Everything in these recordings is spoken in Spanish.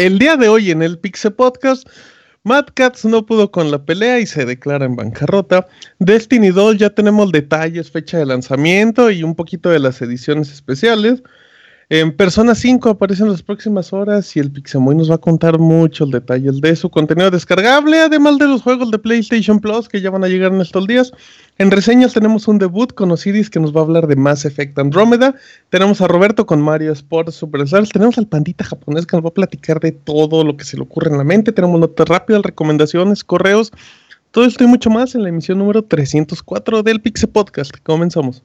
El día de hoy en el Pixel Podcast, Mad Cats no pudo con la pelea y se declara en bancarrota. Destiny 2 ya tenemos detalles, fecha de lanzamiento y un poquito de las ediciones especiales. En Persona 5 aparece en las próximas horas y el Pixamoy nos va a contar mucho el detalle de su contenido descargable, además de los juegos de PlayStation Plus que ya van a llegar en estos días. En reseñas tenemos un debut con Osiris que nos va a hablar de Mass Effect Andromeda. Tenemos a Roberto con Mario Sports Superstars. Tenemos al pandita japonés que nos va a platicar de todo lo que se le ocurre en la mente. Tenemos notas rápidas, recomendaciones, correos. Todo esto y mucho más en la emisión número 304 del Pixel Podcast. Comenzamos.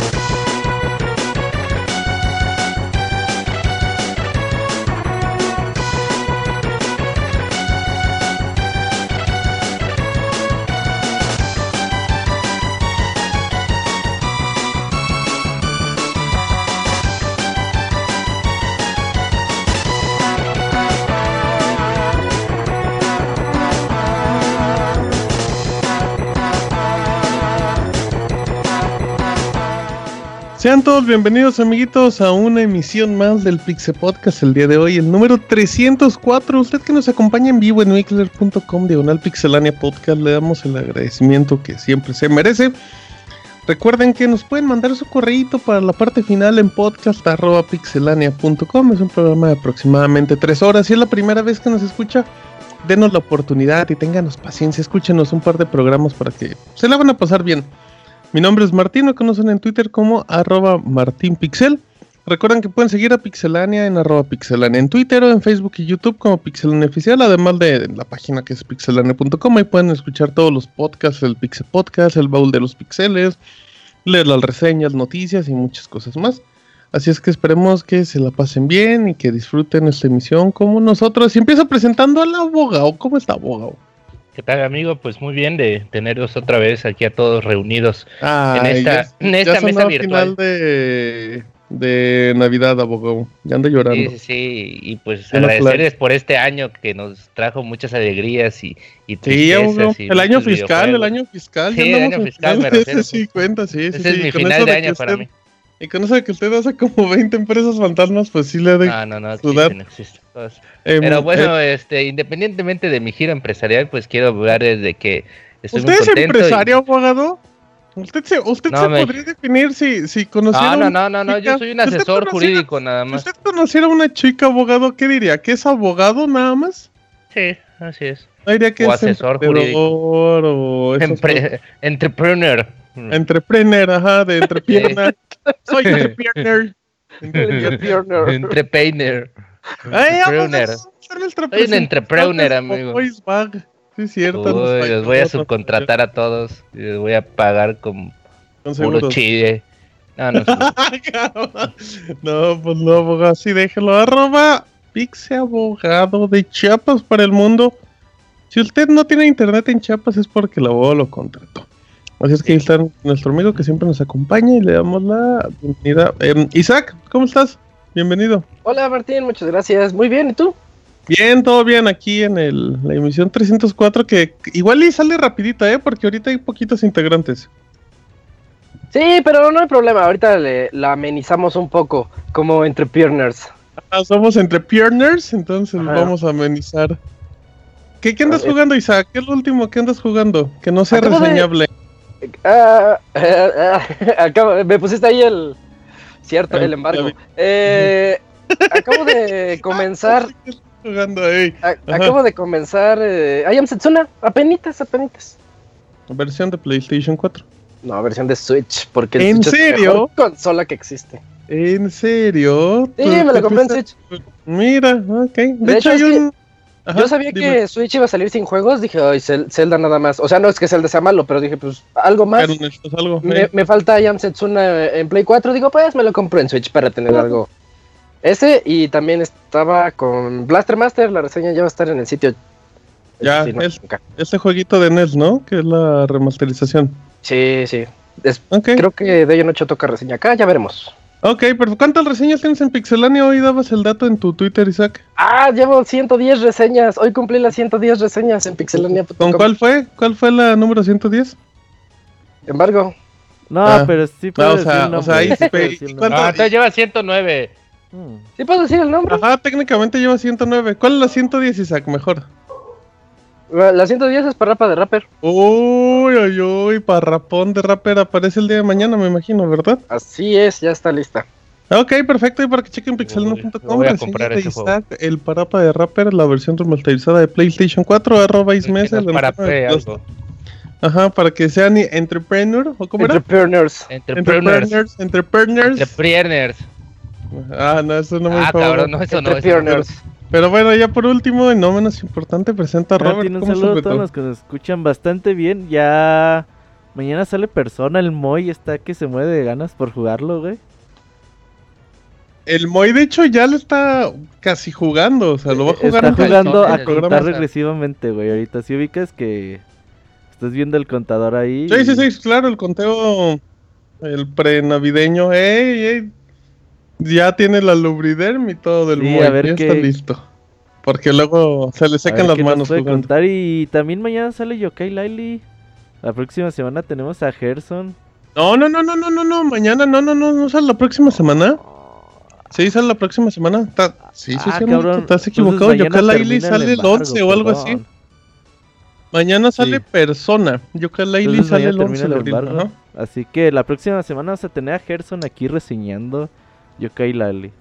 Sean todos bienvenidos amiguitos a una emisión más del Pixel Podcast el día de hoy, el número 304. Usted que nos acompaña en vivo en wixler.com diagonal pixelania podcast, le damos el agradecimiento que siempre se merece. Recuerden que nos pueden mandar su correíto para la parte final en podcast.pixelania.com. Es un programa de aproximadamente 3 horas. Si es la primera vez que nos escucha, denos la oportunidad y ténganos paciencia. Escúchenos un par de programas para que se la van a pasar bien. Mi nombre es Martín, me conocen en Twitter como arroba martinpixel. Recuerden que pueden seguir a Pixelania en arroba pixelania en Twitter o en Facebook y YouTube como Pixelania Oficial, además de la página que es pixelania.com. Ahí pueden escuchar todos los podcasts, el Pixel Podcast, el baúl de los pixeles, leer las reseñas, noticias y muchas cosas más. Así es que esperemos que se la pasen bien y que disfruten esta emisión como nosotros. Y empiezo presentando al abogado. ¿Cómo está, abogado? ¿Qué tal, amigo? Pues muy bien de teneros otra vez aquí a todos reunidos en esta, en esta mesa virtual. final de, de Navidad, abogado. Ya ando llorando. Sí, sí, y pues agradecerles por este año que nos trajo muchas alegrías y, y sí, abogado. el año fiscal, el año fiscal. Sí, el año fiscal, me refiero. Sí, cuenta, sí, Ese sí, es mi final de año para mí. Y con eso de que usted hace como 20 empresas fantasmas, pues sí le de No, no, no, existen, no existen. Eh, Pero bueno, eh, este, independientemente de mi giro empresarial, pues quiero hablar de que estoy ¿Usted es empresario, abogado? ¿Usted se, usted se podría definir si, si conociera No, no, no, no, yo soy un asesor jurídico nada más. Si usted conociera a una chica abogado, ¿qué diría? ¿Que es abogado nada más? Sí, así es. No diría que o es asesor jurídico. O Empre entrepreneur. Entrepreneur, ajá, de entrepierna. Soy entrepreneur. Entrepreneur. Entrepreneur. Soy un entrepreneur, amigo. Sí, cierto. Uy, los voy a subcontratar a todos. Y les voy a pagar con, con puro chile. No, no, no, pues no, abogado. Sí, déjelo. Arroba Pixe Abogado de Chiapas para el mundo. Si usted no tiene internet en Chiapas es porque el abogado lo contrató. Así es que ahí está nuestro amigo que siempre nos acompaña y le damos la bienvenida. Eh, Isaac, ¿cómo estás? Bienvenido. Hola Martín, muchas gracias. Muy bien, ¿y tú? Bien, todo bien aquí en el, la emisión 304 que igual y sale rapidita, ¿eh? Porque ahorita hay poquitos integrantes. Sí, pero no hay problema, ahorita le, la amenizamos un poco como entrepreneurs. Ah, somos entrepreneurs, entonces vamos a amenizar. ¿Qué, qué andas jugando, Isaac? ¿Qué es lo último que andas jugando? Que no sea reseñable. Ah, me pusiste ahí el. Cierto, el embargo. Eh, acabo de comenzar. acabo de comenzar. Eh, I am Setsuna. Apenitas, apenitas. Versión de PlayStation 4. No, versión de Switch. Porque ¿En serio? Es la consola que existe. ¿En serio? Sí, me la compré en Switch. Mira, ok. De, hecho, hay un. Yo sabía que Switch iba a salir sin juegos, dije, ay, Zelda nada más. O sea, no es que Zelda sea malo, pero dije, pues algo más. me, me, falta Yam Setsuna en Play 4, digo, pues me lo compro en Switch para tener algo. Ese, y también estaba con Blaster Master, la reseña ya va a estar en el sitio. Ya, es, este jueguito de NES, ¿no? Que es la remasterización. Sí, sí. Creo que de ello noche toca reseña acá, ya veremos. Ok, pero ¿cuántas reseñas tienes en Pixelania? Hoy dabas el dato en tu Twitter, Isaac. Ah, llevo 110 reseñas. Hoy cumplí las 110 reseñas en Pixelania. ¿Con cuál fue? ¿Cuál fue la número 110? Embargo. No, ah. pero sí puedo o sea, o sea, ahí sí Ah, entonces lleva 109. Hmm. ¿Sí puedo decir el nombre? Ajá, técnicamente lleva 109. ¿Cuál es la 110, Isaac? Mejor. La 110 es Parrapa de Rapper. Uy, uy, uy, Parrapón de Rapper aparece el día de mañana, me imagino, ¿verdad? Así es, ya está lista. Ok, perfecto, y para que chequen pixel.com, voy a comprar ese juego. el Parapa de Rapper, la versión remasterizada de PlayStation 4, arroba Ismesa. Para algo. Ajá, para que sean entrepreneur, ¿o cómo era? Entrepreneurs. Entrepreneurs. Entrepreneurs. Entrepreneurs. Ah, no, eso no me Ah, cabrón, no, eso no. Entrepreneurs. Pero bueno, ya por último, y no menos importante, presenta a Robert. un saludo a todos los que nos escuchan bastante bien. Ya mañana sale persona, el Moy está que se mueve de ganas por jugarlo, güey. El Moy, de hecho, ya lo está casi jugando. O sea, lo va a jugar. Está jugando a contar regresivamente, güey. Ahorita si ubicas que estás viendo el contador ahí. Sí, sí, sí, claro, el conteo, el pre-navideño. ¡Ey, ey! Ya tiene la lubriderm y todo del sí, ya está listo. Porque luego se le secan las manos. contar y también mañana sale Yokai Laili. La próxima semana tenemos a Gerson. No, no, no, no, no, no, no, mañana no, no, no, no sale la próxima semana. Sí, sale la próxima semana. sí, sí, ah, sí, cabrón. estás equivocado. Yokai Laili sale el, 11 o algo así. Mañana sale Persona. Yokai Laili sale el 11 de abril. Así que la próxima semana vamos a tener a Gerson aquí reseñando Yokai Lali.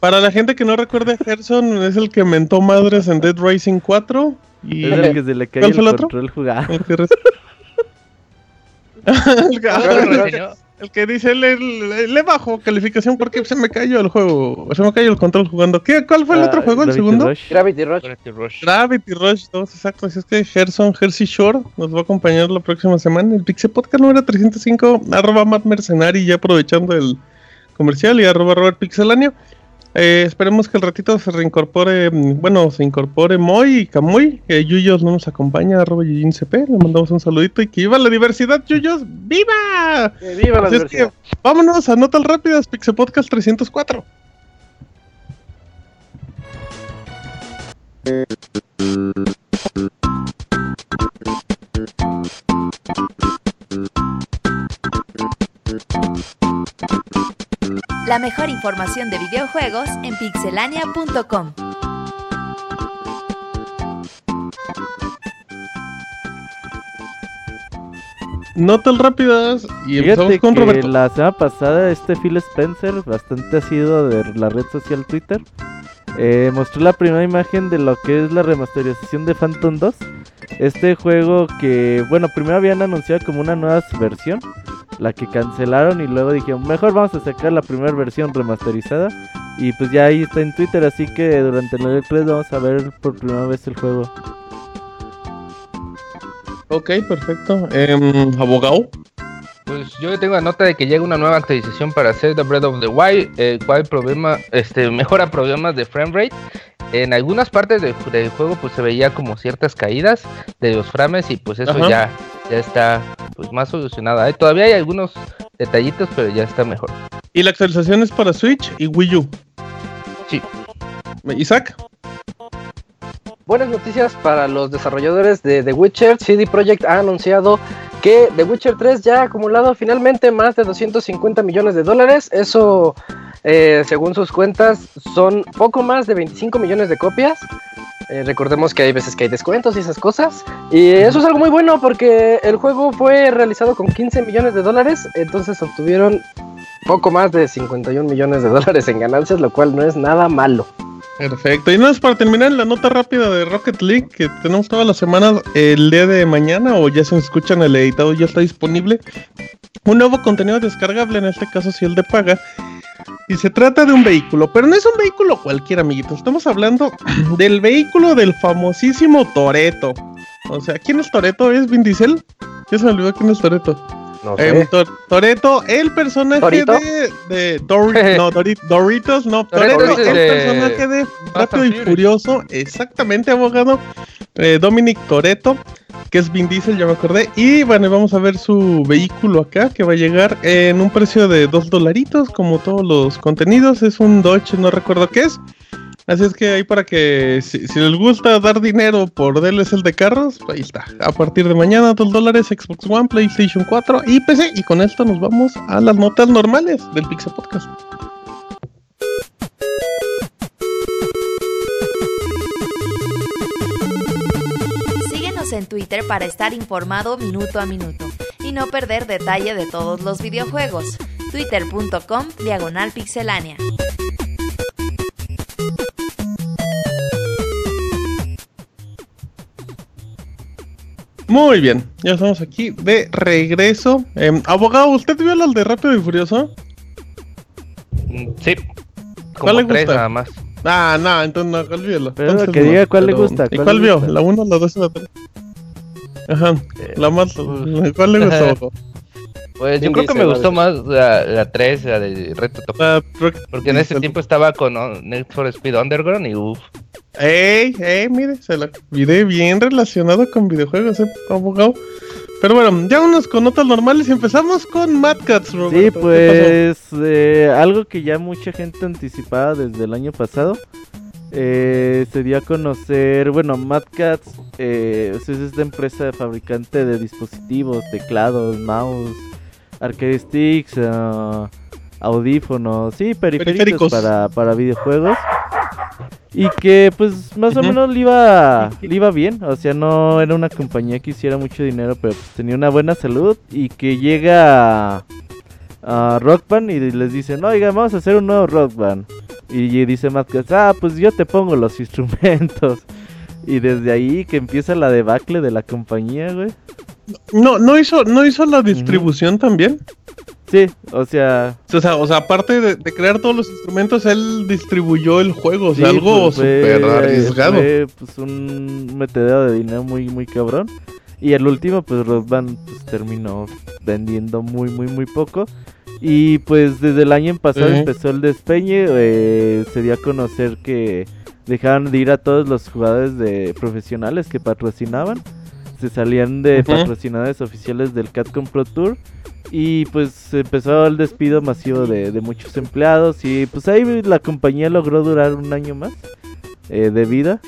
Para la gente que no recuerde, Gerson es el que mentó madres en Dead Racing 4. Y... Es el que se le cae el, el control jugado. El que, dice le, le, bajo calificación porque se me cayó el juego. Se me cayó el control jugando. ¿Qué, ¿Cuál fue el otro ah, juego? ¿El segundo? Gravity Rush. Gravity Rush. Gravity Rush 2, exacto. Así es que Gerson, Jersey Shore nos va a acompañar la próxima semana. El Pixel Podcast número 305, arroba Matt Mercenari, ya aprovechando el comercial y arroba Robert Pixelania. Eh, esperemos que el ratito se reincorpore, mm, bueno, se incorpore Moy y Camuy. Que Yuyos no nos acompaña, arroba CP. Le mandamos un saludito y que viva la diversidad, Yuyos. ¡Viva! ¡Viva la diversidad! vámonos a Notas Rápidas, Pixel Podcast 304. La mejor información de videojuegos en pixelania.com. Notas rápidas y empezamos con Roberto. La semana pasada este Phil Spencer, bastante ha sido de la red social Twitter, eh, mostró la primera imagen de lo que es la remasterización de Phantom 2. Este juego que, bueno, primero habían anunciado como una nueva versión, la que cancelaron y luego dijeron, mejor vamos a sacar la primera versión remasterizada. Y pues ya ahí está en Twitter, así que durante el E3 vamos a ver por primera vez el juego. Ok, perfecto. Eh, abogado. Pues yo tengo la nota de que llega una nueva actualización para hacer The Breath of the Wild, el cual problema, este, mejora problemas de frame rate. En algunas partes del, juego pues se veía como ciertas caídas de los frames y pues eso ya, ya está pues más solucionada. ¿eh? Todavía hay algunos detallitos, pero ya está mejor. ¿Y la actualización es para Switch y Wii U? Sí. Isaac. Buenas noticias para los desarrolladores de The Witcher. CD Projekt ha anunciado que The Witcher 3 ya ha acumulado finalmente más de 250 millones de dólares. Eso, eh, según sus cuentas, son poco más de 25 millones de copias. Eh, recordemos que hay veces que hay descuentos y esas cosas. Y eso es algo muy bueno porque el juego fue realizado con 15 millones de dólares. Entonces obtuvieron poco más de 51 millones de dólares en ganancias, lo cual no es nada malo. Perfecto. Y nada más para terminar la nota rápida de Rocket League que tenemos todas las semanas el día de mañana o ya se escuchan el editado ya está disponible un nuevo contenido descargable, en este caso si el de paga, Y se trata de un vehículo, pero no es un vehículo cualquiera, amiguitos. Estamos hablando del vehículo del famosísimo Toreto. O sea, ¿quién es Toreto? ¿Es Vin Diesel? Ya se olvidó quién es Toreto. No sé. Toreto, el personaje de, de no, Doritos, no, Toreto, el, personaje de Rápido y Furioso, exactamente, abogado. Eh, Dominic Toreto, que es Vin Diesel, ya me acordé. Y bueno, vamos a ver su vehículo acá, que va a llegar en un precio de dos dolaritos, como todos los contenidos. Es un Dodge, no recuerdo qué es. Así es que ahí para que si, les gusta dar dinero por el de carros, ahí está. A partir de mañana, 2 dólares Xbox One, PlayStation 4 y PC. Y con esto nos vamos a las notas normales del Pixel Podcast. Síguenos en Twitter para estar informado minuto a minuto y no perder detalle de todos los videojuegos. Twitter.com Diagonal Pixelánea. Muy bien, ya estamos aquí de regreso. Em, abogado, ¿usted vio las de Rápido y Furioso? Mm, sí. ¿Cuál le gusta? nada más. Ah, no, entonces no, olvídelo. Pero entonces, que diga cuál le gusta. ¿Y cuál, vio? ¿La 1, la 2 y la 3? Ajá, la más. ¿Cuál le gustó? Pues yo creo que me gustó más la, la 3, la de Reto Top. porque en ese tiempo estaba con Need for Speed Underground y uff. Ey, ey, mire, se la video bien relacionado con videojuegos, eh, abogado. Pero bueno, ya unos con notas normales y empezamos con Mad Cats, Sí, pues eh, algo que ya mucha gente anticipaba desde el año pasado. Eh, se dio a conocer, bueno, Mad Cats eh, es esta empresa fabricante de dispositivos, teclados, mouse, arcade sticks, ah, audífonos, sí, periféricos, Para, para videojuegos. Y que pues más o menos le iba, le iba bien, o sea, no era una compañía que hiciera mucho dinero, pero pues, tenía una buena salud y que llega a, Rock Band y les dicen, oiga, vamos a hacer un nuevo Rock Band. Y, dice Matt ah, pues yo te pongo los instrumentos. Y desde ahí que empieza la debacle de la compañía, güey. No, no hizo, no hizo la distribución también. Sí, o sea. O sea, o sea aparte de, crear todos los instrumentos, él distribuyó el juego, o sea, algo pues, súper arriesgado. Fue, pues un metedero de dinero muy, muy cabrón. Y el último, pues Rock Band pues, terminó vendiendo muy, muy, muy poco. Y pues desde el año pasado empezó el despeñe. Eh, se dio a conocer que dejaron de ir a todos los jugadores de profesionales que patrocinaban. Se salían de patrocinadores oficiales del Catcom Pro Tour y pues empezó el despido masivo de, muchos empleados y pues ahí la compañía logró durar un año más eh, de vida.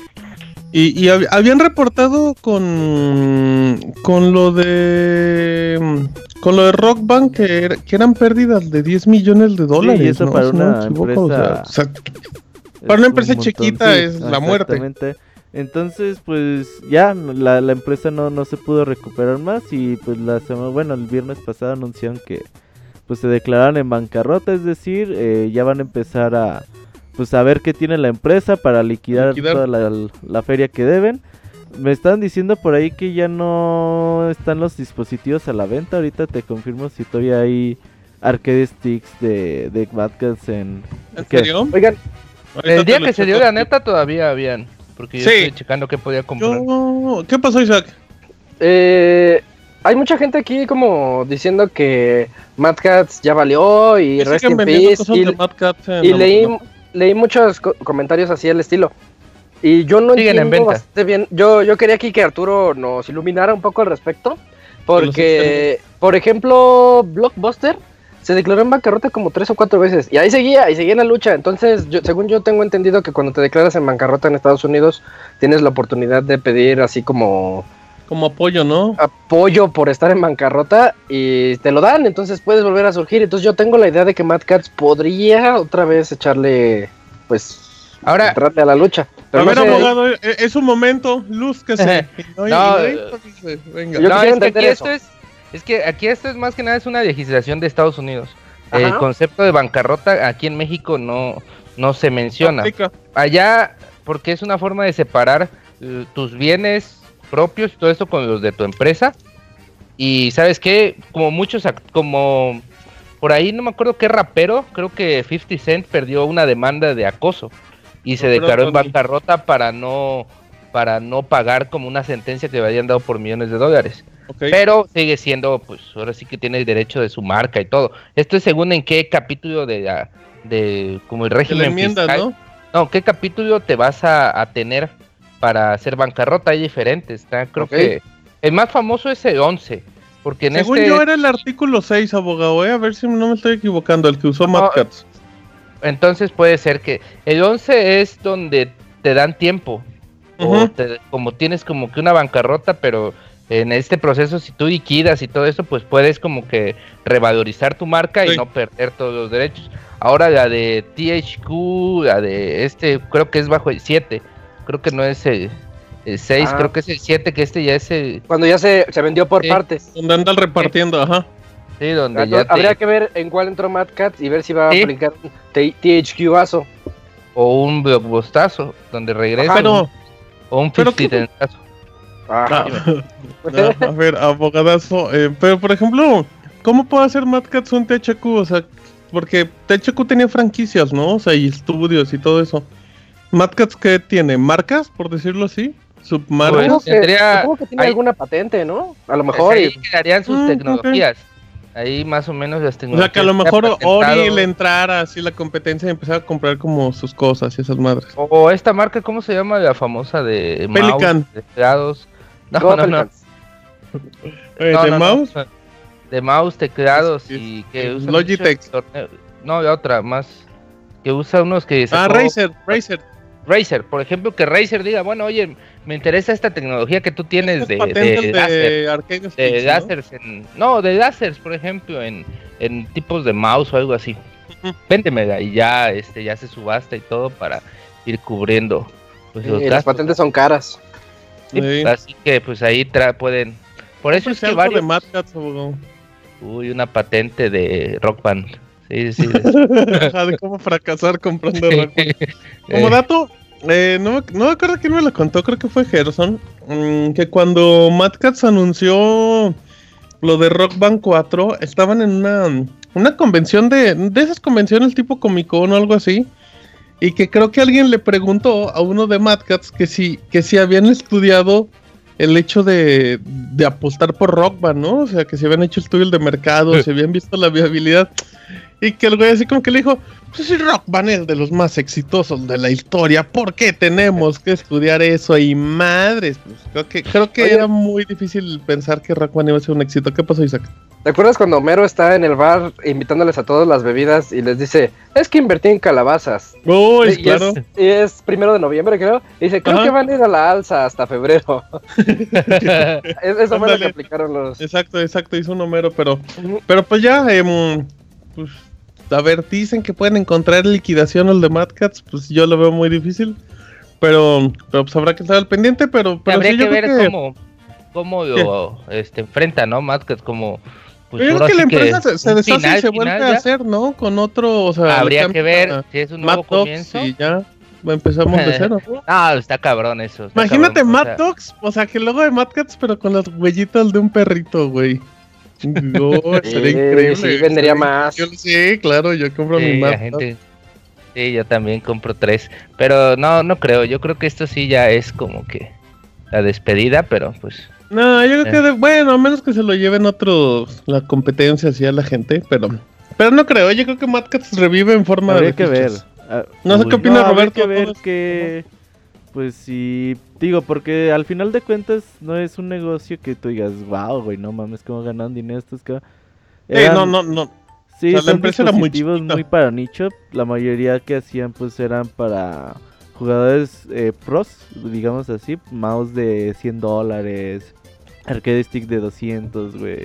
Y, habían reportado con con lo de con lo de Rock Band que, que eran pérdidas de 10 millones de dólares. y eso para, una empresa, para una empresa chiquita es la muerte. Entonces, pues ya la, la empresa no, no se pudo recuperar más y pues la semana, bueno, el viernes pasado anunciaron que pues se declararon en bancarrota, es decir, eh, ya van a empezar a pues a ver qué tiene la empresa para liquidar, toda la, feria que deben. Me están diciendo por ahí que ya no están los dispositivos a la venta. Ahorita te confirmo si todavía hay arcade sticks de, de en... ¿En serio? Oigan, el día que se dio la neta todavía habían. Porque yo estoy checando qué podía comprar. ¿Qué pasó, Isaac? Eh, hay mucha gente aquí como diciendo que Mad Cats ya valió y Rest in Peace. Y, leí, leí muchos comentarios así al estilo. Y yo no entiendo bastante bien. Yo, yo quería aquí que Arturo nos iluminara un poco al respecto. Porque, por ejemplo, Blockbuster se declaró en bancarrota como tres o cuatro veces. Y ahí seguía, y seguía en la lucha. Entonces, yo, según yo tengo entendido que cuando te declaras en bancarrota en Estados Unidos, tienes la oportunidad de pedir así como... Como apoyo, ¿no? Apoyo por estar en bancarrota y te lo dan, entonces puedes volver a surgir. Entonces yo tengo la idea de que Mad Cats podría otra vez echarle, pues, Ahora, entrarle a la lucha. Pero a ver, abogado, e, es un momento, luz que se... no, no, venga. Yo no, es que aquí esto es es que aquí esto es más que nada es una legislación de Estados Unidos. El concepto de bancarrota aquí en México no, no se menciona. Allá, porque es una forma de separar eh, tus bienes propios y todo esto con los de tu empresa. Y sabes qué, como muchos, como por ahí no me acuerdo qué rapero, creo que 50 Cent perdió una demanda de acoso y se declaró en bancarrota para no para no pagar como una sentencia que le habían dado por millones de dólares. Pero sigue siendo, pues ahora sí que tiene el derecho de su marca y todo. Esto es según en qué capítulo de, de como el régimen ¿no? No, qué capítulo te vas a, tener para hacer bancarrota. Hay diferentes. Creo que el más famoso es el 11. Porque en Según este yo era el artículo 6, abogado, ¿eh? a ver si no me estoy equivocando, el que usó no, Entonces puede ser que el 11 es donde te dan tiempo. o como tienes como que una bancarrota, pero en este proceso si tú liquidas y todo eso, pues puedes como que revalorizar tu marca y no perder todos los derechos. Ahora la de THQ, la de este, creo que es bajo el 7, creo que no es el, 6, ah. creo que es el 7, que este ya es el... Cuando ya se, se vendió por partes. Donde andan repartiendo, ajá. Sí, donde ya Habría que ver en cuál entró Mad Cat y ver si va a aplicar THQ aso. O un blockbustazo, donde regresa. o un 50 Ah. a ver, abogadazo. Eh, pero por ejemplo, ¿cómo puede hacer Mad Cats un THQ? O sea, porque THQ tenía franquicias, ¿no? O sea, y estudios y todo eso. Mad Cats, ¿qué tiene? ¿Marcas, por decirlo así? ¿Submarcas? Pues, tendría... que tiene alguna patente, ¿no? A lo mejor. Pues ahí crearían sus ah, tecnologías. Ahí más o menos las tecnologías. O sea, que a lo mejor Ori le entrara así la competencia y empezara a comprar como sus cosas y esas madres. O esta marca, ¿cómo se llama? La famosa de Pelican. Mouse, no, no, no. ¿De mouse? De mouse, teclados y que usa Logitech. No, otra más. Que usa unos que. Ah, Razer, Razer. Razer, por ejemplo, que Razer diga, bueno, oye, me interesa esta tecnología que tú tienes de, de, de, en, no, de lasers, por ejemplo, en, en tipos de mouse o algo así. Véndemela y ya, este, ya se subasta y todo para ir cubriendo. Pues, las patentes son caras. Así que pues ahí pueden. Por eso es que varios. De Uy, una patente de Rock Band. Sí, sí. de cómo fracasar comprando Rock Como dato, eh, no, no me acuerdo quién me lo contó, creo que fue Gerson. Mm, que cuando Mad Cats anunció lo de Rock Band 4, estaban en una, una convención de, de esas convenciones tipo Comic Con o algo así. Y que creo que alguien le preguntó a uno de Mad Cats que si, que si habían estudiado el hecho de, de apostar por Rock Band, ¿no? O sea, que si habían hecho estudios de mercado, si habían visto la viabilidad. Y que el güey así como que le dijo, pues si Rock Band es de los más exitosos de la historia, ¿por qué tenemos que estudiar eso? Y madres, pues creo que, creo que era muy difícil pensar que Rock Band iba a ser un éxito. ¿Qué pasó, Isaac? ¿Te acuerdas cuando Homero está en el bar invitándoles a todos las bebidas y les dice, es que invertí en calabazas? Uy, y claro. Es, y es primero de noviembre, creo. Y dice, creo que van a ir a la alza hasta febrero. Eso fue lo que aplicaron los. Exacto, exacto, hizo un Homero, pero, pero pues ya, eh, pues, a ver, dicen que pueden encontrar liquidación el de Mad Cats, pues yo lo veo muy difícil. Pero, pero pues habrá que estar al pendiente, pero, pero habría que ver cómo, cómo lo este, enfrenta, ¿no? Mad Cats como pues yo creo que la empresa se, deshace y se vuelve a hacer, ¿no? Con otro, o sea... Habría que ver si es un nuevo comienzo. Y ya empezamos de cero. ah, está cabrón eso. Imagínate Mad Dogs, o sea, que luego de Mad Cats, pero con las huellitas de un perrito, güey. No, sería increíble. Sí, vendería más. sí, claro, yo compro mi Mad gente... Sí, yo también compro tres. Pero no, no creo. Yo creo que esto sí ya es como que la despedida, pero pues no, yo creo que, bueno, a menos que se lo lleven otros, la competencia hacia la gente, pero pero no creo, yo creo que Mad revive en forma de que ver. Ah, no sé qué opina Roberto. que ver que, pues sí, digo, porque al final de cuentas no es un negocio que tú digas, wow, güey, no mames, cómo ganan dinero estos que... Eh, no, no, no. Sí, la empresa era muy, muy para nicho, la mayoría que hacían pues eran para jugadores eh, pros, digamos así, mouse de 100 dólares, arcade stick de 200, güey.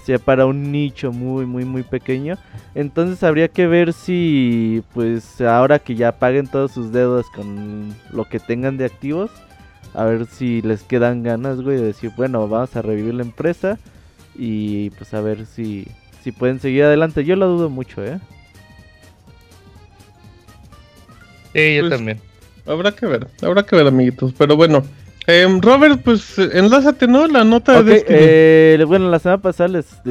O sea, para un nicho muy, muy, muy pequeño. Entonces habría que ver si, pues, ahora que ya paguen todos sus deudas con lo que tengan de activos, a ver si les quedan ganas, güey, de decir, bueno, vamos a revivir la empresa y, pues, a ver si, si pueden seguir adelante. Yo lo dudo mucho, ¿eh? Sí, yo pues, también. Habrá que ver, habrá que ver, amiguitos. Pero bueno, Em, Robert, pues enlázate, ¿no? La nota de. Eh, bueno, la semana pasada les,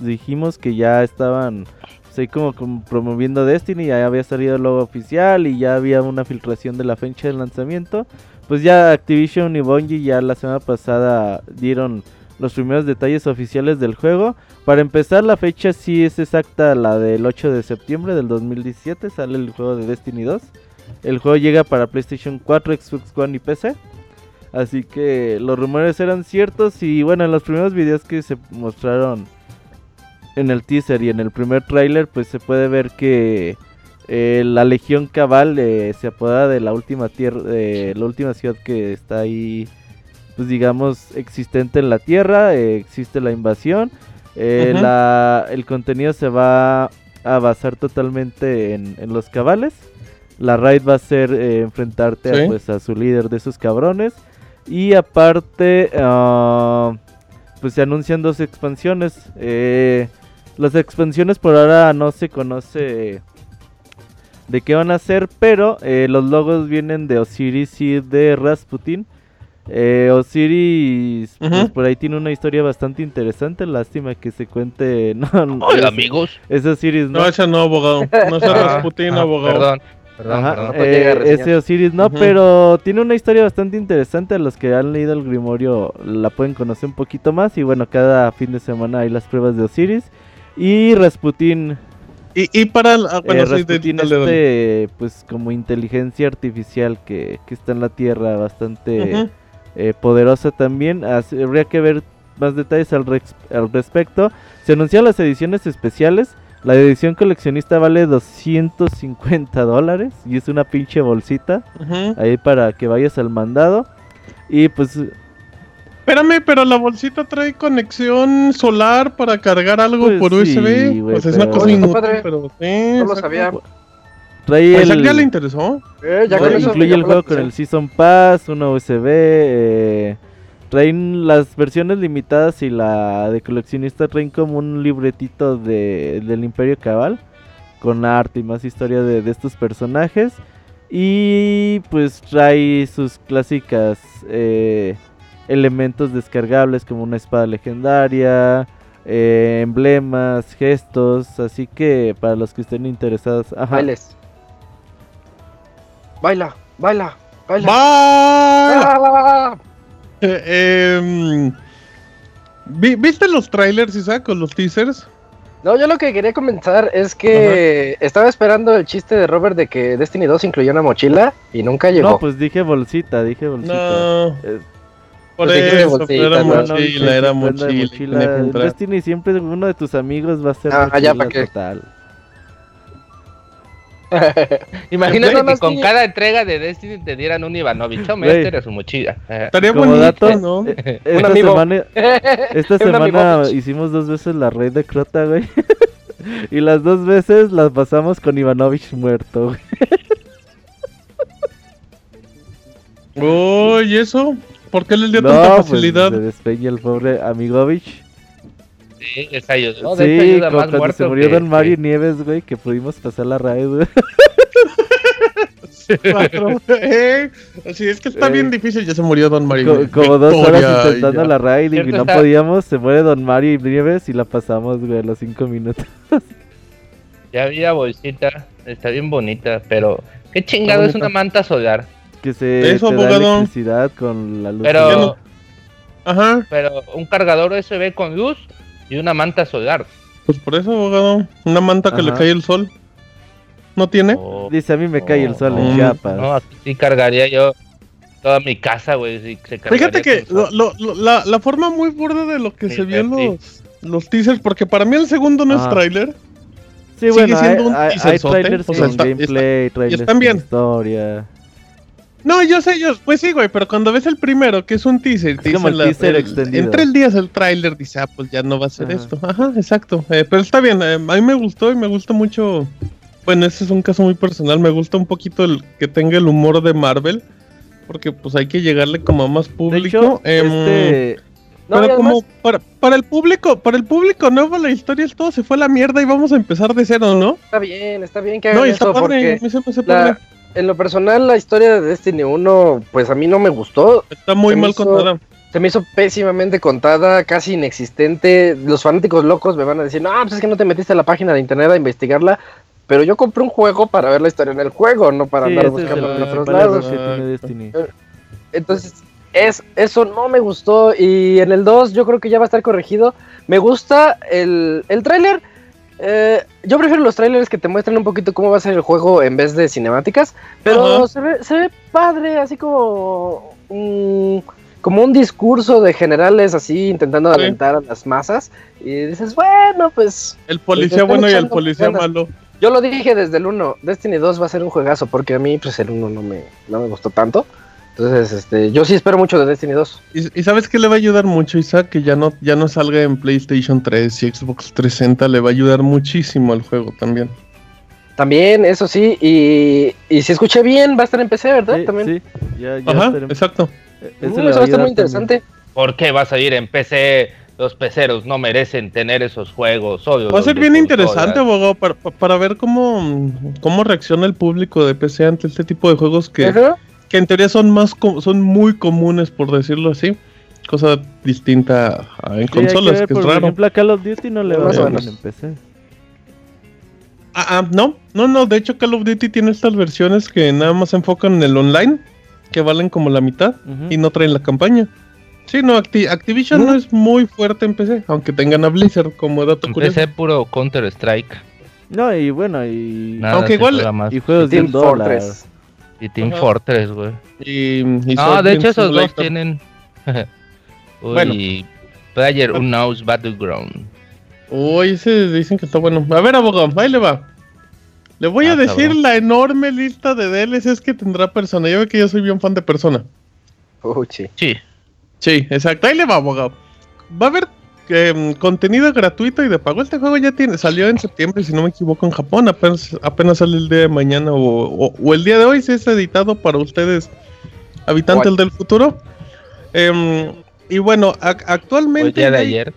dijimos que ya estaban pues, como, como, promoviendo Destiny, ya había salido el logo oficial y ya había una filtración de la fecha de lanzamiento. Pues ya Activision y Bungie ya la semana pasada dieron los primeros detalles oficiales del juego. Para empezar, la fecha sí es exacta, la del 8 de septiembre del 2017, sale el juego de Destiny 2. El juego llega para PlayStation 4, Xbox One y PC. Así que los rumores eran ciertos y bueno, en los primeros videos que se mostraron en el teaser y en el primer tráiler, pues se puede ver que eh, la Legión Cabal eh, se apoda de la última tierra, de la última ciudad que está ahí, pues digamos, existente en la Tierra, eh, existe la invasión, el contenido se va a basar totalmente en, los cabales. La raid va a ser enfrentarte a, pues, a su líder de esos cabrones. Y aparte, ah, pues se anuncian dos expansiones. Eh, las expansiones por ahora no se conoce de qué van a ser, pero eh, los logos vienen de Osiris y de Rasputin. Eh, Osiris pues, por ahí tiene una historia bastante interesante. Lástima que se cuente. No, Hola, amigos. Es Osiris, ¿no? No, ese no, abogado. No es ah, Rasputin, ah, abogado. Perdón. Perdón, eh, ese Osiris no, pero tiene una historia bastante interesante. A los que han leído el Grimorio la pueden conocer un poquito más. Y bueno, cada fin de semana hay las pruebas de Osiris. Y Rasputin. Y, para el, ah, bueno, eh, este, pues como inteligencia artificial que, está en la Tierra bastante eh, poderosa también. habría que ver más detalles al, al respecto. Se anunciaron las ediciones especiales. La edición coleccionista vale 250 dólares y es una pinche bolsita ahí para que vayas al mandado. Y pues... Espérame, pero la bolsita trae conexión solar para cargar algo pues por USB. pues es una cosa inútil, pero sí, no lo sabía. Trae el... ya le interesó? Eh, ya incluye el juego con el Season Pass, una USB, eh, traen las versiones limitadas y la de coleccionista traen como un libretito de, del Imperio Cabal con arte y más historia de, estos personajes y pues trae sus clásicas eh, elementos descargables como una espada legendaria eh, emblemas gestos así que para los que estén interesados ajá. bailes baila baila baila, baila. Eh, ¿Viste los trailers, Isaac, con los teasers? No, yo lo que quería comentar es que estaba esperando el chiste de Robert de que Destiny 2 incluyó una mochila y nunca llegó. No, pues dije bolsita, dije bolsita. No. Eh, por pues eso, era mochila, era mochila. Destiny siempre uno de tus amigos va a ser ah, ya, ¿para qué? total. Imagínate que con cada entrega de Destiny te dieran un Ivanovich. Oh, este era su mochila. Estaría bonito, dato, ¿no? Eh, esta semana, esta semana hicimos dos veces la red de Crota, güey. y las dos veces las pasamos con Ivanovich muerto, güey. Oh, ¿y eso? ¿Por qué le dio tanta pues, facilidad? se despeña el pobre Amigovich. Sí, les ayudó. sí, ayuda más cuando se murió Don Mario Nieves, güey, que pudimos pasar la raid, güey. eh, sí, es que está bien difícil, ya se murió Don Mario. como dos horas intentando la raid y no podíamos, se muere Don Mario Nieves y la pasamos, güey, a los cinco minutos. ya había bolsita, está bien bonita, pero qué chingado es una manta solar. Que se Eso, te da electricidad con la luz. Pero, Ajá. pero un cargador USB con luz y una manta solar. Pues por eso, abogado. Una manta que le cae el sol. ¿No tiene? Oh, Dice, a mí me cae el sol en mm. Chiapas. No, así sí cargaría yo toda mi casa, güey. Fíjate que la, la, forma muy burda de lo que se vio en los, los teasers, porque para mí el segundo no es trailer. Sí, bueno, sigue siendo hay, un hay, trailers con gameplay, trailers están bien. historia. No, yo sé, yo, pues sí, güey, pero cuando ves el primero, que es un teaser, es como el teaser extendido. En tres días el tráiler dice, ah, pues ya no va a ser esto. Ajá, exacto. Eh, pero está bien, eh, a mí me gustó y me gusta mucho. Bueno, ese es un caso muy personal. Me gusta un poquito el que tenga el humor de Marvel, porque pues hay que llegarle como a más público. Em, este... pero como para, para, el público, para el público nuevo la historia es todo se fue a la mierda y vamos a empezar de cero, ¿no? Está bien, está bien que hagan no, eso porque en lo personal, la historia de Destiny 1, pues a mí no me gustó. Está muy mal contada. Se me hizo pésimamente contada, casi inexistente. Los fanáticos locos me van a decir, no, pues es que no te metiste a la página de internet a investigarla. Pero yo compré un juego para ver la historia en el juego, no para andar buscando en otros lados. Entonces, es, eso no me gustó. Y en el 2 yo creo que ya va a estar corregido. Me gusta el, el tráiler. Eh, yo prefiero los trailers que te muestran un poquito cómo va a ser el juego en vez de cinemáticas. Pero se ve, se ve, padre, así como un, como un discurso de generales así intentando alentar a las masas. Y dices, bueno, pues... El policía bueno y el policía malo. Yo lo dije desde el 1, Destiny 2 va a ser un juegazo porque a mí pues el 1 no me, no me gustó tanto. Entonces, este, yo sí espero mucho de Destiny 2. ¿Y, sabes qué le va a ayudar mucho, Isaac? Que ya no, ya no salga en PlayStation 3 y Xbox 360, le va a ayudar muchísimo al juego también. También, eso sí, y, y si escuché bien, va a estar en PC, ¿verdad? también. Sí, ya, ya Ajá, exacto. E-, eso, va a estar muy interesante. ¿Por qué va a salir en PC? Los peceros no merecen tener esos juegos. Obvio, va a ser bien interesante, abogado, para, para, ver cómo, cómo reacciona el público de PC ante este tipo de juegos que, que en teoría son más son muy comunes por decirlo así cosa distinta en consolas que, por es raro. ejemplo a Call of Duty no le va a bien en PC ah, ah, no no no de hecho Call of Duty tiene estas versiones que nada más se enfocan en el online que valen como la mitad y no traen la campaña. Sí, no, Activision no es muy fuerte en PC, aunque tengan a Blizzard como dato en PC puro Counter Strike. No, y bueno, y aunque igual y juegos de dólares. Y Team Fortress, güey. Y, ah, de hecho esos dos tienen... Uy, bueno. Player Unknown's Battleground. Uy, ese dicen que está bueno. A ver, abogado, ahí le va. Le voy a ah, decir la enorme lista de DLCs que tendrá Persona. Yo veo que yo soy bien fan de Persona. Uy, sí. Sí. Sí, exacto. Ahí le va, abogado. Va a haber Em, contenido gratuito y de pago. Este juego ya tiene, salió en septiembre, si no me equivoco, en Japón. Apenas, apenas sale el día de mañana o, el día de hoy. Si es editado para ustedes, habitantes del futuro. Em, y bueno, actualmente. O el día de ayer.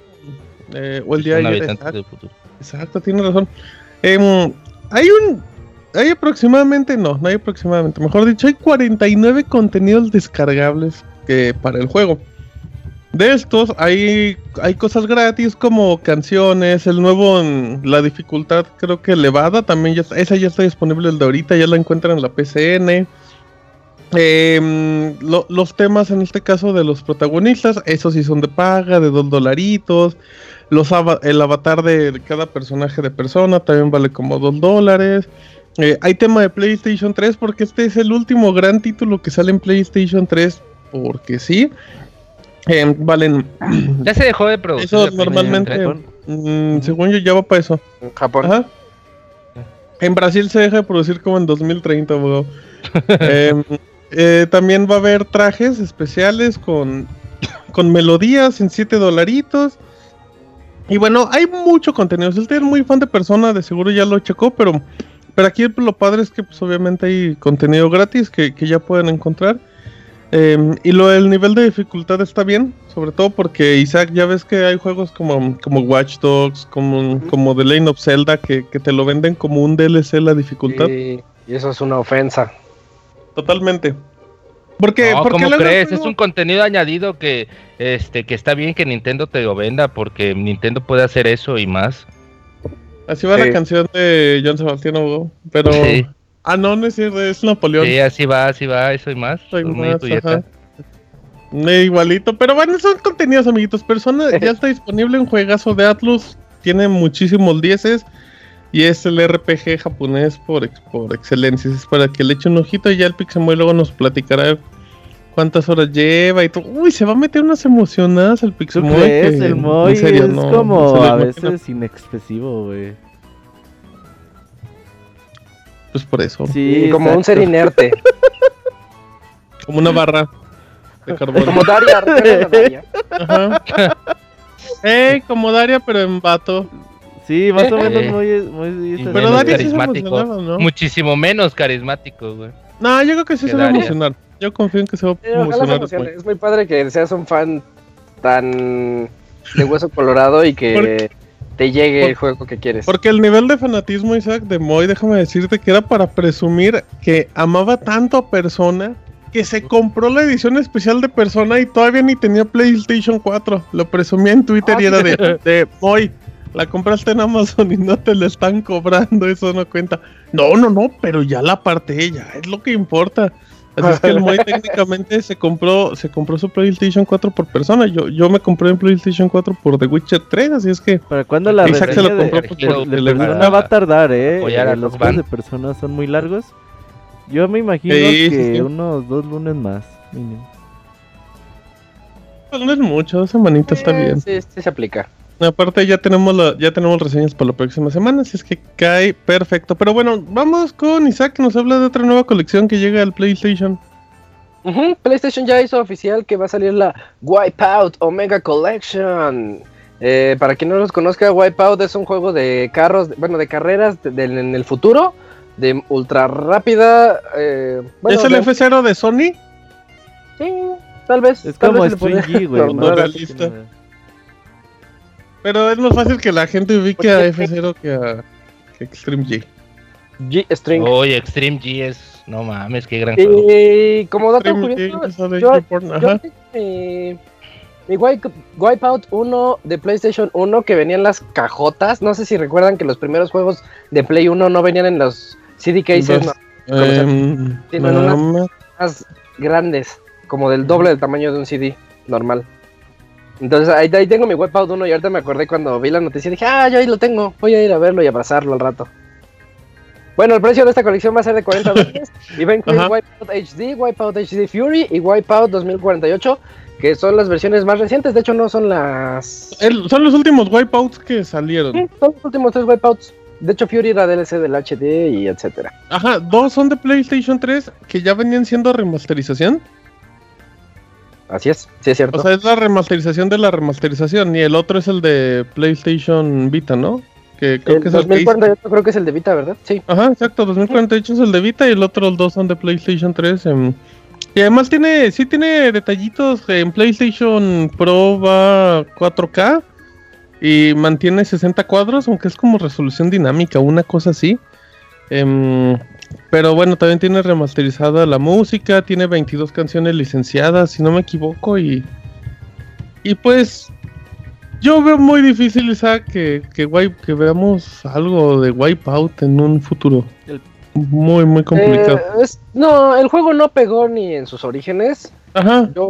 Eh, o el día de ayer. Exacto, exacto, tiene razón. Em, hay un. Hay aproximadamente, no, no hay aproximadamente, mejor dicho, hay 49 contenidos descargables que para el juego. De estos hay, hay cosas gratis como canciones, el nuevo, la dificultad creo que elevada, también ya, esa ya está disponible el de ahorita, ya la encuentran en la PCN. Em, los temas en este caso de los protagonistas, esos sí son de paga, de dos dolaritos. Los el avatar de cada personaje de persona también vale como dos dólares. Eh, hay tema de PlayStation 3 porque este es el último gran título que sale en PlayStation 3 porque sí. Eh, valen. Ya se dejó de producir. Eso normalmente, mm, según yo, ya va para eso. En Japón. En Brasil se deja de producir como en 2030, em, eh, también va a haber trajes especiales con, con melodías en 7 dolaritos. Y bueno, hay mucho contenido. Si usted es muy fan de persona, de seguro ya lo checó, pero, pero aquí lo padre es que pues obviamente hay contenido gratis que, que ya pueden encontrar. Em, y lo del nivel de dificultad está bien, sobre todo porque Isaac, ya ves que hay juegos como, como Watch Dogs, como, como The Lane of Zelda, que, te lo venden como un DLC la dificultad. y eso es una ofensa. Totalmente. Porque, no, ¿cómo crees? Es un contenido añadido que, este, que está bien que Nintendo te lo venda, porque Nintendo puede hacer eso y más. Así va la canción de John Sebastián pero... Ah, no, no es cierto, es Napoleón. Sí, así va, así va, eso y más. igualito, pero bueno, son contenidos, amiguitos. Persona ya está disponible en juegazo de Atlus, tiene muchísimos dieces y es el RPG japonés por, por excelencia. Es para que le eche un ojito y ya el Pixemoy luego nos platicará cuántas horas lleva y todo. Uy, se va a meter unas emocionadas el Pixemoy. Es el Moy es como a veces inexpresivo, güey. Pues por eso. Sí, como un ser inerte. como una barra de carbón. como Daria, Daria. Ajá. Eh, como Daria, pero en vato. Sí, más o menos muy, muy Pero Daria carismático. ¿no? Muchísimo menos carismático, güey. No, yo creo que sí se va a emocionar. Yo confío en que se va a emocionar. Es muy padre que seas un fan tan de hueso colorado y que te llegue el juego que quieres. Porque el nivel de fanatismo, Isaac, de Moy, déjame decirte que era para presumir que amaba tanto a Persona que se compró la edición especial de Persona y todavía ni tenía PlayStation 4. Lo presumía en Twitter y era de, de Moy. La compraste en Amazon y no te la están cobrando, eso no cuenta. No, no, no, pero ya la parte ya es lo que importa. Así es que el Moy técnicamente se compró, se compró su PlayStation 4 por persona. Yo, yo me compré en PlayStation 4 por The Witcher 3, así es que. ¿Para cuándo la Isaac se lo reseña compró de- por- de por- persona va a tardar, eh? apoyar a Eh, Los juegos de personas son muy largos. Yo me imagino Sí, que sí. unos dos lunes más, mínimo. No es mucho, dos semanitas está Eh, bien. Sí, sí se aplica. Aparte ya tenemos la, ya tenemos reseñas para la próxima semana, así es que cae perfecto. Pero bueno, vamos con Isaac que nos habla de otra nueva colección que llega al PlayStation. PlayStation ya hizo oficial que va a salir la Wipeout Omega Collection. Eh, para quien no los conozca, Wipeout es un juego de carros, bueno, de carreras de- de- en el futuro, de ultra rápida. Eh, bueno, ¿Es el de- F0 de Sony? Sí, tal vez. Es tal como vez G, güey. Pero es más fácil que la gente ubique a F0 que a que Extreme G. G String. Oye, Extreme G es. No mames, qué gran juego. Y como dato Extreme curioso, yo- tengo mi, mi Wipe- Wipeout 1 de PlayStation 1 que venía en las cajotas. No sé si recuerdan que los primeros juegos de Play 1 no venían en los CD cases Los- no, Em, Tienen no, unas- grandes, como del doble del tamaño de un CD normal. Entonces ahí, ahí tengo mi Wipeout 1 y ahorita me acordé cuando vi la noticia y dije, ah, yo ahí lo tengo, voy a ir a verlo y abrazarlo al rato. Bueno, el precio de esta colección va a ser de 40 dólares y va a incluir Ajá. Wipeout HD, Wipeout HD Fury y Wipeout 2048, que son las versiones más recientes, de hecho no son las... el- son los últimos wipeouts que salieron. Sí, son los últimos tres Wipeouts. De hecho Fury era DLC del HD y etcétera. Ajá, dos son de PlayStation 3 que ya venían siendo remasterización. Así es, sí es cierto. O sea, es la remasterización de la remasterización. Y el otro es el de PlayStation Vita, ¿no? Que creo el que es el que hice. 2048 creo que es el de Vita, ¿verdad? Sí. Ajá, exacto, 2048 es el de Vita y el otro, los dos son de PlayStation 3. em, y además tiene, sí tiene detallitos, en PlayStation Pro va 4K y mantiene 60 cuadros, aunque es como resolución dinámica, una cosa así. Em, pero bueno, también tiene remasterizada la música, tiene 22 canciones licenciadas, si no me equivoco, y, y pues yo veo muy difícil, Isaac, que, que, que veamos algo de Wipeout en un futuro. El- Muy, muy complicado. Eh, es- no, el juego no pegó ni en sus orígenes. Ajá. Yo,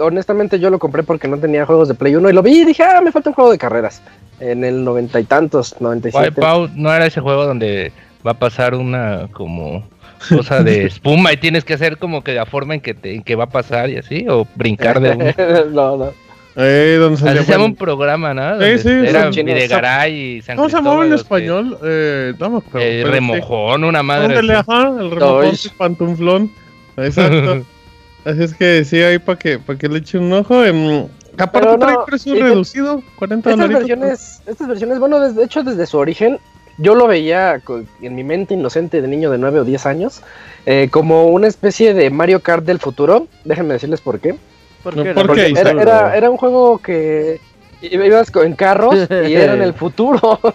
honestamente, yo lo compré porque no tenía juegos de Play 1 y lo vi y dije, ah, me falta un juego de carreras. En el noventa y tantos, 97. Wipeout no era ese juego donde va a pasar una como cosa de espuma y tienes que hacer como que la forma en que te, en que va a pasar y así, o brincar de uno. no, no. Eh, donde Así salía se llama un programa, ¿no? Sí, Donde sí, Era. Videgaray y San ¿Cómo se llamaba en los que- español? Eh, no eh, pero sí. remojón, una madre. Ándale, así. ajá, el remojón, pantuflón. Exacto. Así es que sí, ahí para que, pa' que le eche un ojo. em, aparte Pero trae no, precio reducido, 40 Estas versiones, estas versiones, bueno, de hecho, desde su origen, yo lo veía co- en mi mente inocente de niño de 9 o 10 años, eh, como una especie de Mario Kart del futuro. Déjenme decirles por qué. ¿Por qué? ¿por Porque qué? Era, era, era un juego que ibas en carros y era en el futuro.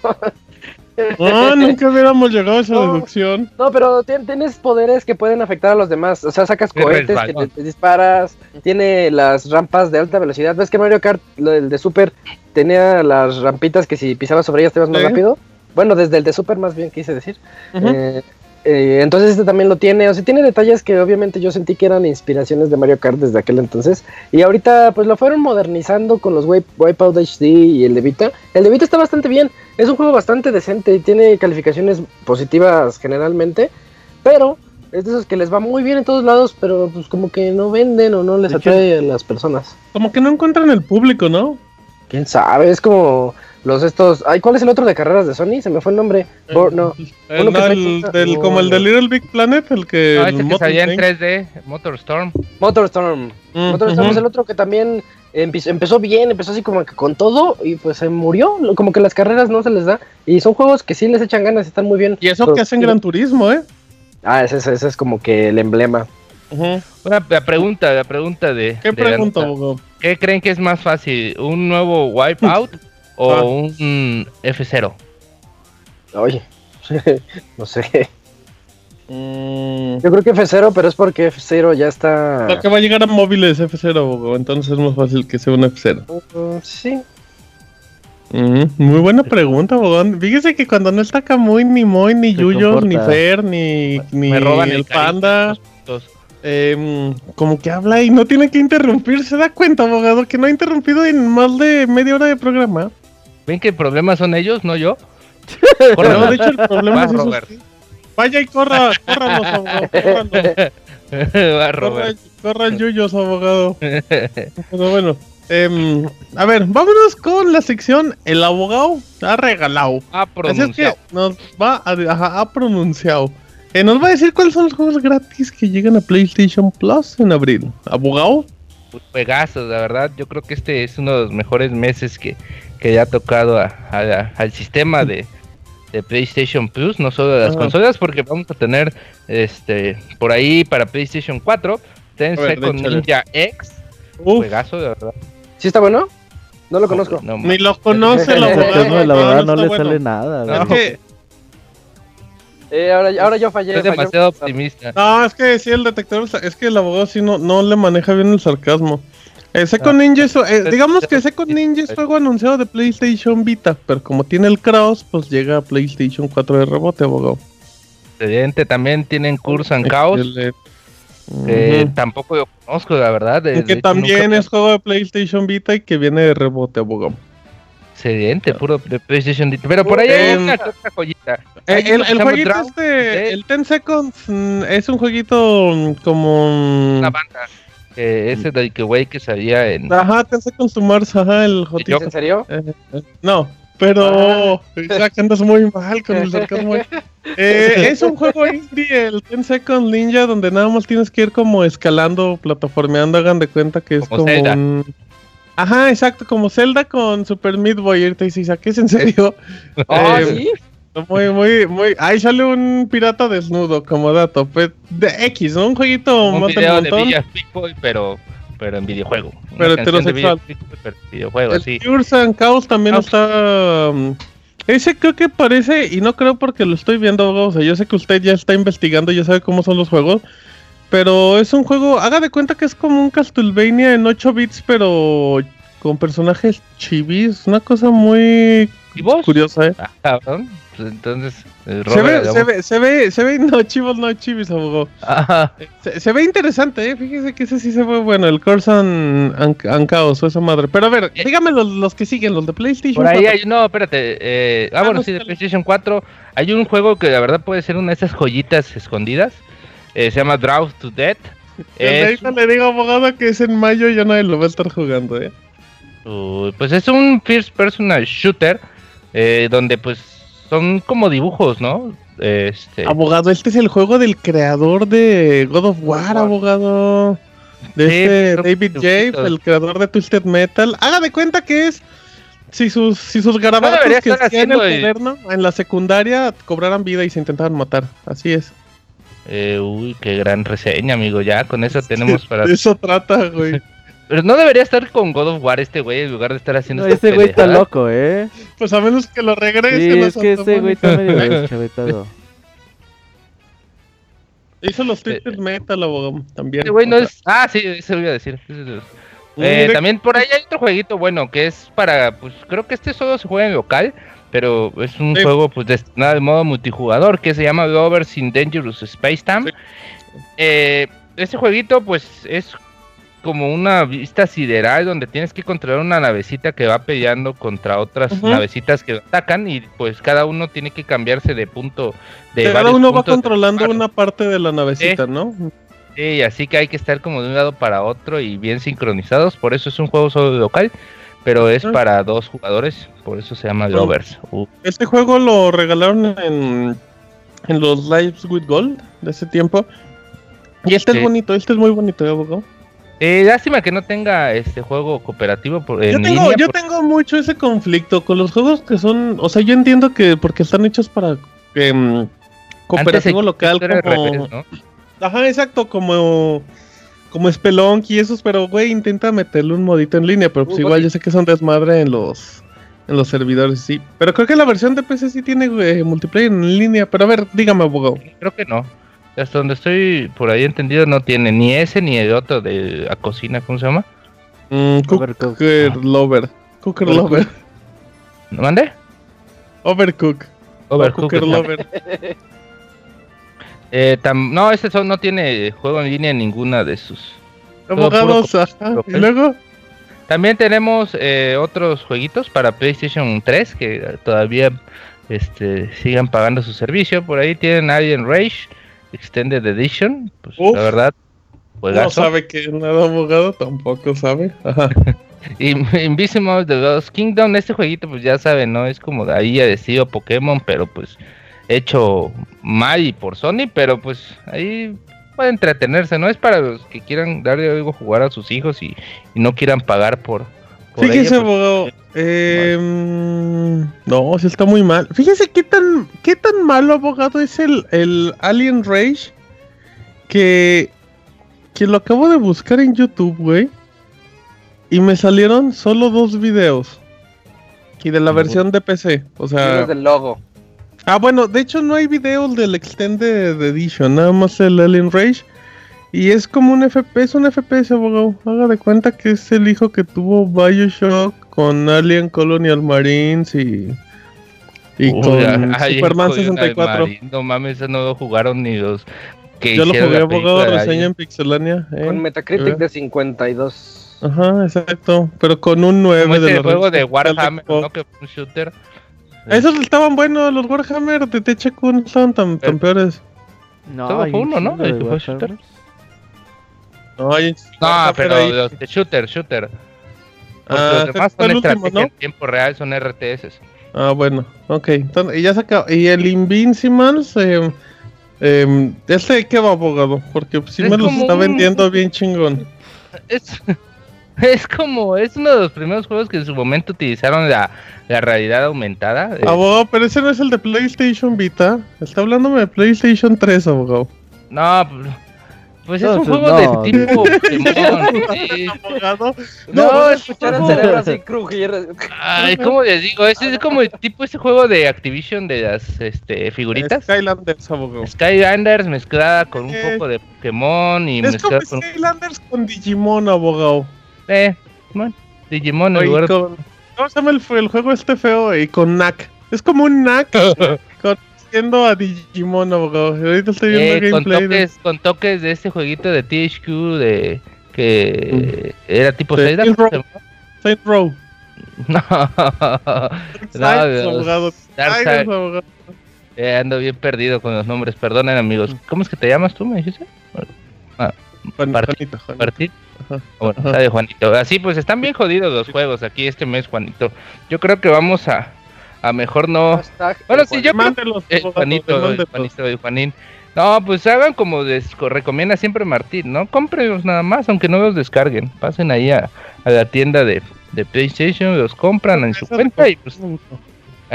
Ah, nunca hubiéramos llegado a esa No. deducción. No, pero tien- tienes poderes que pueden afectar a los demás. O sea, sacas Es cohetes que te, te disparas. Tiene las rampas de alta velocidad. ¿Ves que Mario Kart, lo del de Super, tenía las rampitas que si pisabas sobre ellas te ibas más rápido? Bueno, desde el de Super más bien quise decir. Eh, eh, entonces este también lo tiene. O sea, tiene detalles que obviamente yo sentí que eran inspiraciones de Mario Kart desde aquel entonces. Y ahorita pues lo fueron modernizando con los Wipe- Wipeout HD y el de Vita. El de Vita está bastante bien. Es un juego bastante decente y tiene calificaciones positivas generalmente. Pero es de esos que les va muy bien en todos lados, pero pues como que no venden o no les atrae a las personas. Como que no encuentran el público, ¿no? ¿Quién sabe? Es como los estos... Ay, ¿cuál es el otro de carreras de Sony? Se me fue el nombre. No. El, no, el del, como el de Little Big Planet, el que... No, el ese que salía en Tank. 3D, Motorstorm. Motorstorm. Mm, Motorstorm ujú. es el otro que también empe- empezó bien, empezó así como que con todo y pues se murió. Como que las carreras no se les da. Y son juegos que sí les echan ganas están muy bien. Y eso Pero- que hacen Gran Turismo, ¿eh? Ah, ese, es- ese es como que el emblema. Una la pregunta, la pregunta de. ¿Qué de pregunta, abogado? ¿Qué creen que es más fácil? ¿Un nuevo Wipeout o ah. un F0. Oye, no sé. Mm. Yo creo que F0, pero es porque F0 ya está. Porque va a llegar a móviles F0, entonces es más fácil que sea un F0. Mm, sí. muy buena pregunta, Bogón. Fíjese que cuando no está Kamui, ni Moy, ni Yuyo, ni Fer, ni, ni el, panda, eh, como que habla y no tiene que interrumpir. ¿Se da cuenta, abogado, que no ha interrumpido en más de media hora de programa? ¿Ven que el problema son ellos, no yo? no, de hecho, el problema es. Vaya y corra, abogados, Va, Robert. Corran, yuyos, abogado. Pero bueno, eh, a ver, vámonos con la sección El abogado ha regalado. Ha pronunciado. Así es que nos va a, ajá, ha pronunciado. Eh, nos va a decir cuáles son los juegos gratis que llegan a PlayStation Plus en abril. ¿Abogado? Pues Pegaso, la verdad. Yo creo que este es uno de los mejores meses que, que ya ha tocado al sistema de, de PlayStation Plus, no solo de las consolas, porque vamos a tener este por ahí para PlayStation 4, Ten con Ninja X. Juegazo, de verdad. ¿Sí está bueno? No lo conozco. Ni lo conoce, la verdad. la verdad no, le sale nada. Eh, ahora, ahora yo fallé. Es demasiado optimista. No, es que sí, el detector, es que el abogado sí no, no le maneja bien el sarcasmo. Eh, Second Ninja eh, digamos que Second Ninja es juego anunciado de PlayStation Vita, pero como tiene el cross, pues llega a PlayStation 4 de rebote, abogado. Excelente, también tienen Curse and Chaos. Eh, tampoco yo conozco, la verdad. que también es juego de PlayStation Vita y que viene de rebote, abogado. Excelente, puro de PlayStation Vita. Pero por ahí hay em, una joyita. el, el jueguito este, el Ten Seconds, mm, es un jueguito mm, como... Una banda ese de que güey que salía en. Ajá, te hace consumarse, ajá, el Jotis. ¿En serio? Eh, eh, no, pero ya que andas muy mal con el sarcasmo. Eh, es un juego indie, el Ten Second Ninja, donde nada más tienes que ir como escalando, plataformeando, hagan de cuenta que es como, un. Ajá, exacto, como Zelda con Super Meat Boy. Y te dices, ¿qué es en serio? ¿Ah, sí? Muy, muy, muy. Ahí sale un pirata desnudo como dato. Pues, de X, ¿no? Un jueguito un video de Villa pero, pero en videojuego. Pero heterosexual. Pero videojuego, el sí. And Chaos también está. Um, ese creo que parece, y no creo porque lo estoy viendo, o sea, yo sé que usted ya está investigando, ya sabe cómo son los juegos, pero es un juego, haga de cuenta que es como un Castlevania en 8 bits, pero con personajes chivis, una cosa muy curiosa, ¿eh? Ah, pues, entonces, se, ve, se, ve, se, ve, se ve, no chivos, no chivis, abogado. Se, ve interesante, ¿eh? fíjese que ese sí se ve bueno, el Corsan Ancaos o esa madre. Pero a ver, eh. dígame los, que siguen, los de PlayStation Por ahí hay, no, espérate. Eh, ah, ah, bueno, sí, de PlayStation 4. Hay un juego que la verdad puede ser una de esas joyitas escondidas. Eh, se llama Draw to Death. Es... le digo, abogado, que es en mayo y ya nadie lo va a estar jugando, ¿eh? pues es un first personal shooter. Eh, donde pues son como dibujos, ¿no? Este... Abogado, este es el juego del creador de God of War, abogado. De este David Jave, el creador de Twisted Metal. Haga de cuenta que es si sus, si sus garabatos que hacían el moderno en la secundaria cobraran vida y se intentaban matar. Así es. Eh, uy, qué gran reseña, amigo. Ya con eso tenemos para. eso trata, güey. Pero no debería estar con God of War este güey en lugar de estar haciendo no, Ese güey está loco, ¿eh? Pues a menos que lo regrese. Sí, es que ese güey está medio deschavetado. Hizo los Twisted Metal, abogado, también. Ese güey no es... Ah, sí, eso voy a decir. Eh, también por ahí hay otro jueguito bueno que es para, pues creo que este solo se juega en local, pero es un juego pues destinado de modo multijugador que se llama Lovers in Dangerous Space Time. Eh, este jueguito pues es como una vista sideral donde tienes que controlar una navecita que va peleando contra otras navecitas que atacan y pues cada uno tiene que cambiarse de punto de cada uno va controlando una parte de la navecita, ¿no? Sí, así que hay que estar como de un lado para otro y bien sincronizados, por eso es un juego solo local, pero es para dos jugadores, por eso se llama Lovers. Uh. Este juego lo regalaron en, en los Lives with Gold de ese tiempo. Y este es bonito, este es muy bonito, ¿eh, abogado? Eh, lástima que no tenga este juego cooperativo por, yo tengo, Yo tengo mucho ese conflicto con los juegos que son, o sea, yo entiendo que porque están hechos para em, cooperativo local como, ajá, exacto, como como Spelunk y esos, pero güey, intenta meterle un modito en línea, pero pues igual yo sé que son desmadre en los En los servidores, sí. Pero creo que la versión de PC sí tiene eh, multiplayer en línea. Pero a ver, dígame, abogado. Creo que no. Hasta donde estoy por ahí entendido, no tiene ni ese ni el otro de la cocina, ¿cómo se llama? Mm, Cooker Lover. Cooker Lover. ¿No mande? Overcook. Overcook. Cooker Lover. eh, no, este son, no tiene juego en línea en ninguna de sus. Abogados, ¿Y luego? También tenemos eh, otros jueguitos para PlayStation 3 que todavía este, sigan pagando su servicio. Por ahí tienen Alien Rage Extended Edition. Pues la verdad, no sabe que nada abogado, tampoco sabe. y Invisible The Lost Kingdom, este jueguito, pues ya saben, ¿no? Es como de ahí a decido Pokémon, pero pues hecho mal y por Sony, pero pues ahí puede entretenerse, ¿no? Es para los que quieran darle algo a jugar a sus hijos y, no quieran pagar por. Fíjese, pues, abogado. Eh, no, si está muy mal. Fíjese qué tan, qué tan malo, abogado, es el, el Alien Rage que que lo acabo de buscar en YouTube, güey. Y me salieron solo dos videos. Y de la versión de PC. O sea. del logo. Ah, bueno, de hecho no hay videos del Extended Edition, nada más el Alien Rage. Y es como un FPS, un FPS, abogado. Haga de cuenta que es el hijo que tuvo Bioshock con Alien Colonial Marines y. Y con Superman 64. no mames, no lo jugaron ni los yo lo jugué abogado reseña en Pixelania. Eh. Con Metacritic de 52. Ajá, exacto. Pero con un 9 de los juego de Warhammer, ¿no? Que un shooter. Esos estaban buenos, los Warhammer de THQ no estaban tan, tan peores. No, fue uno, ¿no? De shooter. No, no pero los de shooter, shooter. ah, los demás son estrategia en tiempo real, son RTS. Ah, bueno, ok. Entonces, y ya se acabó. Y el Invincibles, eh, eh, ¿Este qué va, abogado? Porque si me los está vendiendo bien chingón. Es, como, es uno de los primeros juegos que en su momento utilizaron la, realidad aumentada. Eh. Abogado, pero ese no es el de PlayStation Vita. Está hablándome de PlayStation 3, abogado. No, pues es un juego de tipo No, escuchar el cerebro así crujir. Ay, ¿cómo les digo? Es, es como el tipo ese juego de Activision de las este, figuritas. Skylanders, abogado. Skylanders mezclada con un poco de Pokémon y es como con... Skylanders con Digimon, abogado. Eh, bueno, Digimon. El lugar... con... ¿Cómo se llama el, el juego este feo? Y con Knack. Es como un Knack con a Digimon, abogado. Ahorita estoy viendo eh, con toques, con toques de este jueguito de THQ de que mm. era tipo Zelda. Saint Row. No, no, abogado. Eh, ando bien perdido con los nombres, perdonen amigos. Mm. ¿Cómo es que te llamas tú, me dijiste? Ah, Juanito, Juanito. Bueno, de Juanito. Así pues están bien jodidos los juegos aquí este mes, Juanito. Yo creo que vamos a, a mejor no. bueno, sí, yo eh, Juanito, Juanito, Juanín. No, pues hagan como les recomienda siempre Martín, ¿no? Cómprenlos nada más, aunque no los descarguen. Pasen ahí a, la tienda de, de, PlayStation, los compran en su cuenta y pues.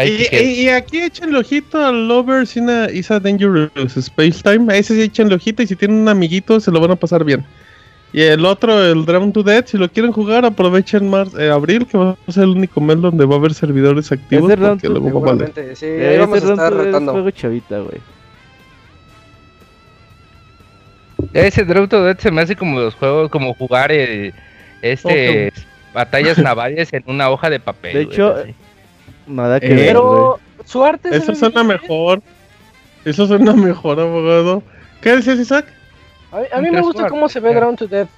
y, aquí echen ojito al Lover Is a Dangerous Space Time. A ese sí echen ojito y si tienen un amiguito se lo van a pasar bien. Y el otro, el Drown to Dead, si lo quieren jugar, aprovechen más eh, abril, que va a ser el único mes donde va a haber servidores activos. Ese porque luego va a valer. Sí, ahí vamos a estar retando. juego chavita, güey. Ese Drown to Dead se me hace como los juegos, como jugar eh, este batallas navales en una hoja de papel. De hecho, nada que ver. Pero su arte Eso suena mejor. Eso suena mejor, abogado. ¿Qué decías, Isaac? A, mí me gusta cómo se ve Ground to Death.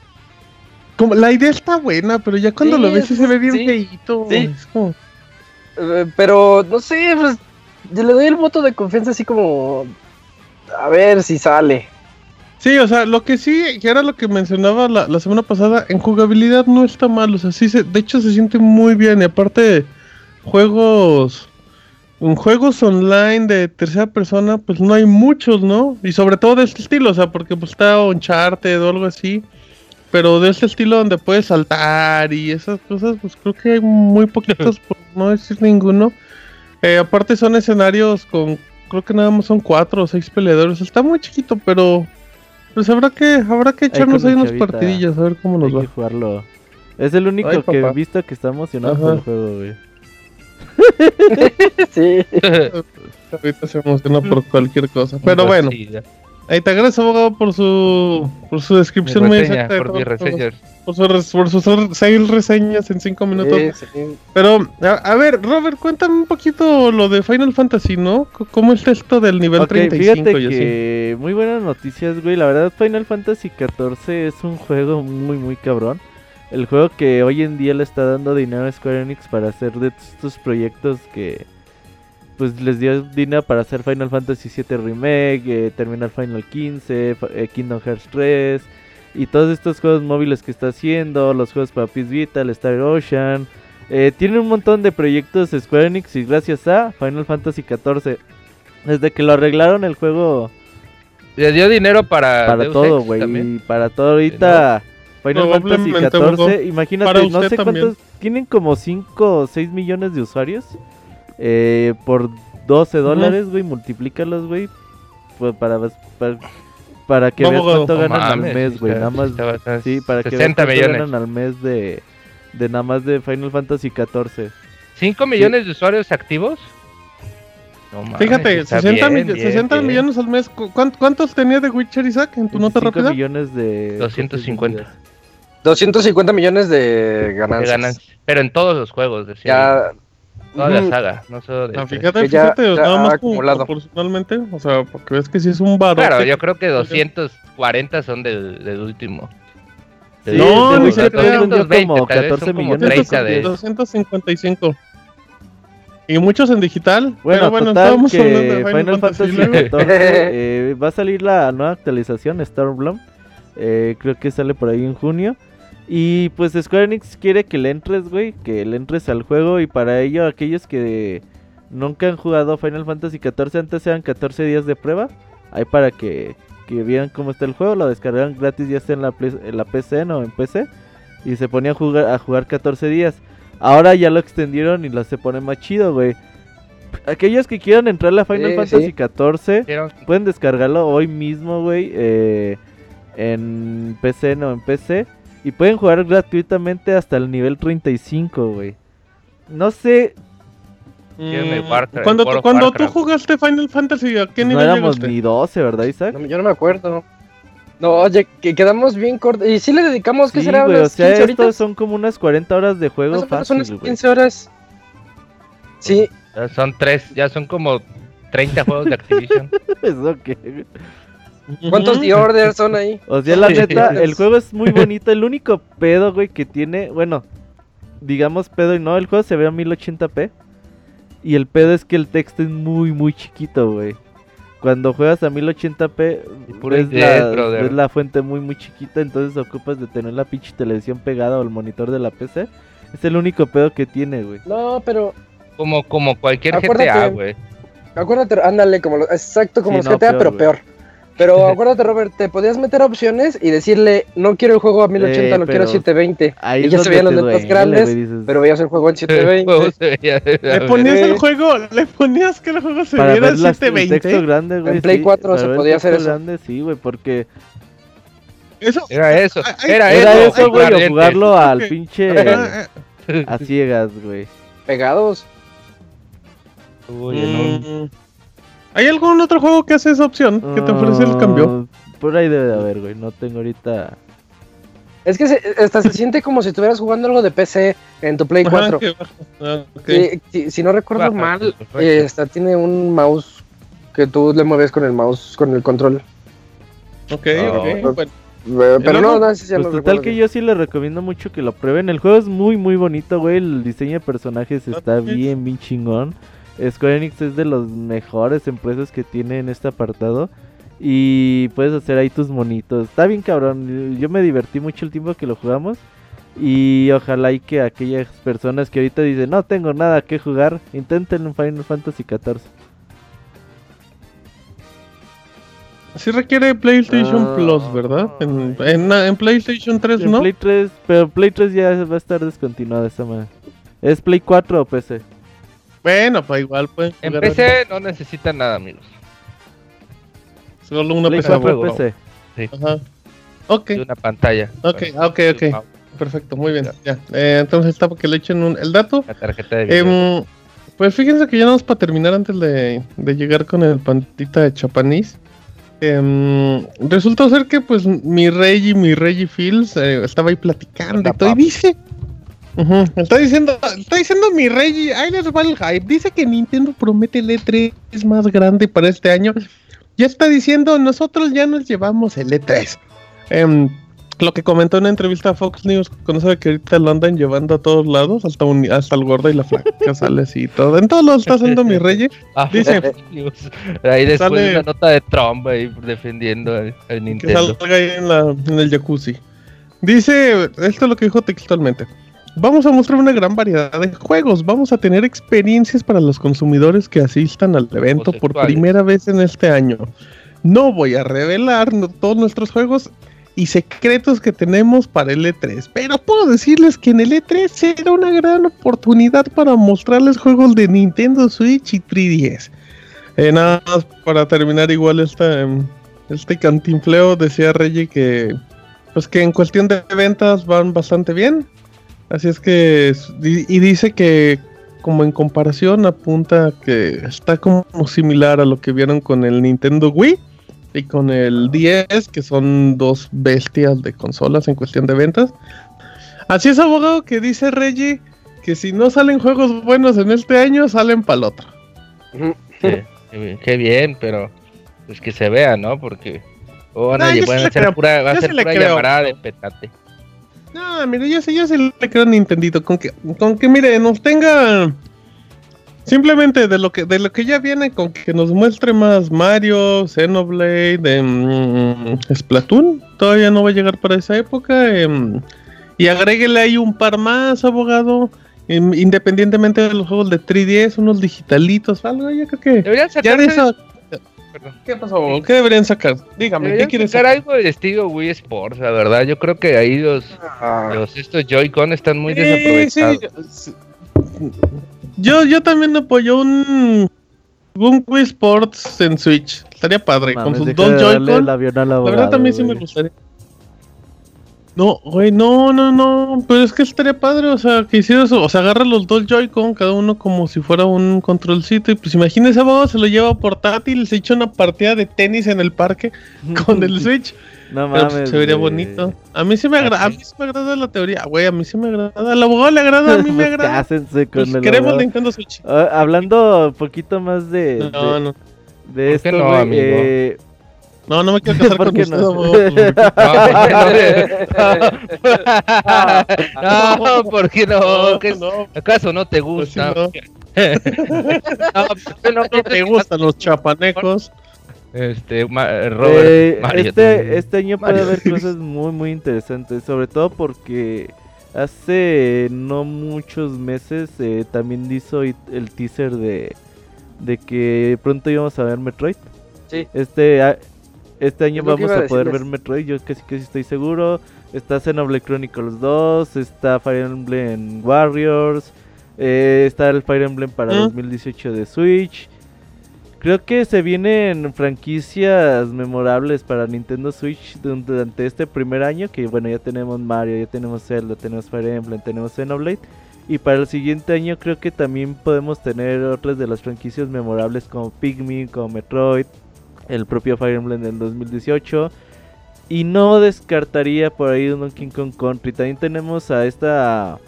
Como, la idea está buena, pero ya cuando lo ves sí se ve bien feito. Eh, pero, no sé, pues, yo le doy el voto de confianza así como... A ver si sale. Sí, o sea, lo que sí, que era lo que mencionaba la, semana pasada, en jugabilidad no está mal, o sea, sí, se, de hecho se siente muy bien, y aparte, juegos en juegos online de tercera persona, pues no hay muchos, ¿no? Y sobre todo de este estilo, o sea, porque pues está Uncharted o algo así. Pero de este estilo donde puedes saltar y esas cosas, pues creo que hay muy poquitos, por no decir ninguno. Eh, aparte son escenarios con, creo que nada más son cuatro o seis peleadores. Está muy chiquito, pero pues habrá que, habrá que echarnos ahí unas partidillas a ver cómo nos va. jugarlo. Es el único que he visto que está emocionado por el juego, güey. sí. Ahorita se emociona por cualquier cosa. Pero bueno. Ahí te agradezco, abogado, por su, por su descripción muy exacta. Por, reseñas. Por, por, sus seis reseñas en cinco minutos. Pero, a, ver, Robert, cuéntame un poquito lo de Final Fantasy, ¿no? ¿Cómo es esto del nivel okay, 35 fíjate que Muy buenas noticias, güey. La verdad, Final Fantasy XIV es un juego muy, muy cabrón. El juego que hoy en día le está dando dinero a Square Enix para hacer de estos proyectos que pues les dio dinero para hacer Final Fantasy VII Remake, eh, terminar Final 15, eh, Kingdom Hearts 3 y todos estos juegos móviles que está haciendo, los juegos para PS Vita, el Star Ocean. Eh, tiene un montón de proyectos Square Enix y gracias a Final Fantasy XIV. Desde que lo arreglaron el juego... Le dio dinero para... Para todo, güey. Para todo ahorita... Final Fantasy XIV, imagínate, no sé cuántos... Tienen como 5 o 6 millones de usuarios. Eh, por 12 dólares, güey, multiplícalos, güey. Pues para, para, para que veas cuánto ganan al mes, güey. Nada más. Sí, para que veas cuánto ganan al mes de, de nada más de Final Fantasy XIV. ¿5 millones de usuarios activos? No mames, Fíjate, 60, millones al mes. ¿Cuántos tenía de Witcher Isaac en tu nota rápida? millones de. 250. 250 millones de ganancias. Pero en todos los juegos, decía. Ya, Toda la saga, no solo de. No, fíjate, fíjate, nada más acumulado. proporcionalmente, o sea, porque ves que si es un baro. Claro, yo creo que 240 son del, del último. Sí, no, no sé, como 14 millones. 30 de... 255. Y muchos en digital. Bueno, pero bueno, total que de Final, Final Fantasy, Fantasy eh, va a salir la nueva actualización, Stormbloom. Eh, creo que sale por ahí en junio. Y pues Square Enix quiere que le entres, güey, que le entres al juego y para ello aquellos que nunca han jugado Final Fantasy XIV antes sean 14 días de prueba, ahí para que, que vieran cómo está el juego, lo descargan gratis ya sea en la, en la PC o en PC y se ponía a jugar, a jugar 14 días. Ahora ya lo extendieron y lo se pone más chido, güey. Aquellos que quieran entrar a Final Fantasy XIV pueden descargarlo hoy mismo, güey, eh, en PC o en PC. Y pueden jugar gratuitamente hasta el nivel 35, güey. No sé. Mm, cuando cuando tú jugaste Final Fantasy, ¿a qué nivel no éramos ni 12, ¿verdad, Isaac? yo no me acuerdo. No, oye, que quedamos bien cortos. Y sí le dedicamos, ¿qué será? Güey, o sea, esto son como unas 40 horas de juego fácil, Son unas 15 horas. Sí. Ya son tres, ya son como 30 juegos de Activision. ¿Eso qué? ¿Cuántos The Order son ahí? O sea, la neta, el juego es muy bonito. El único pedo, güey, que tiene, bueno, digamos pedo y no, el juego se ve a 1080p. Y el pedo es que el texto es muy, muy chiquito, güey. Cuando juegas a 1080p, es la, es la fuente muy, muy chiquita. Entonces ocupas de tener la pinche televisión pegada o el monitor de la PC. Es el único pedo que tiene, güey. No, pero. Como, como cualquier GTA, güey. Acuérdate, ándale, como exacto como los GTA, pero peor. Pero acuérdate, Robert, te podías meter opciones y decirle, no quiero el juego a 1080, lo quiero a 720. y ya se veían los letras grandes, pero veías el juego en 720. le ponías el juego, le ponías que el juego se viera en 720. Grande, güey, en Play 4 se podía hacer eso. Grande, sí, güey, porque... Eso, era eso, era, era eso, güey, jugarlo al pinche... a ciegas, güey. Pegados. Uy, mm. ¿Hay algún otro juego que hace esa opción? Que te ofrece el cambio. Ah, por ahí debe de haber, güey. No tengo ahorita. Es que se, hasta se siente como si estuvieras jugando algo de PC en tu Play 4. Ah, si, no recuerdo mal, esta tiene un mouse que tú le mueves con el mouse, con el control. Ok, ok. Bueno. Pero no, no, si pues total que yo sí le recomiendo mucho que lo prueben. El juego es muy, muy bonito, güey. El diseño de personajes está bien, bien chingón. Square Enix es de las mejores empresas que tiene en este apartado. Y puedes hacer ahí tus monitos. Está bien cabrón. Yo me divertí mucho el tiempo que lo jugamos. Y ojalá y que aquellas personas que ahorita dicen no tengo nada que jugar, intenten un Final Fantasy XIV. Sí requiere PlayStation ah. Plus, ¿verdad? En, en, PlayStation 3, ¿no? Play 3, pero Play 3 ya va a estar descontinuada esa manera. ¿Es Play 4 o PC? Bueno, pues igual pueden En PC no necesitan nada, amigos. Solo una PC. PC. Sí. Ajá. Ok. Y una pantalla. Ok, ok, ok. Perfecto, muy bien. Ya. Eh, entonces está para que le echen un, el dato. La tarjeta de video. Eh, Pues fíjense que ya vamos para terminar antes de, llegar con el pantita de Chapanís. Em, resulta ser que pues mi rey y mi rey Fields eh, estaba ahí platicando y todo y dice Está diciendo, está diciendo mi rey, ahí les va el hype. Dice que Nintendo promete el E3 más grande para este año. Ya está diciendo, nosotros ya nos llevamos el E3. Em, lo que comentó en una entrevista a Fox News, sabe que ahorita lo andan llevando a todos lados, hasta, hasta el gordo y la flaca sale así y todo. En todos lados está haciendo mi rey. Ah, dice, ahí después sale, una nota de Trump ahí defendiendo al, Nintendo. Que salga ahí en, la, en el jacuzzi. Dice, esto es lo que dijo textualmente. Vamos a mostrar una gran variedad de juegos. Vamos a tener experiencias para los consumidores que asistan al evento por primera vez en este año. No voy a revelar todos nuestros juegos y secretos que tenemos para el E3, pero puedo decirles que en el E3 será una gran oportunidad para mostrarles juegos de Nintendo Switch y 3DS. Eh, nada más para terminar igual esta, em, este cantinfleo decía Reggie que pues que en cuestión de ventas van bastante bien Así es que, y dice que como en comparación apunta que está como similar a lo que vieron con el Nintendo Wii y con el 10, que son dos bestias de consolas en cuestión de ventas. Así es, abogado, que dice Reggie que si no salen juegos buenos en este año, salen para el otro. qué bien, pero pues que se vea, ¿no? Porque van a, ser pura, va a ser pura llamada de petate. No, mire, yo sí, yo sí le creo a Nintendito. Con que, con que, mire, nos tenga. Simplemente de lo que de lo que ya viene, con que nos muestre más Mario, Xenoblade, eh, Splatoon. Todavía no va a llegar para esa época. Em, y agréguele ahí un par más, abogado. Em, independientemente de los juegos de 3DS, unos digitalitos, algo, ya creo que. Deberían ya de eso, ¿Qué pasó? ¿Qué deberían sacar? Dígame, ¿qué quieres sacar? algo del estilo Wii Sports, la verdad. Yo creo que ahí los, ah. estos Joy-Con están muy desaprovechados. yo, yo también apoyo un, un Wii Sports en Switch. Estaría padre, con sus dos Joy-Con. La, la verdad también sí me gustaría. No, güey, no, no, no, pero es que estaría padre, o sea, que hiciera eso, o sea, agarra los dos Joy-Con, cada uno como si fuera un controlcito, y pues imagínese, abogado, se lo lleva portátil, se echa una partida de tenis en el parque con el Switch. No pues, mames. se vería bonito. A mí sí me agrada, a mí sí me agrada la teoría, güey, a mí sí me agrada. Al abogado le agrada, a mí me agrada. con pues queremos Nintendo Switch. Ah, hablando un poquito más de. No, de, no. De esto, no, güey, eh, no, no me quiero casar con usted, no? no, ¿por qué no? ¿Acaso no te pues gusta? no. no, te gustan los chapanecos. Este, Robert, eh, este, este año puede haber cosas muy, muy interesantes. Sobre todo porque hace no muchos meses eh, también hizo el teaser de, de que pronto íbamos a ver Metroid. Sí. Este, este año vamos a, poder ver Metroid, yo casi casi estoy seguro. Está Xenoblade Chronicles 2, está Fire Emblem Warriors, eh, está el Fire Emblem para 2018 ¿Mm? de Switch. Creo que se vienen franquicias memorables para Nintendo Switch durante este primer año, que bueno, ya tenemos Mario, ya tenemos Zelda, tenemos Fire Emblem, tenemos Xenoblade. Y para el siguiente año creo que también podemos tener otras de las franquicias memorables como Pikmin, como Metroid, el propio Fire Emblem del 2018. Y no descartaría por ahí un Donkey Kong Country. También tenemos a esta...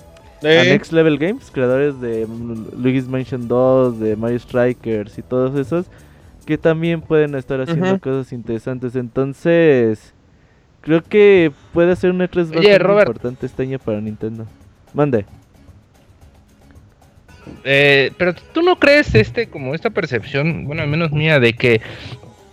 Next Level Games, creadores de Luigi's Mansion 2, de Mario Strikers y todos esos, que también pueden estar haciendo cosas interesantes. Entonces, creo que puede ser un E3 bastante importante este año para Nintendo. Mande. Eh, pero tú no crees este como esta percepción, bueno, al menos mía, de que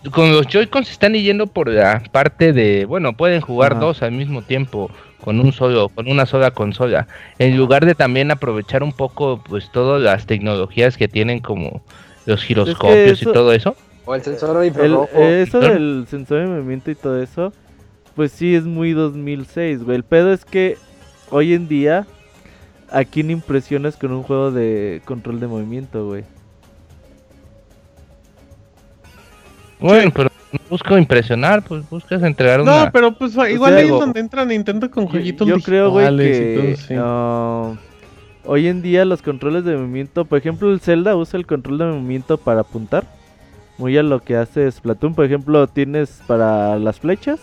con los Joy-Cons se están yendo por la parte de, bueno, pueden jugar dos al mismo tiempo con un solo, con una sola consola, en lugar de también aprovechar un poco, pues, todas las tecnologías que tienen como los giroscopios y todo eso. O el sensor de eso del sensor de movimiento y todo eso, pues sí es muy 2006, güey. El pedo es que hoy en día, ¿a quién impresionas con un juego de control de movimiento, güey? Bueno, pero no busco impresionar, pues buscas entregar una... No, pero pues igual ahí es donde entra Nintendo con jueguitos Yo, yo creo, güey, que... hoy en día los controles de movimiento, por ejemplo, el Zelda usa el control de movimiento para apuntar. Muy a lo que hace Splatoon, por ejemplo, tienes para las flechas.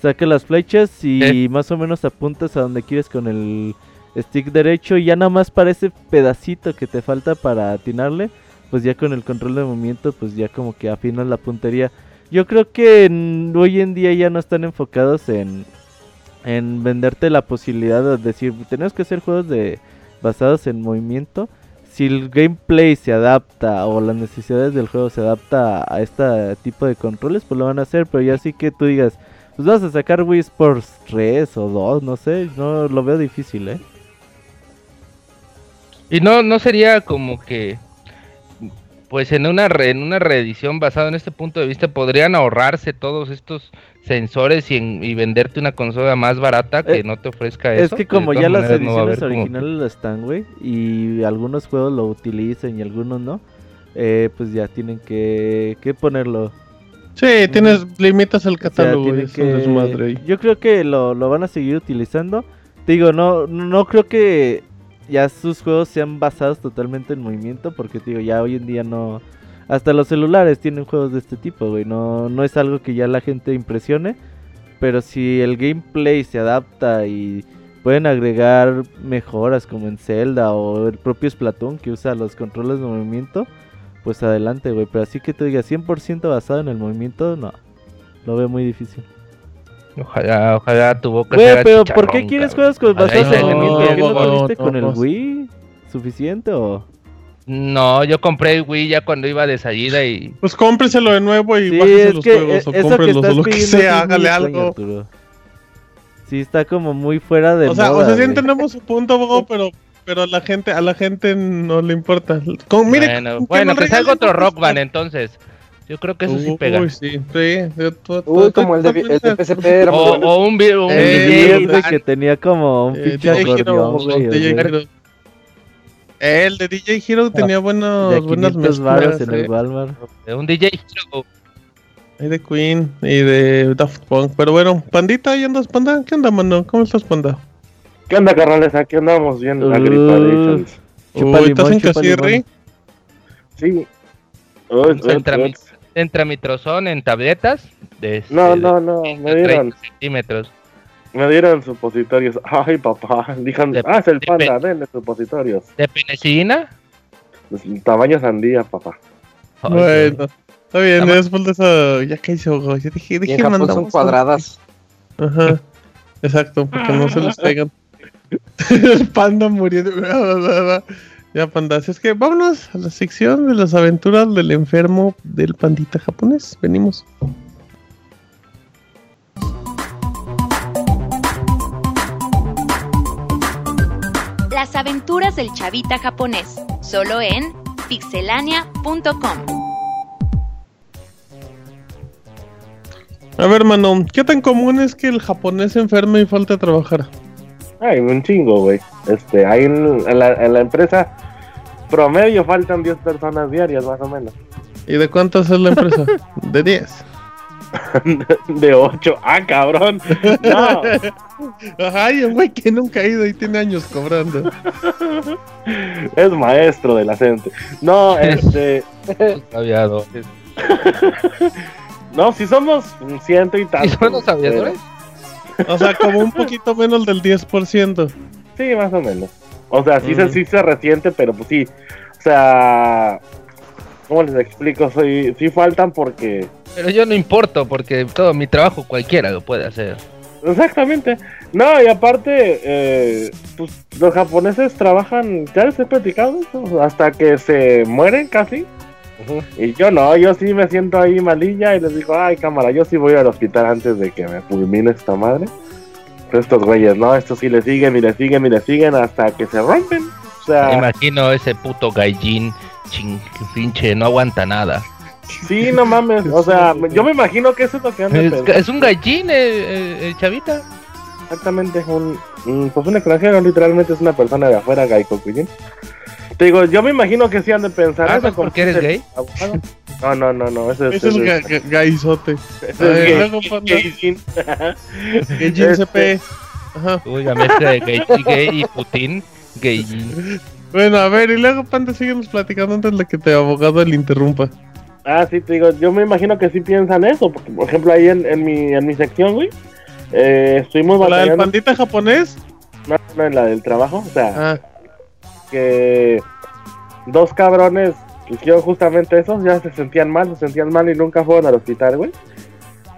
Saca las flechas y más o menos apuntas a donde quieres con el stick derecho y ya nada más para ese pedacito que te falta para atinarle, pues ya con el control de movimiento, pues ya como que afinas la puntería. Yo creo que hoy en día ya no están enfocados en, en venderte la posibilidad de decir, tenemos que hacer juegos de basados en movimiento. Si el gameplay se adapta o las necesidades del juego se adapta a este tipo de controles, pues lo van a hacer. Pero ya sí que tú digas, pues vas a sacar Wii Sports 3 o 2, no sé, no lo veo difícil, ¿eh? Y no, no sería como que pues en una, en una reedición basada en este punto de vista podrían ahorrarse todos estos sensores y, venderte una consola más barata que eh, no te ofrezca eso. Es que como ya las ediciones originales lo están, güey, y algunos juegos lo utilizan y algunos no, eh, pues ya tienen que, que ponerlo. Sí, tienes, limitas el catálogo, Yo creo que lo, lo van a seguir utilizando. Digo, no, no creo que ya sus juegos sean basados totalmente en movimiento, porque digo, ya hoy en día no... Hasta los celulares tienen juegos de este tipo, güey. No, no es algo que ya la gente impresione. Pero si el gameplay se adapta y pueden agregar mejoras como en Zelda o el propio Splatoon que usa los controles de movimiento, pues adelante, güey. Pero así que te diga 100% basado en el movimiento, no. Lo veo muy difícil. Ojalá, ojalá tu boca Güey, pero ¿por qué quieres juegos con en el ¿Qué no tuviste con el Wii? ¿Suficiente o...? No, yo compré el Wii ya cuando iba de salida y... Pues cómpreselo de nuevo y sí, bájese los juegos o cómprelos o lo que sea, hágale algo. Sí, está como muy fuera de O sea, o sea, sí entendemos su punto, pero pero a la gente a la gente no le importa. Con, mire, bueno, bueno que salga otro Rock Band entonces. Yo creo que eso sí pega. Uy, sí, sí. Uy, como el de, el de PSP era o, o, un, video eh, que tenía como un eh, pinche acordeón, El de DJ Hero tenía buenos, buenas mezclas. en el eh. Un DJ Hero. Hay de Queen y de Daft Punk. Pero bueno, Pandita, ¿ahí andas, Panda? ¿Qué onda, mano? ¿Cómo estás, Panda? ¿Qué onda, carnales? Aquí andamos viendo la gripa de ¿Estás en Casirri? Sí. Entra mi trozón en tabletas. De, no, no, no, me dieron. centímetros. Me dieron supositorios. Ay, papá. Dijan, ah, es el panda, denle supositorios. ¿De penicilina? Pues, tamaño sandía, papá. bueno, está bien, después de eso, ya que hizo, yo dije, dije, son cuadradas. Ajá, exacto, porque no se los pegan. el panda muriendo. Ya, pandas, es que vámonos a la sección de las aventuras del enfermo del pandita japonés. Venimos. Las aventuras del chavita japonés, solo en pixelania.com. A ver, mano, ¿qué tan común es que el japonés se enferme y falte trabajar? Ay, un chingo, güey. Este, hay en, la, en la empresa promedio faltan 10 personas diarias, más o menos. ¿Y de cuántas es la empresa? de 10. de 8. Ah, cabrón. No. Ay, un güey que nunca ha ido y tiene años cobrando. es maestro de la gente. No, este. No, si somos un ciento y tanto. son los aviadores? O sea, como un poquito menos del 10%. Sí, más o menos. O sea, sí, se, sí se resiente, pero pues sí. O sea, ¿cómo les explico? Soy, sí faltan porque... Pero yo no importo, porque todo mi trabajo cualquiera lo puede hacer. Exactamente. No, y aparte, eh, pues los japoneses trabajan, ya les he platicado, hasta que se mueren casi. Y yo no, yo sí me siento ahí malilla y les digo, ay cámara, yo sí voy al hospital antes de que me fulmine esta madre estos güeyes, ¿no? Estos sí le siguen y le siguen y le siguen hasta que se rompen. O sea... Me imagino ese puto gaijin, ching, pinche, no aguanta nada. Sí, no mames, o sea, yo me imagino que eso es lo que anda Es, es un gaijin, el, chavita. Exactamente, un, pues un extranjero, literalmente es una persona de afuera, Gaiko Te digo, yo me imagino que sí han de pensar. Ah, ¿por qué eres gay? No, no, no, no. Ese, es el gaizote. Gaijin CP. Ajá. Uy, la mezcla de gay, gay y Putin. Gay. Bueno, a ver, y luego Panda, síguenos platicando antes de que te abogado le interrumpa. Ah, sí, te digo, yo me imagino que sí piensan eso, porque por ejemplo ahí en, en mi, en mi sección, güey, eh, estuvimos ¿La del pandita japonés? No, no, en la del trabajo, o sea, Ah, que dos cabrones hicieron justamente eso, ya se sentían mal, se sentían mal y nunca fueron al hospital, güey.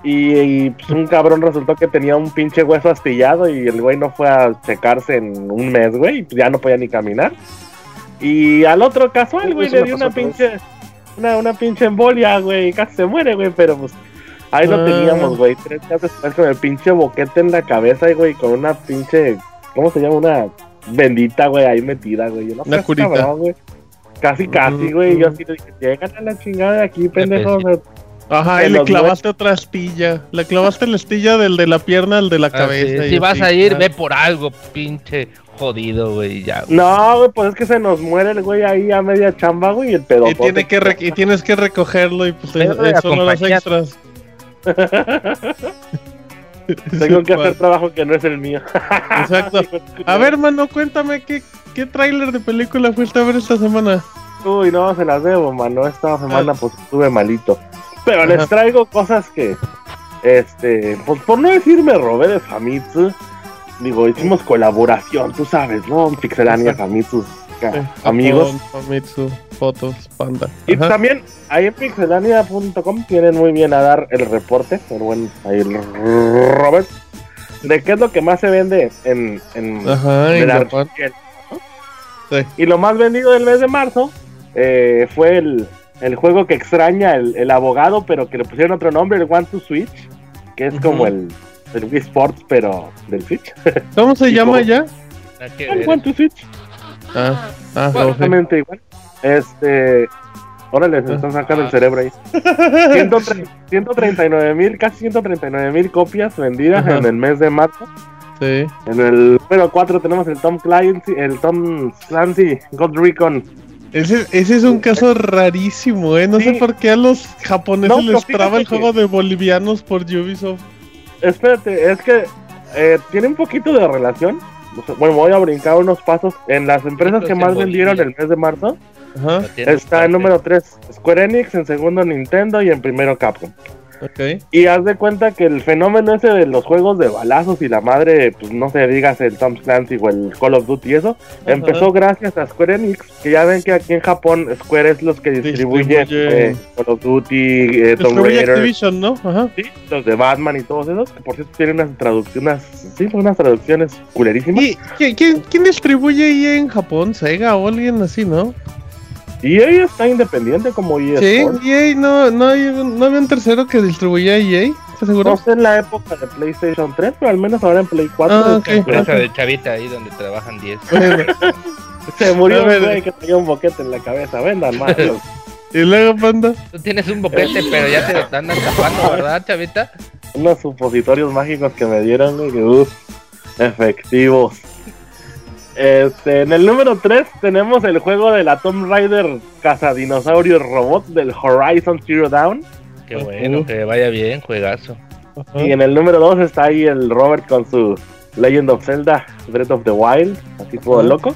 Y, y, pues, un cabrón resultó que tenía un pinche hueso astillado y el güey no fue a checarse en un mes, güey, y ya no podía ni caminar. Y al otro casual, güey, le dio una pinche, una, una pinche embolia, güey, y casi se muere, güey, pero pues ahí lo Ah. teníamos, güey, tres días después con el pinche boquete en la cabeza, güey, con una pinche, ¿cómo se llama? Una bendita, güey, ahí metida, güey. Yo no Una sé, curita. cabrón, güey. Casi, casi, güey. Yo así le dije, llegan a la chingada de aquí, pendejo. pues, Ajá, y le clavaste otra astilla. Le clavaste la astilla del de la pierna al de la Ah, cabeza. sí, Si vas así. a ir, ve por algo, pinche jodido, güey. Ya, güey. No, güey, pues es que se nos muere el güey ahí a media chamba, güey, y el pedo. Y, tiene que re- y tienes que recogerlo y pues eso los acompañar. extras. Tengo que hacer trabajo que no es el mío. Exacto. A ver, mano, cuéntame qué, qué tráiler de película fuiste a ver esta semana. Uy, no, se las debo, mano. Esta semana, pues estuve malito. Pero Ajá. les traigo cosas que, este, pues por no decir me robé de Famitsu. Digo, hicimos colaboración, tú sabes, ¿no? Pixelania, Famitsu, Eh, amigos. Famitsu, fotos, panda. Y Ajá. también ahí en pixelania.com tienen muy bien a dar el reporte, el buen ahí el Robert, de qué es lo que más se vende en, en Ajá, en. Sí. Y lo más vendido del mes de marzo eh, fue el, el juego que extraña el, el abogado, pero que le pusieron otro nombre, el One to Switch, que es como el, el Wii Sports, pero del Switch. ¿Cómo se llama como- ya? El. One to Switch, Ah, ah, Bueno, exactamente igual. Este. Órale, se están sacando el cerebro ahí. 139 mil, casi 139 mil copias vendidas Ajá. en el mes de marzo. Sí. En el número 4 tenemos el Tom Clancy, el Tom Clancy God Recon. Ese, ese es un caso rarísimo, ¿eh? No sé por qué a los japoneses No, les traba el juego de bolivianos por Ubisoft. Espérate, es que eh, tiene un poquito de relación. Bueno, voy a brincar unos pasos. En las empresas que más vendieron el mes de marzo, Ajá, está en parte. número 3 Square Enix, en segundo Nintendo y en primero Capcom. Ok. Y haz de cuenta que el fenómeno ese de los juegos de balazos y la madre, pues no se digas el Tom Clancy o el Call of Duty y eso, Ajá. empezó gracias a Square Enix, que ya ven que aquí en Japón Square es los que distribuyen Distribuye- eh, Call of Duty, eh, Tomb Raider, Activision, ¿no? Ajá. sí, los de Batman y todos esos, que por cierto tienen unas traducciones, sí, unas traducciones culerísimas. ¿Y qui- quién, quién distribuye EA en Japón? ¿Sega o alguien así, no? Y ella está independiente como EA Sí, Sports. EA, no, no, hay, no había un tercero que distribuía EA, ¿estás seguro? No sé en la época de PlayStation 3, pero al menos ahora en Play 4 Ah, está ok. Empresa de chavita ahí donde trabajan 10. Bueno, se murió un güey que tenía un boquete en la cabeza, vendan más. y luego, panda. Tú tienes un boquete, pero ya te lo están tapando, ¿verdad, chavita? unos supositorios mágicos que me dieron, güey, que uff, efectivos. Este, en el número 3 tenemos el juego de la Tomb Raider Cazadinosaurio Robot del Horizon Zero Dawn. Qué bueno, que vaya bien, juegazo. Y en el número 2 está ahí el Robert con su Legend of Zelda Breath of the Wild, así todo loco.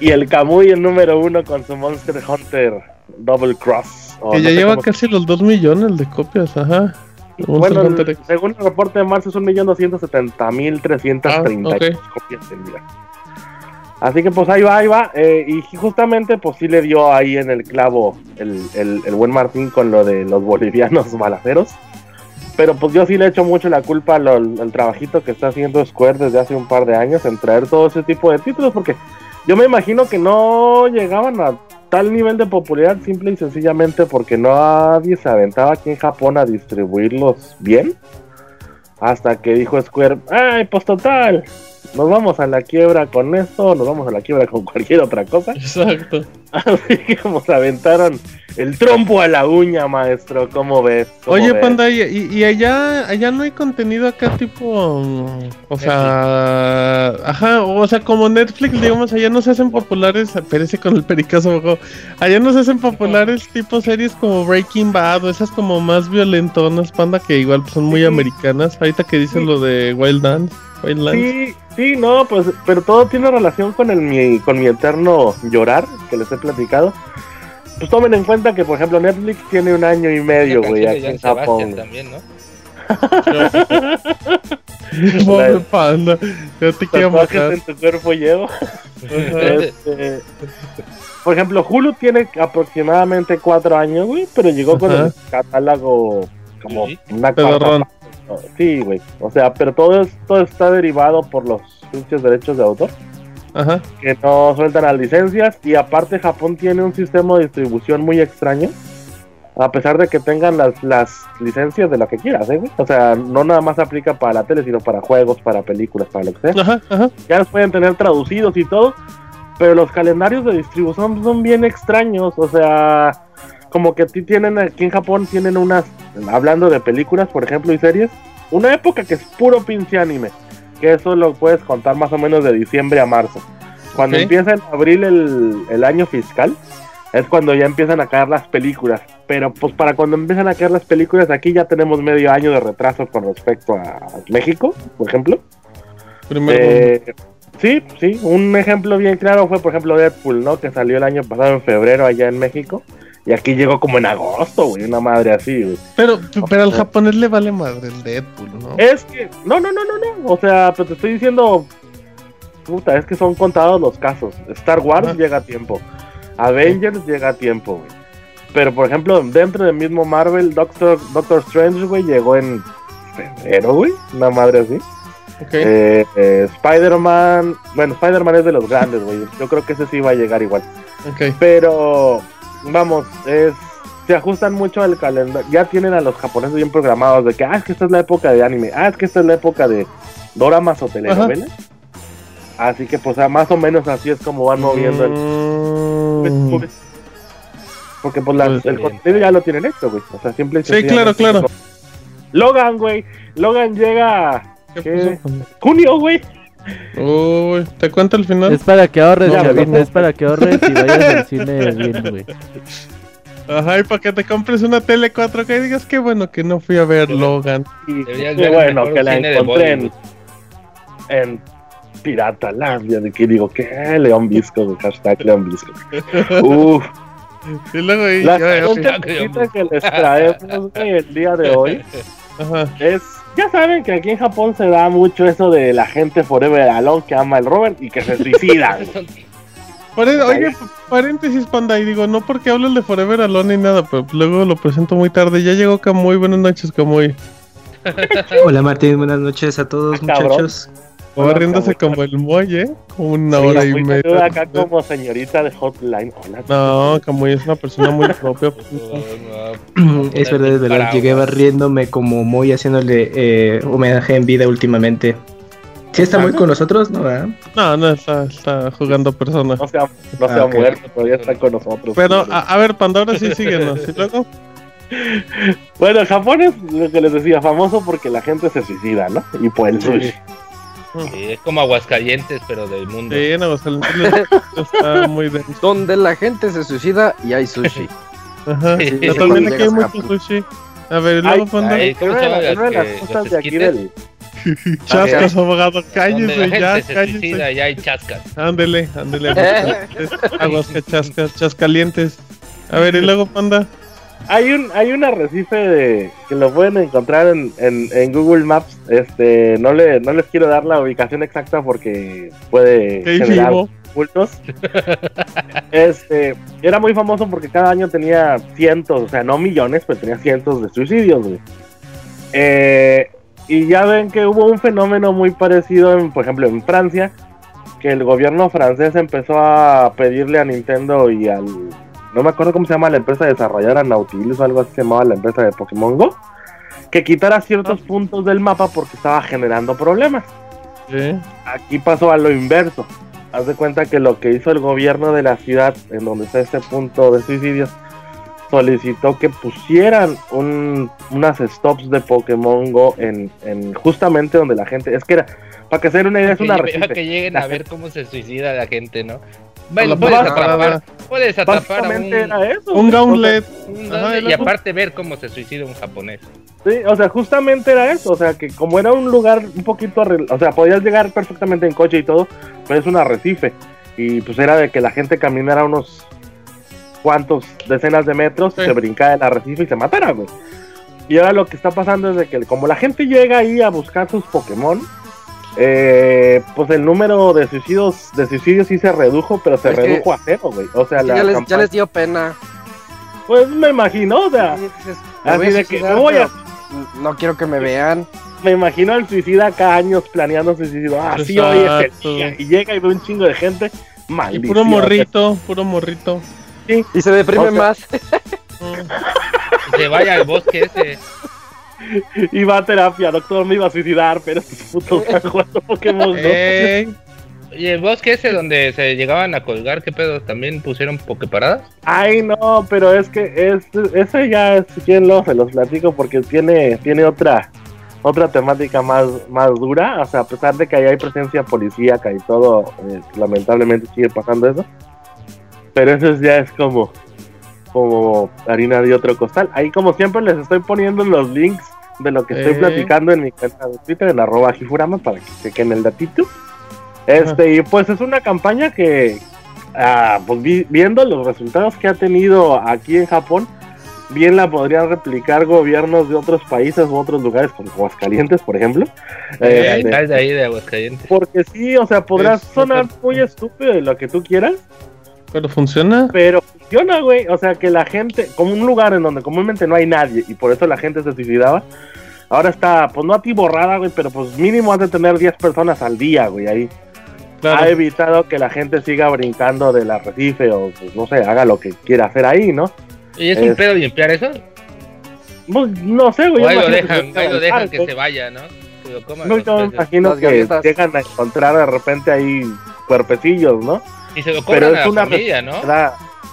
Y el Kamui el número 1 con su Monster Hunter Double Cross. Que no ya sé lleva cómo- casi los 2 millones de copias, ajá. Monster Bueno, el- según el reporte de marzo es 1.270.330 Ah, ok. copias vendidas. Así que pues ahí va, ahí va. eh, y justamente pues sí le dio ahí en el clavo el, el- buen Martín con lo de los bolivianos balaceros. Pero pues yo sí le echo mucho la culpa al, al trabajito que está haciendo Square desde hace un par de años en traer todo ese tipo de títulos. Porque yo me imagino que no llegaban a tal nivel de popularidad simple y sencillamente porque nadie se aventaba aquí en Japón a distribuirlos bien. Hasta que dijo Square, ay, pues total, nos vamos a la quiebra con esto, nos vamos a la quiebra con cualquier otra cosa. Exacto. Así que nos aventaron el trompo a la uña, maestro, ¿cómo ves? ¿Cómo Oye, ves? Panda, ¿y, allá, allá no hay contenido acá tipo... mm, O sea... Ajá, o sea, como Netflix, digamos, allá no se hacen populares... Perece con el pericazo, Allá no se hacen populares tipo series como Breaking Bad o esas como más violentonas, Panda, que igual pues, son muy Sí. americanas. Ahorita que dicen Sí. lo de Wild Dance. Wildlands. Sí, Sí, no, pues, pero todo tiene relación con el mi, con mi eterno llorar que les he platicado. Pues tomen en cuenta que, por ejemplo, Netflix tiene un año y medio, güey, aquí en Japón. También, ¿no? Pobre panda, yo te quiero matar. en tu cuerpo llevo. Este, por ejemplo, Hulu tiene aproximadamente cuatro años, güey, pero llegó con el catálogo como una Sí, güey. O sea, pero todo esto está derivado por los pinches derechos de autor. Ajá. Que no sueltan las licencias. Y aparte, Japón tiene un sistema de distribución muy extraño. A pesar de que tengan las, las licencias de lo que quieras, ¿eh? O sea, no nada más aplica para la tele, sino para juegos, para películas, para lo que sea. Ajá, ajá. Ya los pueden tener traducidos y todo. Pero los calendarios de distribución son bien extraños. O sea, como que tienen aquí en Japón tienen unas, hablando de películas, por ejemplo, y series, una época que es puro pinche anime, que eso lo puedes contar más o menos de diciembre a marzo. Cuando empieza en abril el, año fiscal, es cuando ya empiezan a caer las películas. Pero pues para cuando empiezan a caer las películas, aquí ya tenemos medio año de retraso con respecto a México, por ejemplo. Eh, sí, sí, un ejemplo bien claro fue por ejemplo Deadpool, ¿no? Que salió el año pasado en febrero allá en México. Y aquí llegó como en agosto, güey, una madre así, güey. Pero, pero al japonés le vale madre el Deadpool, ¿no? Es que, no, no, no, no, no. O sea, pero te estoy diciendo, puta, es que son contados los casos. Star Wars llega a tiempo. Avengers llega a tiempo, güey. Pero, por ejemplo, dentro del mismo Marvel, Doctor, Doctor Strange, güey, llegó en febrero, güey. Una madre así. Okay. Eh, eh, Spider-Man, bueno, Spider-Man es de los grandes, güey. Yo creo que ese sí va a llegar igual. Okay. Pero vamos, es se ajustan mucho al calendario. Ya tienen a los japoneses bien programados de que, ah, es que esta es la época de anime, ah, es que esta es la época de doramas o telenovelas. Así que, pues, más o menos así es como van moviendo el. Mm. Porque, pues, pues el contenido ya lo tienen hecho, güey. O sea, siempre. Sí, claro, claro. Logan, güey. Logan llega. ¿Qué? Junio, güey. Uy, ¿te cuento el final? Es para que ahorres, es para que ahorres y vayas al cine bien, güey. Ajá, y para que te compres una tele 4K y digas que bueno que no fui a ver Logan. Y qué bueno que la encontré en, en Pirata Landia, de que digo, ¿qué? León Visco, hashtag León Visco. Uf. Y luego ahí, la que les traemos el día de hoy Ajá. es ya saben que aquí en Japón se da mucho eso de la gente forever alone que ama el Robert y que se suicida. Oye, paréntesis, panda, y digo, no porque hablo de Forever Alone ni nada, pero luego lo presento muy tarde. Ya llegó Camuy, buenas noches, Camuy. Hola Martín, buenas noches a todos, ah, muchachos. Va riéndose como el muelle, como una hora y media. acá como señorita de hotline. Hola, no, Camuy es una persona muy propia. es verdad, es verdad. Llegué barriéndome como muy haciéndole eh, homenaje en vida últimamente. ¿Sí está muy con nosotros? No, no, no está, está jugando personas. No se ha, no se ha ah, muerto, todavía está con nosotros. Pero, a, a ver, Pandora sí síguenos. ¿Y luego? Bueno, Japón es lo que les decía, famoso porque la gente se suicida, ¿no? Y por el sushi. Sí, es como Aguascalientes, pero del mundo. Sí, en Aguascalientes está muy denso. Donde la gente se suicida y hay sushi. Ajá, sí, también aquí hay mucho sushi. A ver, luego fondo. ¿Cómo se llama? De las cosas de aquí del... Chascas, abogado, cállese ya, cállese. Ya hay chascas. Ándele, ándele. Aguas chascas, chascalientes. A ver, y luego, panda. Hay un, hay un arrecife de, que lo pueden encontrar en, en, Google Maps. Este, no le, no les quiero dar la ubicación exacta porque puede generar cultos. este, era muy famoso porque cada año tenía cientos, o sea, no millones, pero tenía cientos de suicidios, eh, y ya ven que hubo un fenómeno muy parecido, en, por ejemplo, en Francia, que el gobierno francés empezó a pedirle a Nintendo y al no me acuerdo cómo se llama la empresa desarrolladora Nautilus o algo así se llamaba la empresa de Pokémon Go, que quitara ciertos ah. puntos del mapa porque estaba generando problemas. Aquí pasó a lo inverso. Haz de cuenta que lo que hizo el gobierno de la ciudad, en donde está este punto de suicidios, solicitó que pusieran un, unas stops de Pokémon Go en, en, justamente donde la gente. Es que era, para que se den una idea, es una que, que lleguen a ver cómo se suicida la gente, ¿no? Bueno, puedes atrapar, puedes atrapar a un, eso, un gauntlet. y aparte ver cómo se suicida un japonés. Sí, o sea, justamente era eso, o sea, que como era un lugar un poquito, o sea, podías llegar perfectamente en coche y todo, pero es un arrecife. Y pues era de que la gente caminara unos cuantos decenas de metros, se brincara el arrecife y se matara, güey. Y ahora lo que está pasando es de que como la gente llega ahí a buscar sus Pokémon, eh, pues el número de suicidios de suicidios sí se redujo, pero se redujo a cero, güey. O sea, ya, les, dio pena. Pues me imagino, o sea, así de que voy a... No quiero que me vean. Me imagino al suicida cada años planeando su suicidio. Ah, sí, hoy es Y llega y ve un chingo de gente. Maldición. Y puro morrito, puro morrito. Sí. Y se deprime más. se vaya al bosque ese. Va a terapia, doctor, me iba a suicidar, pero es puto jugando Pokémon ¿Y el bosque ese donde se llegaban a colgar, qué pedo? ¿También pusieron Poképaradas? Ay, no, pero es que es, ese ya, si quieren, lo, se los platico porque tiene, tiene otra otra temática más, más dura. O sea, a pesar de que ahí hay presencia policíaca y todo, eh, lamentablemente sigue pasando eso. Pero eso ya es como como harina de otro costal. Ahí como siempre les estoy poniendo los links de lo que estoy platicando en mi cuenta de Twitter en arroba Hifurama para que chequen el datito. Este, y pues es una campaña que ah, pues viendo los resultados que ha tenido aquí en Japón, bien la podrían replicar gobiernos de otros países u otros lugares como Aguascalientes, por ejemplo. Eh, de ahí de Aguascalientes. Porque sí, o sea, podrás sonar muy estúpido de lo que tú quieras, pero funciona. Pero funciona, güey. O sea, que la gente, como un lugar en donde comúnmente no hay nadie y por eso la gente se suicidaba, ahora está, pues no a ti borrada, güey, pero pues mínimo has de tener 10 personas al día, güey, ahí. Ha evitado que la gente siga brincando del arrecife o, pues no sé, haga lo que quiera hacer ahí, ¿no? ¿Y es, un pedo limpiar eso? Pues, no sé, güey. ahí lo dejan, que, ahí lo dejan que se vaya, ¿no? Que lo coman no, yo me imagino que llegan a encontrar de repente ahí cuerpecillos, ¿no? Y se lo cobran Pero es una familia, ¿no?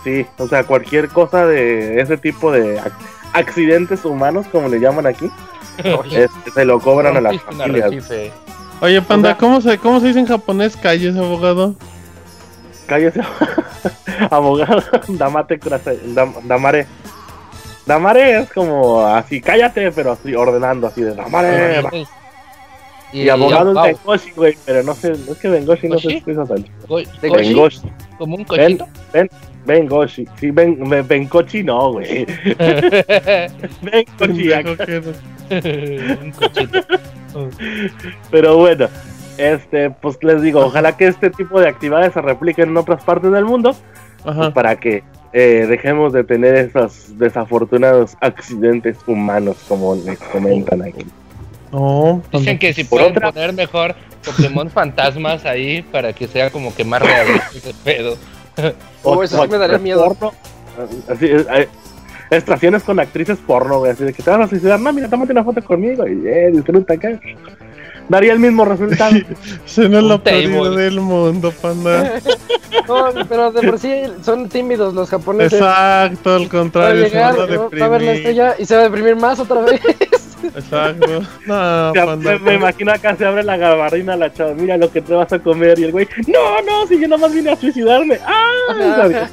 Sí, o sea, cualquier cosa de ese tipo de accidentes humanos, como le llaman aquí, se lo cobran a las familias. Oye, Panda, ¿cómo, se, ¿cómo se dice en japonés calles, abogado? Calles, abogado, damate, damare. Damare es como así, cállate, pero así ordenando, así de damare. Y, abogado es Bengoshi, güey, pero no sé, es que Bengoshi no sé si es tal. Bengoshi. ¿Como un cochito? Ben, Bengoshi, sí, ben, Bencochi no, güey. Bengoshi. un cochito. pero bueno, este, pues les digo, ojalá que este tipo de actividades se repliquen en otras partes del mundo, pues para que eh, dejemos de tener esos desafortunados accidentes humanos, como les comentan aquí. Dicen que si pueden poner mejor Pokémon fantasmas ahí para que sea como que más real ese pedo. Oh, eso me daría miedo. Así, estaciones con actrices porno, güey, así de que te vas a suicidar. No, mira, tómate una foto conmigo y eh, disfruta acá. Daría el mismo resultado. Se no es lo peor del mundo, panda. No, pero de por sí son tímidos los japoneses. Exacto, al contrario. se va a, va a ver la estrella y se va a deprimir más otra vez. Exacto. No, me, imagino acá se abre la gabardina la chava, mira lo que te vas a comer y el güey, no, no, si yo nomás vine a suicidarme. ¡Ah!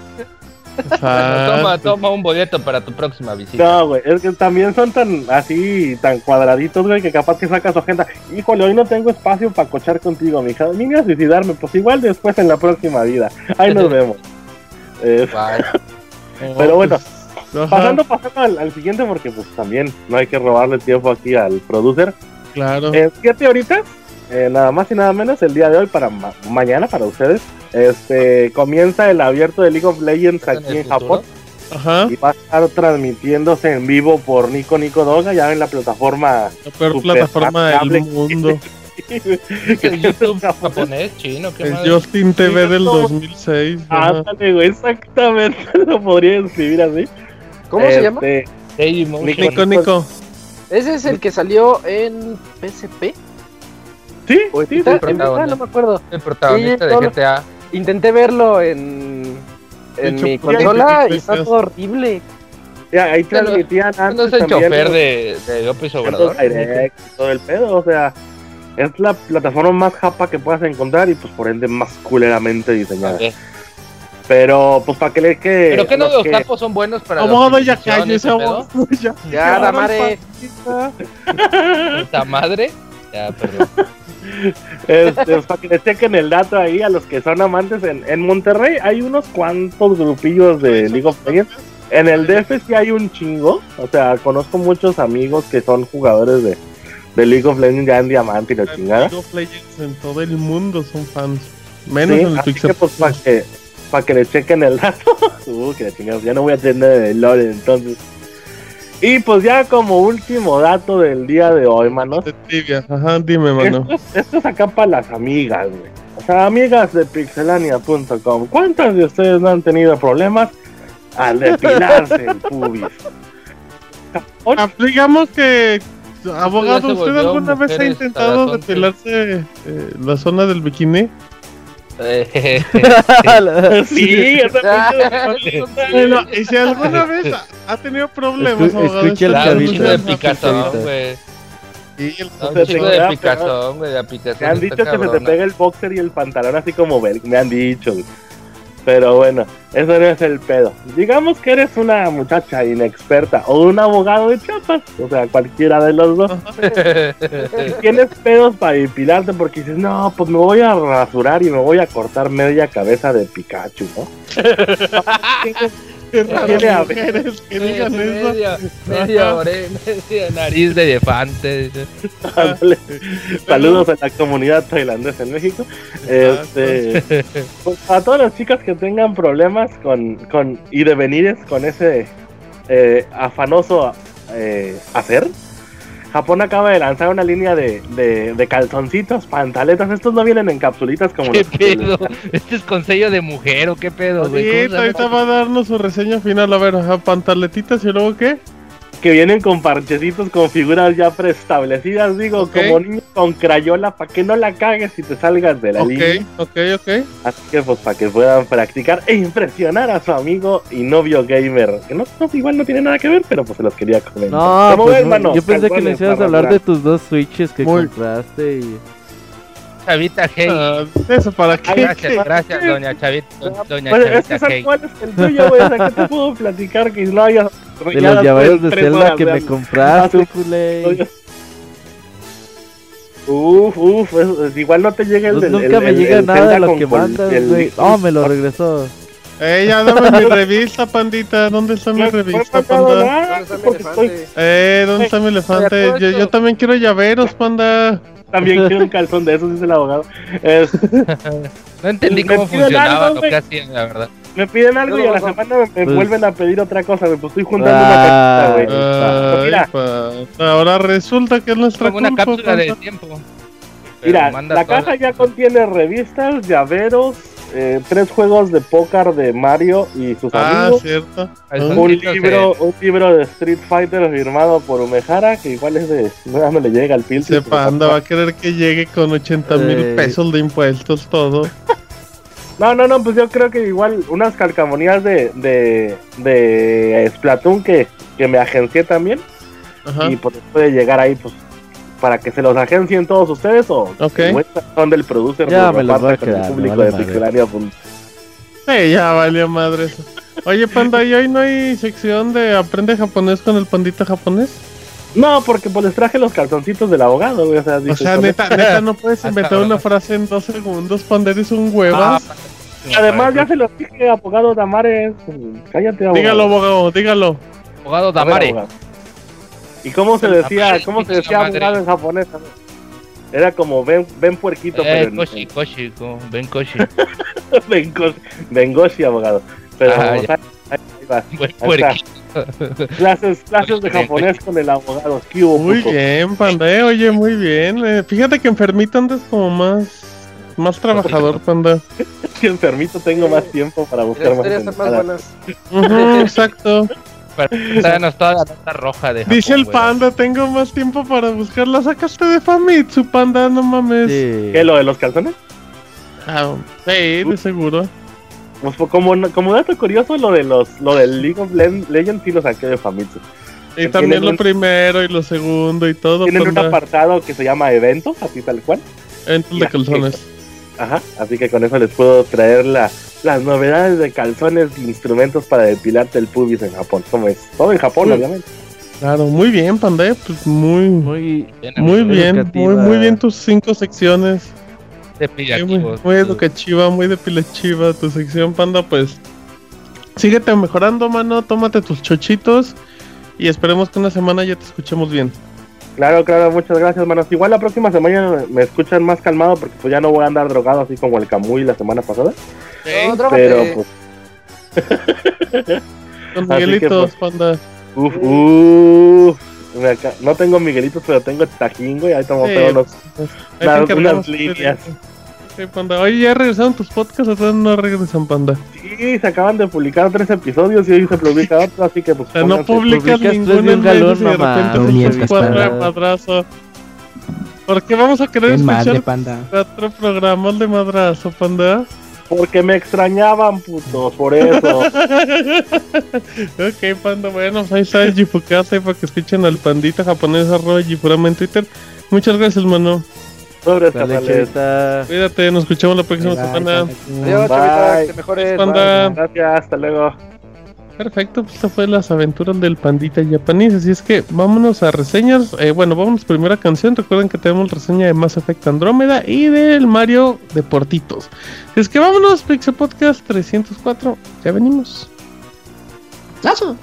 toma, toma un boleto para tu próxima visita. No, güey, es que también son tan así, tan cuadraditos, güey, que capaz que saca su agenda. Híjole, hoy no tengo espacio para cochar contigo, mija. Vine a suicidarme, pues igual después en la próxima vida. Ahí nos vemos. Pero bueno, Pasando, pasando al, siguiente, porque pues también no hay que robarle tiempo aquí al producer. Claro. Eh, siete horitas, eh, nada más y nada menos, el día de hoy para mañana, para ustedes. Este comienza el abierto de League of Legends aquí en, Japón. Ajá. Y va a estar transmitiéndose en vivo por Nico Nico Doga, ya en la plataforma. La peor plataforma del mundo. YouTube japonés, chino, ¿qué El Justin TV del 2006. Ah, güey, exactamente, lo podría escribir así. ¿Cómo se llama? Este, Nico, Nico. ¿Ese es el que salió en PSP? Sí, sí, el protagonista, no me acuerdo. El protagonista de GTA. Intenté verlo en, en mi consola y está todo horrible. Ya, ahí transmitían antes ¿No es el chofer de, de López Obrador? todo el pedo, o sea, es la plataforma más japa que puedas encontrar y pues por ende más culeramente diseñada. Pero, pues, para que le que. Pero que no los capos son buenos para. Abogado, ya calle esa voz. Ya, ya Damare. Puta madre. Ya, perdón. Este, para que le chequen el dato ahí a los que son amantes. En, en Monterrey hay unos cuantos grupillos de League of Legends. En el DF sí hay un chingo. O sea, conozco muchos amigos que son jugadores de, de League of Legends ya en Diamante y la chingada. League of Legends en todo el mundo son fans. Menos Sí, en el así que, pues, para que, pa' que le chequen el dato. Uh, que ya no voy a tener el lore entonces. Y pues ya como último dato del día de hoy, manos. De trivia. Ajá, dime, mano. Esto, es- esto es acá para las amigas, güey. O sea, amigas de pixelania.com. ¿Cuántas de ustedes no han tenido problemas al depilarse el pubis? Digamos que, abogado, ¿usted alguna vez ha intentado depilarse eh, la zona del bikini? Sí, esa Bueno, y si alguna vez ha, tenido problemas, Escu- abogado, escucha el chavito. de denunciando. picazón, güey. Sí, el de güey. Me han dicho que se te pega el boxer y el pantalón así como ver, me han dicho. Pero bueno, eso no es el pedo. Digamos que eres una muchacha inexperta o un abogado de chapas, o sea, cualquiera de los dos. Y tienes pedos para depilarte porque dices, no, pues me voy a rasurar y me voy a cortar media cabeza de Pikachu, ¿no? Qué raro, Tiene a- mujeres que digan eso. media, media orella, media nariz de elefante. Saludos a la comunidad tailandesa en México. Este, pues, a todas las chicas que tengan problemas con, con y devenires con ese eh, afanoso eh, hacer. Japón acaba de lanzar una línea de, de, de calzoncitos, pantaletas. Estos no vienen en capsulitas como ¿Qué los pedo? ¿Este es consejo de mujer o qué pedo, güey? Ahorita va a darnos su reseña final. A ver, ajá, pantaletitas y luego qué? Que vienen con parchecitos con figuras ya preestablecidas. Digo, como niño con crayola, para que no la cagues y te salgas de la línea. ok, ok. Así que pues para que puedan practicar e impresionar a su amigo y novio gamer. Que no, no, igual no tiene nada que ver, pero pues se los quería comentar. No, ¿Cómo pues, ves, no, mano? yo pensé que le ibas a para hablar de tus dos switches que Muy- compraste y... Chavita Hey. Ah, ¿Eso para qué? Gracias, gracias, doña Chavita. Doña Pues, es que Chavita ¿sabes Hey. cuál es el tuyo, güey? O sea, ¿qué te puedo platicar que no haya... De los llaveros de Zelda que me compraste, Ah, culé. Uf, uf, es- es- igual no te llega el Pues del nunca el- me el- llega el nada de lo que mandas, güey. Oh, me lo regresó. Eh, ya dame mi revista, pandita. ¿Dónde está mi No, no he revista, panda? nada, porque estoy- Eh, ¿dónde está mi elefante? Yo, yo también quiero llaveros, panda. también quiero un calzón de esos, dice el abogado. Es- No entendí Me cómo funcionaba algo, lo que hacían, la verdad. me piden algo y a la semana me, me Pues- vuelven a pedir otra cosa, güey. Pues estoy juntando Ah, una cajita, güey. Pa- Ahora resulta que es nuestra Como una culpa, cápsula de tiempo. Pero Mira, la caja ya contiene revistas, llaveros, eh, tres juegos de póker de Mario y sus Ah, amigos. cierto. Ah, Un libro, un libro de Street Fighter firmado por Umehara, que igual es de. No, no le llega al filtro. Ese panda va a querer que llegue con 80 mil pesos de impuestos todo. No, no, no, pues yo creo que igual unas calcamonías de, de, de Splatoon que, que me agencié también. Ajá. Y pues puede llegar ahí, pues, para que se los agencien todos ustedes o Ok. o estas son del producer. Ya me los voy a el quedar, público vale de madre. Pixelania. pues. Sí, ya valió madre eso. Oye, panda, ¿y hoy no hay sección de aprende japonés con el pandita japonés? No, porque pues les traje los calzoncitos del abogado, güey. O sea, O sea, neta, neta, no puedes Ah, inventar una frase en dos segundos, panda, eres un Ah, huevas. Además, ya se los dije, abogado Damares. Cállate, abogado. dígalo, abogado, dígalo. Abogado A ver, Damare. abogado. ¿Y cómo se decía, Damare, cómo se decía abogado en japonés? Era como ven, ven puerquito, Eh, pero en- Koshi, Koshi, ven Koshi. ven, Goshi- ven abogado. Pero Ah, ahí, ahí va. Buen Ahí está. puerquito. Clases, clases de japonés con el abogado. ¿Qué hubo, Muy bien, panda, eh, oye, muy bien. eh, fíjate que enfermito andas como más, más trabajador, panda. Si enfermito tengo más tiempo para buscar más más exacto. Pero danos toda la nota roja de Japón, Dice el panda, tengo más tiempo para buscarla. Sacaste de Famitsu, panda, no mames. Sí. ¿Qué, lo de los calzones? Ah, sí, de seguro. Pues, fue como, como dato curioso, lo de los lo del League of Le- Legends sí lo saqué de Famitsu. Y también lo un- primero y lo segundo y todo. Tienen un apartado que se llama eventos, así tal cual. Entonces de calzones. Ajá, así que con eso les puedo traer la las novedades de calzones e instrumentos para depilarte el pubis en Japón. ¿Cómo es? Todo en Japón, obviamente. Claro, muy bien, Panda, pues muy, muy bien, muy bien, muy, muy bien tus cinco secciones. Muy, muy educativa, muy depilativa tu sección, Panda, pues síguete mejorando, mano, tómate tus chochitos y esperemos que una semana ya te escuchemos bien. Claro, claro, muchas gracias, manos. Igual la próxima semana me escuchan más calmado porque pues ya no voy a andar drogado así como el Camuy la semana pasada. Pero pues... Con Miguelitos, pues, panda. Uf, uf. No tengo Miguelitos, pero tengo Tajín, güey. Ahí tomo todos los, las, unas líneas. Sí, panda. Oye, ¿ya regresaron tus podcasts o no regresan, Panda? Sí, se acaban de publicar tres episodios y hoy se publica otro, así que pues. O sea, no publicas ninguno en galón, y de repente se cuadra de madrazo. ¿Por qué vamos a querer escuchar cuatro programas de madrazo, Panda? Porque me extrañaban, putos, por eso. ok, panda, bueno, ahí está el Jifukase para que escuchen al pandita japonés arroba Jifurama en Twitter. Muchas gracias, mano. Sobre Cuídate, nos escuchamos la próxima semana. Adiós, chavita, que mejores. Panda. Gracias, hasta luego. Perfecto, pues esta fue las aventuras del pandita japonés. Así es que vámonos a reseñas. Eh, bueno, vámonos primera canción. Recuerden que tenemos reseña de Mass Effect Andrómeda y del Mario Deportitos. Así es que vámonos, Pixel Podcast 304. Ya venimos. ¡Lazo!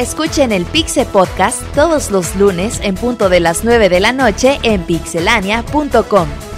Escuchen el Pixel Podcast todos los lunes en punto de las 9 de la noche en pixelania.com.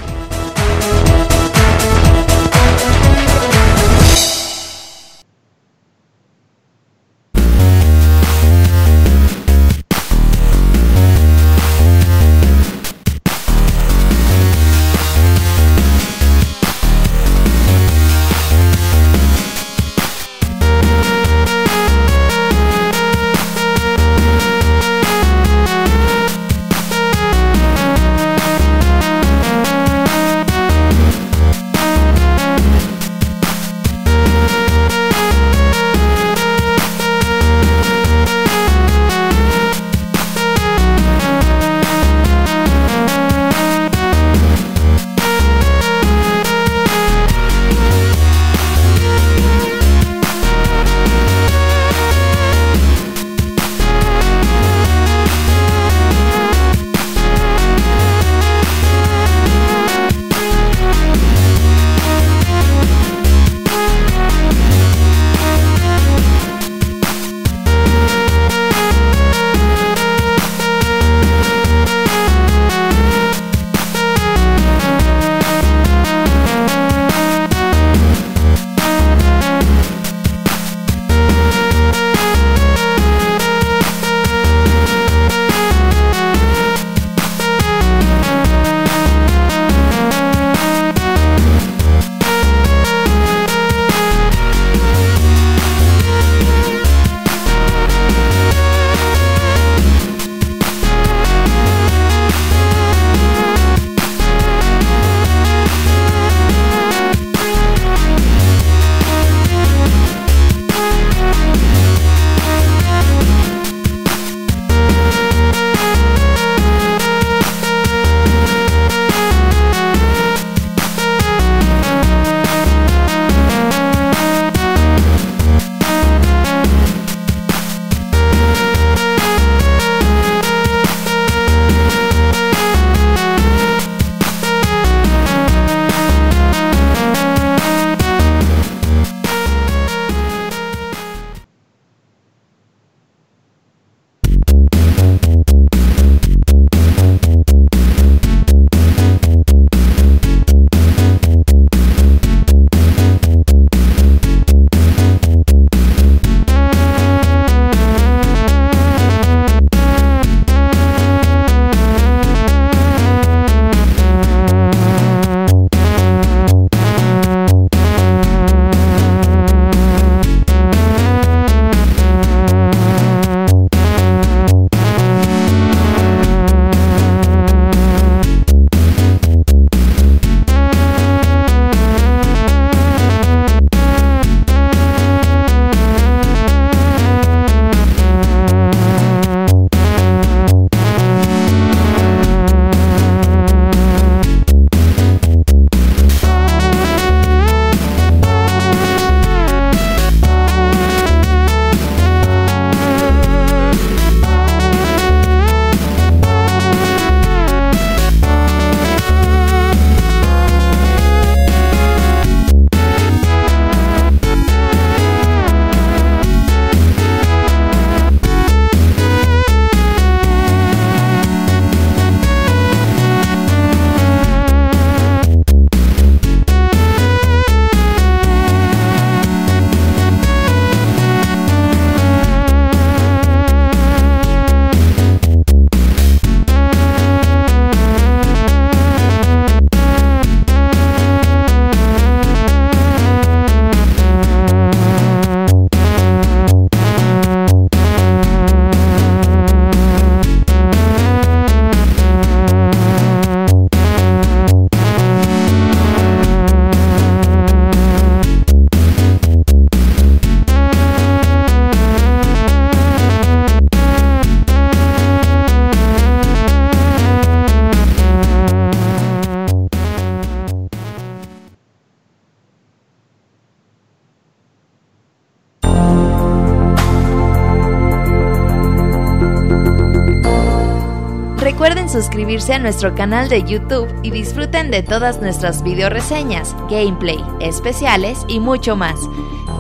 a nuestro canal de YouTube y disfruten de todas nuestras video reseñas, gameplay, especiales y mucho más.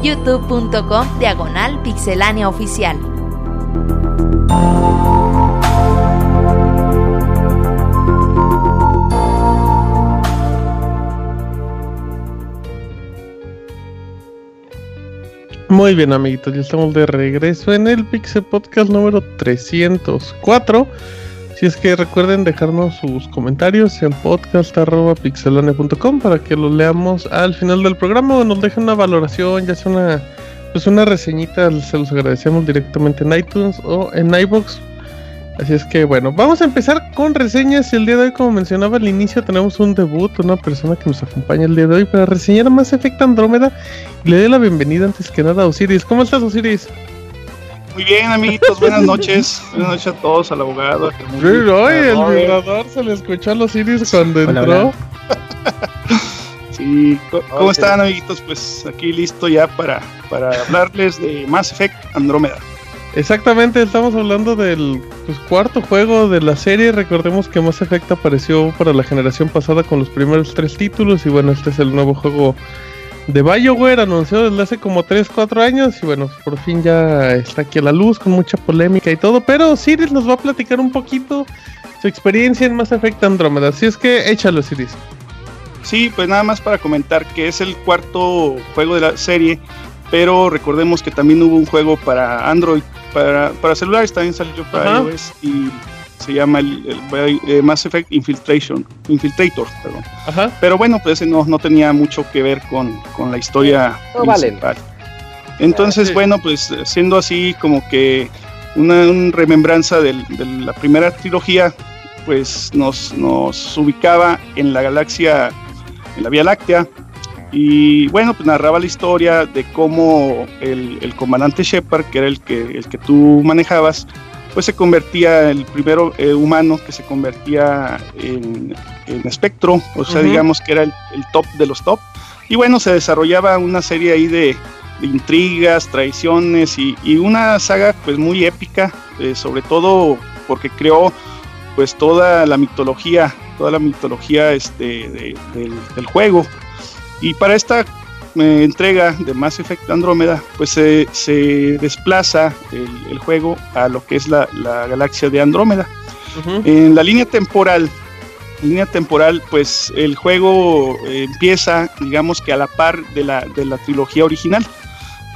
youtube.com diagonal pixelania oficial. Muy bien, amiguitos, ya estamos de regreso en el Pixel Podcast número 304. Si es que recuerden dejarnos sus comentarios en podcast.pixelane.com para que los leamos al final del programa o nos dejen una valoración, ya sea una, pues una reseñita, se los agradecemos directamente en iTunes o en iBox Así es que bueno, vamos a empezar con reseñas. El día de hoy, como mencionaba al inicio, tenemos un debut, una persona que nos acompaña el día de hoy para reseñar más Effect Andrómeda. Y le doy la bienvenida antes que nada a Osiris. ¿Cómo estás, Osiris? Muy bien, amiguitos, buenas noches. buenas noches a todos, al abogado. Sí, el vibrador se le escuchó a Osiris cuando entró. sí, ¿cómo están, amiguitos? Pues aquí listo ya para, para hablarles de Mass Effect Andrómeda. Exactamente, estamos hablando del pues, cuarto juego de la serie. Recordemos que Mass Effect apareció para la generación pasada con los primeros tres títulos. Y bueno, este es el nuevo juego de BioWare, anunciado desde hace como 3-4 años. Y bueno, por fin ya está aquí a la luz con mucha polémica y todo. Pero Siris nos va a platicar un poquito su experiencia en Mass Effect Andromeda. Así es que échalo, Siris. Sí, pues nada más para comentar que es el cuarto juego de la serie pero recordemos que también hubo un juego para Android, para, para celulares también salió para iOS y se llama el, eh, Mass Effect Infiltration, Infiltrator, perdón. Pero bueno, pues no, no tenía mucho que ver con, la historia principal. Entonces, bueno, pues siendo así como que una, remembranza de la primera trilogía, pues nos, nos ubicaba en la galaxia, en la Vía Láctea, y bueno, pues narraba la historia de cómo el, comandante Shepard, que era el que, el que tú manejabas, pues se convertía el primero eh, humano que se convertía en, espectro, o sea, digamos que era el, top de los top. Y bueno, se desarrollaba una serie ahí de, intrigas, traiciones y, una saga pues muy épica, eh, sobre todo porque creó pues toda la mitología, toda la mitología este, del juego. Y para esta eh, entrega de Mass Effect Andrómeda, pues se desplaza el, juego a lo que es la, galaxia de Andrómeda. En la línea temporal, línea temporal, pues el juego eh, empieza, digamos que a la par de la, de la trilogía original.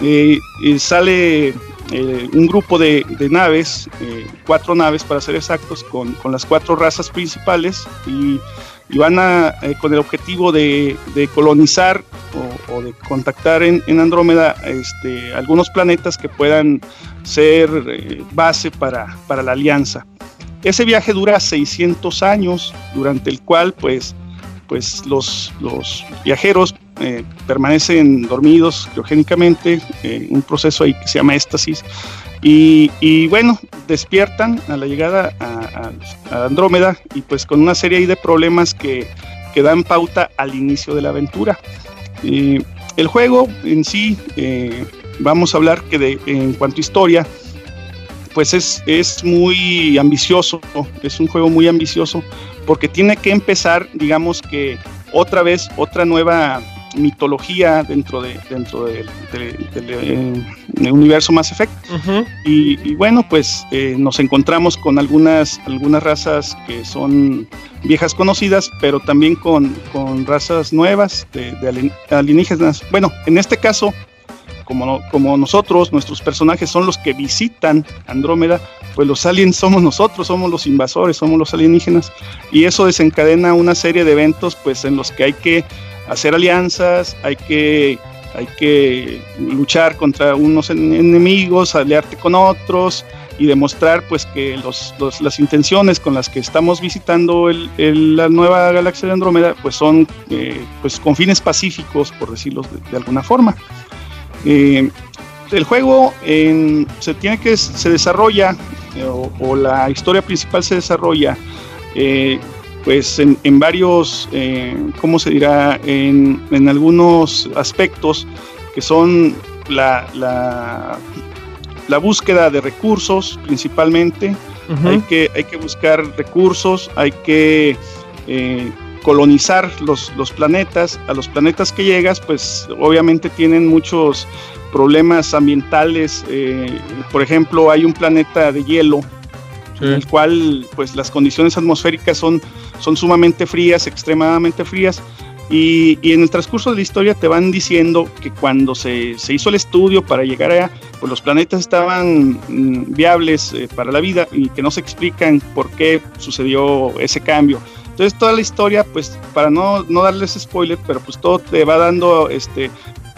Eh, sale un grupo de, naves, cuatro naves para ser exactos, con, con, las cuatro razas principales y y van a, eh, con el objetivo de, colonizar o, de contactar en, Andrómeda este, algunos planetas que puedan ser eh, base para, para, la alianza. Ese viaje dura 600 años, durante el cual pues, pues los, viajeros eh, permanecen dormidos criogénicamente, un proceso ahí que se llama éxtasis, y, bueno, despiertan a la llegada a, Andrómeda y pues con una serie de problemas que, dan pauta al inicio de la aventura. el juego en sí, eh, vamos a hablar que de, en cuanto a historia, pues es, es muy ambicioso, es un juego muy ambicioso porque tiene que empezar, digamos que otra vez, otra nueva mitología dentro de dentro del, eh, universo Mass Effect. Y, bueno pues eh, nos encontramos con algunas algunas razas que son viejas conocidas pero también con, con razas nuevas de, alienígenas. Bueno en este caso como, como nosotros, nuestros personajes son los que visitan Andrómeda, pues los aliens somos nosotros, somos los invasores, somos los alienígenas, y eso desencadena una serie de eventos pues en los que hay que hacer alianzas, hay que, hay que luchar contra unos enemigos, aliarte con otros y demostrar pues que los, las intenciones con las que estamos visitando el, la nueva galaxia de Andrómeda pues son eh, pues con fines pacíficos por decirlo de, alguna forma. Eh, el juego se tiene que se desarrolla eh, o, la historia principal se desarrolla pues en, varios, eh, ¿cómo se dirá? En, algunos aspectos que son la, la, búsqueda de recursos principalmente, hay, que, hay que buscar recursos, hay que eh, colonizar los, los planetas. A los planetas que llegas, pues obviamente tienen muchos problemas ambientales. Eh, por ejemplo, hay un planeta de hielo en el cual pues las condiciones atmosféricas son, son sumamente frías, extremadamente frías. Y, en el transcurso de la historia te van diciendo que cuando se, hizo el estudio para llegar allá, pues los planetas estaban mm, viables eh, para la vida y que no se explican por qué sucedió ese cambio. Entonces toda la historia, pues para no, no darles spoiler, pero pues todo te va dando este,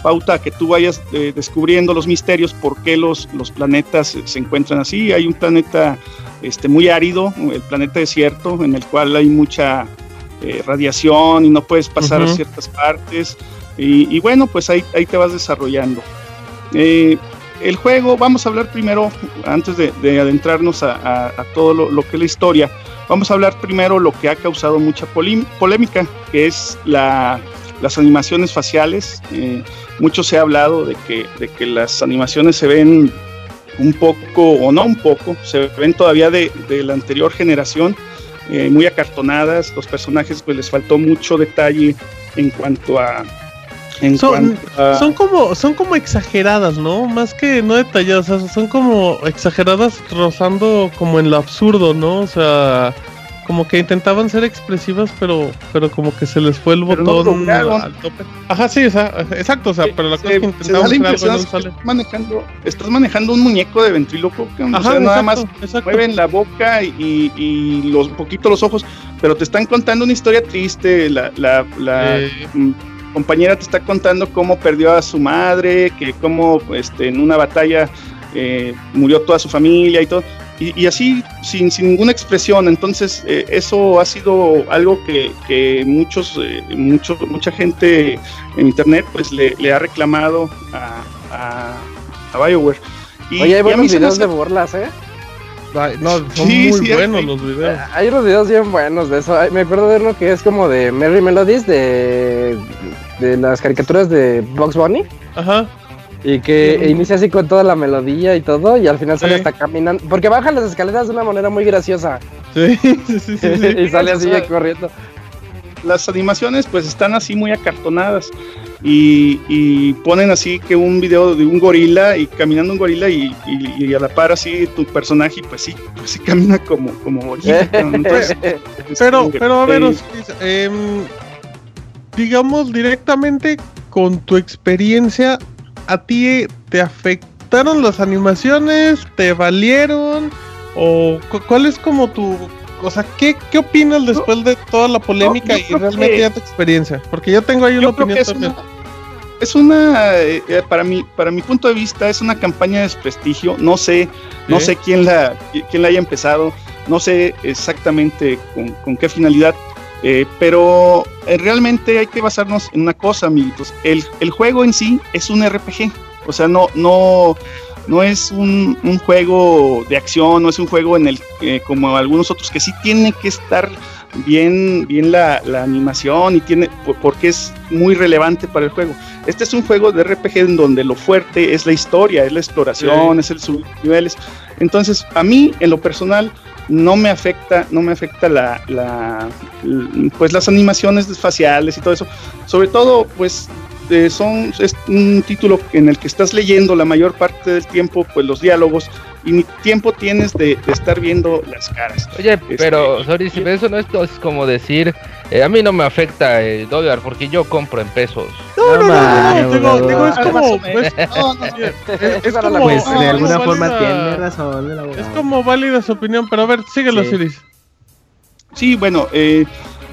pauta a que tú vayas eh, descubriendo los misterios, por qué los, los planetas se encuentran así. Hay un planeta este, muy árido, el planeta desierto, en el cual hay mucha eh, radiación y no puedes pasar a ciertas partes. Y, bueno, pues ahí, ahí te vas desarrollando. Eh, el juego, vamos a hablar primero, antes de, adentrarnos a, todo lo, que es la historia, vamos a hablar primero lo que ha causado mucha polémica, que es la, las animaciones faciales. Eh, mucho se ha hablado de que, de que las animaciones se ven un poco, o no un poco, se ven todavía de, la anterior generación, eh, muy acartonadas. Los personajes, pues les faltó mucho detalle en cuanto a son, son como son como exageradas, ¿no? Más que no detalladas, son como exageradas rozando como en lo absurdo, ¿no? O sea, como que intentaban ser expresivas, pero pero como que se les fue el botón al tope. Ajá, sí, exacto, o sea, pero la cosa es que intentaban Estás manejando, estás manejando un muñeco de ventríloco que nada más mueven la boca y, y, los poquito los ojos, pero te están contando una historia triste, la, la, la mm, compañera te está contando cómo perdió a su madre, que cómo este, en una batalla eh, murió toda su familia y todo y, así sin, sin, ninguna expresión. Entonces, eh, eso ha sido algo que, muchos, eh, mucha gente en internet pues le, ha reclamado a, a, BioWare. Y, Oye, hay buenos videos de burlas, ¿eh? no, son muy buenos los videos. Hay unos videos bien buenos de eso. Me acuerdo de uno que es como de Merry Melodies, de, de las caricaturas de Box Bunny. Ajá. Y que inicia así con toda la melodía y todo, y al final sale hasta caminando. Porque baja las escaleras de una manera muy graciosa. Sí, sí, sí. y sale así corriendo. Las animaciones, pues están así muy acartonadas. Y, ponen así que un video de un gorila y caminando un gorila y, a la par así tu personaje, pues sí, pues sí camina como, como gorila. pero, pero a ver, eh, digamos directamente con tu experiencia ¿a ti te afectaron las animaciones? ¿Te valieron? ¿O cuál es como tu... O sea, ¿qué, qué opinas después de toda la polémica y realmente ya tu experiencia? Porque yo tengo ahí una opinión también. es una eh, eh, para mi para mi punto de vista es una campaña de desprestigio no sé no sé quién la quién la haya empezado no sé exactamente con, qué finalidad eh, pero eh, realmente hay que basarnos en una cosa, amiguitos. El, el, juego en sí es un RPG. O sea, no, no, no es un, juego de acción, no es un juego en el que, como algunos otros, que sí tiene que estar bien, bien la, animación y tiene, porque es muy relevante para el juego. Este es un juego de RPG en donde lo fuerte es la historia, es la exploración, es el subir niveles. Entonces, a mí, en lo personal, no me afecta, no me afecta la, la, pues las animaciones faciales y todo eso. Sobre todo, pues eh, son es un título en el que estás leyendo la mayor parte del tiempo, pues los diálogos y ni tiempo tienes de, estar viendo las caras. Oye, este, pero sorry, si eso no es, como decir, eh, a mí no me afecta el dólar porque yo compro en pesos. No, no, no, digo, digo, es como, pues, no, no, es, como, pues de alguna forma tiene razón. Es como válida su opinión, pero a ver, síguelo, sí. Siris. Sí, bueno, eh,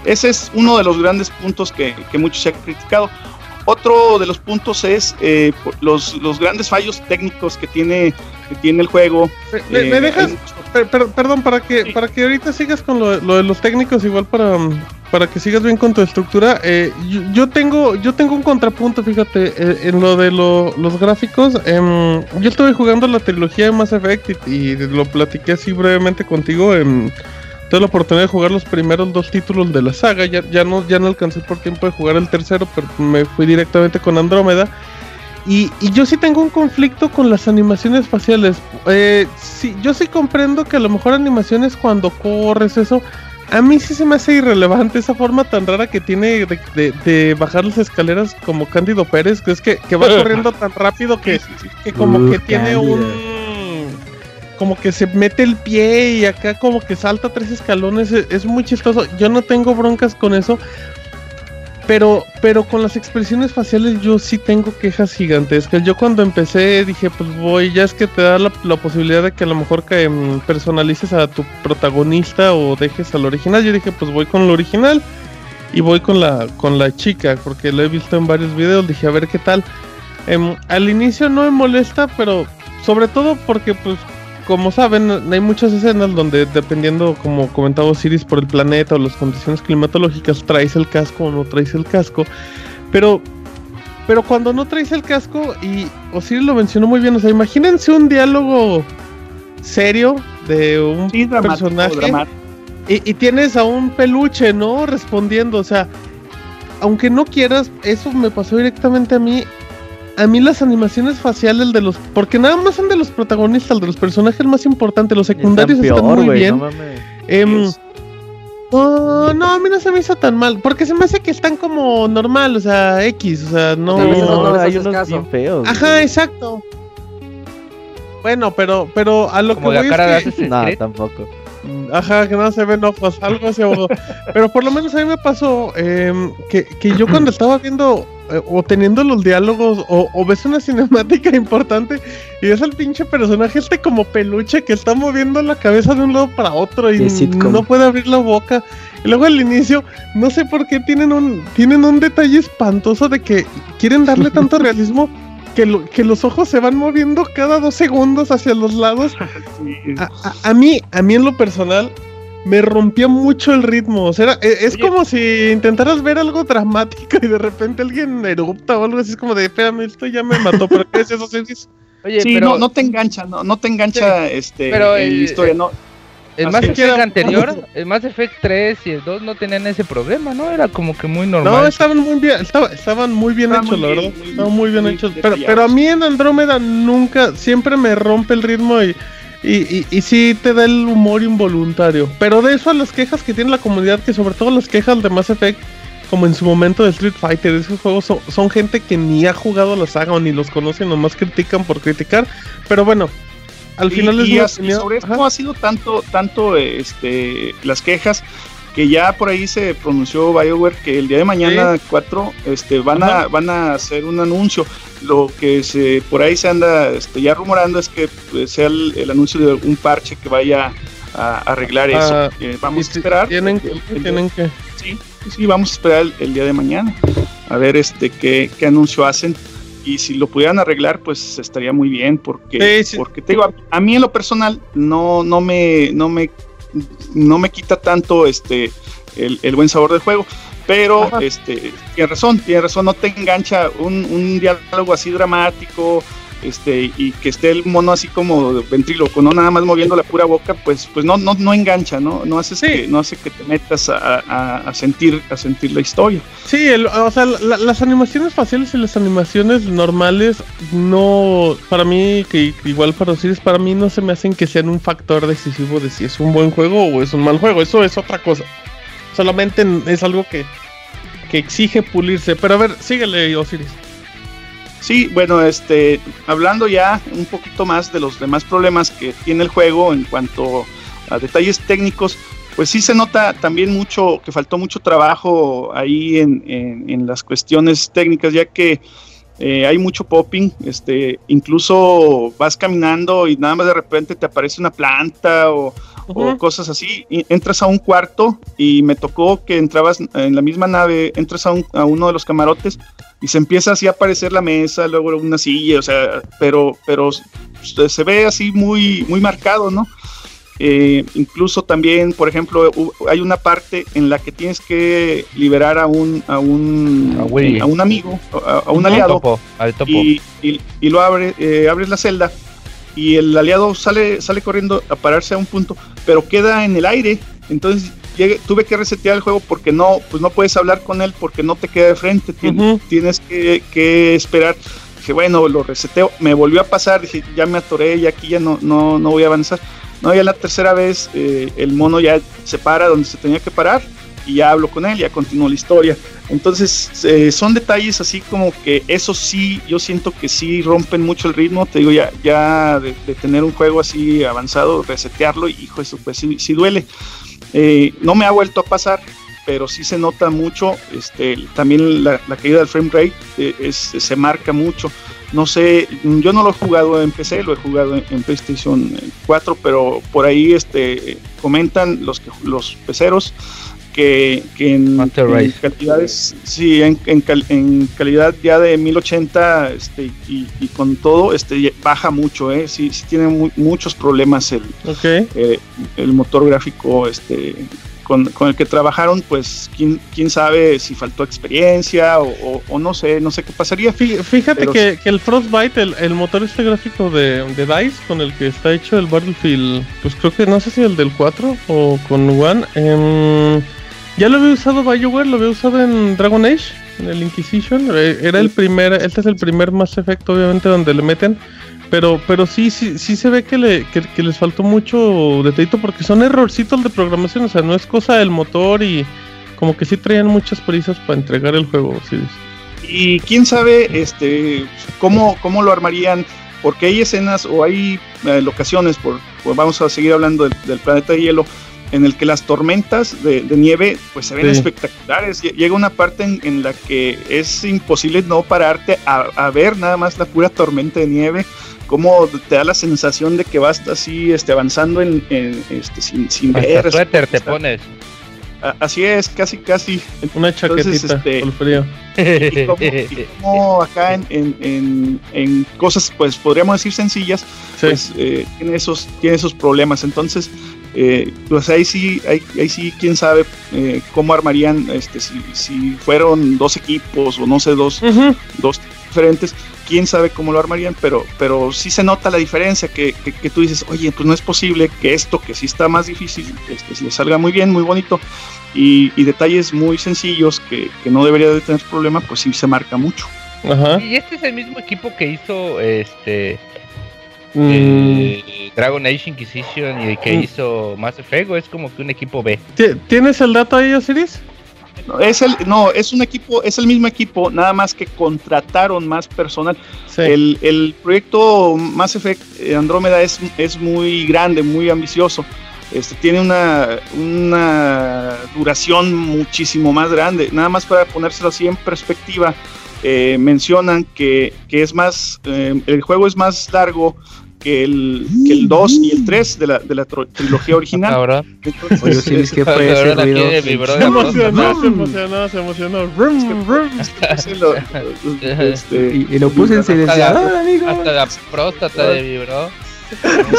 ese es uno de los grandes puntos que, que muchos se han criticado. Otro de los puntos es eh, los, los, grandes fallos técnicos que tiene, que tiene el juego. ¿Me, eh, dejas? perdón, para que, para que ahorita sigas con lo, de los técnicos, igual para, para que sigas bien con tu estructura. Eh, yo, tengo, yo tengo un contrapunto, fíjate, en lo de los gráficos. Em, yo estuve jugando la trilogía de Mass Effect y, y lo platiqué así brevemente contigo. en Tuve la oportunidad de jugar los primeros dos títulos de la saga. Ya, ya, no, ya no alcancé por tiempo de jugar el tercero, pero me fui directamente con Andrómeda. Y, yo sí tengo un conflicto con las animaciones faciales. Eh, sí, yo sí comprendo que a lo mejor animaciones cuando corres, eso. A mí sí se me hace irrelevante esa forma tan rara que tiene de, bajar las escaleras como Cándido Pérez, que es que, va corriendo tan rápido que, como que tiene un... Como que se mete el pie y acá como que salta tres escalones. es muy chistoso. Yo no tengo broncas con eso. Pero, pero con las expresiones faciales yo sí tengo quejas gigantescas. Yo cuando empecé dije, pues voy, ya es que te da la, posibilidad de que a lo mejor que mm, personalices a tu protagonista o dejes al original. Yo dije, pues voy con lo original y voy con la, con la chica, porque lo he visto en varios videos. Dije, a ver qué tal. Em, al inicio no me molesta, pero sobre todo porque pues como saben, hay muchas escenas donde dependiendo, como comentaba Osiris, por el planeta o las condiciones climatológicas, traes el casco o no traes el casco. Pero, pero cuando no traes el casco, y Osiris lo mencionó muy bien, o sea, imagínense un diálogo serio de un personaje y, y, tienes a un peluche, ¿no? Respondiendo, o sea, aunque no quieras, eso me pasó directamente a mí a mí las animaciones faciales de los. Porque nada más son de los protagonistas, de los personajes más importantes. Los secundarios están, muy bien. No, em, oh, no, a mí no se me hizo tan mal. Porque se me hace que están como normal, o sea, X. O sea, no. hay unos bien feos. Ajá, exacto. Bueno, pero, pero a lo como que la cara es que... No, tampoco. Ajá, que no se ven ojos, algo así. pero por lo menos a mí me pasó em, que, que yo cuando estaba viendo eh, o teniendo los diálogos, o, ves una cinemática importante y ves al pinche personaje este como peluche que está moviendo la cabeza de un lado para otro y no puede abrir la boca. Y luego al inicio, no sé por qué tienen un, tienen un detalle espantoso de que quieren darle tanto realismo que, que los ojos se van moviendo cada dos segundos hacia los lados. a, mí, a mí en lo personal, me rompió mucho el ritmo. O sea, e, es, como si intentaras ver algo dramático y de repente alguien erupta o algo así. Es como de, espérame, esto ya me mató. ¿Pero qué es eso? Oye, sí, pero... no, no te engancha, no, no te engancha este, pero el, historia, no. El Mass Effect anterior, el Mass Effect 3 y el 2 no tenían ese problema, ¿no? Era como que muy normal. No, estaban muy bien, estaban muy bien hechos, la verdad. estaban muy bien hechos. Pero, pero a mí en Andrómeda nunca, siempre me rompe el ritmo y y, y, sí te da el humor involuntario. Pero de eso a las quejas que tiene la comunidad, que sobre todo las quejas de Mass Effect, como en su momento de Street Fighter, esos juegos son, gente que ni ha jugado la saga o ni los conoce, nomás critican por criticar. Pero bueno, al final es y, sobre esto ha sido tanto, tanto este, las quejas que ya por ahí se pronunció BioWare que el día de mañana 4 este, van, a, van a hacer un anuncio. Lo que se por ahí se anda este, ya rumorando es que pues, sea el, anuncio de un parche que vaya a arreglar eso. Eh, vamos a esperar. Tienen que, tienen que. Sí, sí, vamos a esperar el, día de mañana a ver este qué, qué anuncio hacen y si lo pudieran arreglar pues estaría muy bien porque porque te digo a, mí en lo personal no no me no me no me quita tanto este el, buen sabor del juego. Pero este tiene razón, tiene razón, no te engancha un, un diálogo así dramático, este, y que esté el mono así como ventríloco, no nada más moviendo la pura boca, pues, pues no, no, no engancha, ¿no? No hace que, no hace que te metas a, sentir, a sentir la historia. Sí, o sea, las animaciones faciales y las animaciones normales no, para mí, que igual para Osiris, para mí no se me hacen que sean un factor decisivo de si es un buen juego o es un mal juego, eso es otra cosa. Solamente es algo que, que exige pulirse. Pero a ver, síguele, Osiris. Sí, bueno, este, hablando ya un poquito más de los demás problemas que tiene el juego en cuanto a detalles técnicos, pues sí se nota también mucho, que faltó mucho trabajo ahí en, en, las cuestiones técnicas, ya que eh, hay mucho popping, este, incluso vas caminando y nada más de repente te aparece una planta o, cosas así, entras a un cuarto y me tocó que entrabas en la misma nave, entras a, a uno de los camarotes y se empieza así a aparecer la mesa, luego una silla, o sea, pero, pero se ve así muy, muy marcado, ¿no? Eh, incluso también, por ejemplo, hay una parte en la que tienes que liberar a un a un, a, un amigo, a, un aliado, Y, y, lo abre, eh, abres la celda y el aliado sale sale corriendo a pararse a un punto, pero queda en el aire, entonces tuve que resetear el juego porque no, pues no puedes hablar con él porque no te queda de frente, tienes, que, esperar. dije, bueno, lo reseteo. Me volvió a pasar, dije, ya me atoré y aquí ya no, no, no voy a avanzar. No, ya la tercera vez eh, el mono ya se para donde se tenía que parar y ya hablo con él, ya continúo la historia. Entonces, eh, son detalles así como que eso sí, yo siento que sí rompen mucho el ritmo. Te digo, ya, ya de, tener un juego así avanzado, resetearlo, hijo, eso pues sí, sí duele. Eh, no me ha vuelto a pasar, pero sí se nota mucho. Este, también la, caída del frame rate eh, se marca mucho. No sé, yo no lo he jugado en PC, lo he jugado en, PlayStation 4, pero por ahí este, comentan los, los peceros que, en, calidades, sí, en, en, calidad ya de 1080 este, y, con todo, este, baja mucho, ¿eh? sí, sí tiene muchos problemas el, eh, el motor gráfico este, con, con, el que trabajaron, pues quién, quién sabe si faltó experiencia o, o, no sé, no sé qué pasaría. Fíjate que, que, el Frostbite, el, el, motor este gráfico de, de, DICE con el que está hecho el Battlefield, pues creo que no sé si el del 4 o con One. Eh, ya lo había usado BioWare, lo había usado en Dragon Age, en el Inquisition. Eh, era el primer, este es el primer Mass Effect, obviamente, donde le meten. Pero, pero sí, sí, sí se ve que, le, que, les faltó mucho detallito porque son errorcitos de programación, o sea, no es cosa del motor y como que sí traían muchas prisas para entregar el juego, sí. Y quién sabe este cómo, cómo lo armarían, porque hay escenas o hay eh, locaciones, por, pues vamos a seguir hablando del, planeta de hielo, en el que las tormentas de, nieve pues se ven espectaculares. Llega una parte en, la que es imposible no pararte a, ver nada más la pura tormenta de nieve, como te da la sensación de que vas así este, avanzando en, este, sin, sin ver. suéter te pones. Así es, casi, casi. Una chaquetita este, por frío. Y como, acá en, cosas, pues podríamos decir sencillas, pues eh, tiene, esos, tiene esos problemas. Entonces, eh, pues ahí sí, ahí, ahí sí, quién sabe eh, cómo armarían, este, si, si, fueron dos equipos o no sé, dos, dos diferentes, quién sabe cómo lo armarían, pero, pero sí se nota la diferencia, que, que, tú dices, oye, pues no es posible que esto, que sí está más difícil, este, le salga muy bien, muy bonito, y, y detalles muy sencillos que, que, no debería de tener problema, pues sí se marca mucho. Y este es el mismo equipo que hizo este Mm. Dragon Age Inquisition y que mm. hizo Mass Effect es como que un equipo B. ¿Tienes el dato ahí, Osiris? No, es el, no, es un equipo, es el mismo equipo, nada más que contrataron más personal. El, proyecto Mass Effect eh, Andrómeda es, es muy grande, muy ambicioso. Este, tiene una, una duración muchísimo más grande. Nada más para ponérselo así en perspectiva, eh, mencionan que, que, es más, eh, el juego es más largo que el, que el 2 y el 3 de la, de la trilogía original. Ahora. Sí, es que fue ese ruido. Se emocionó, se emocionó, se emocionó. Este, y, y, lo puse en silenciador, amigo. Hasta la próstata de vibró.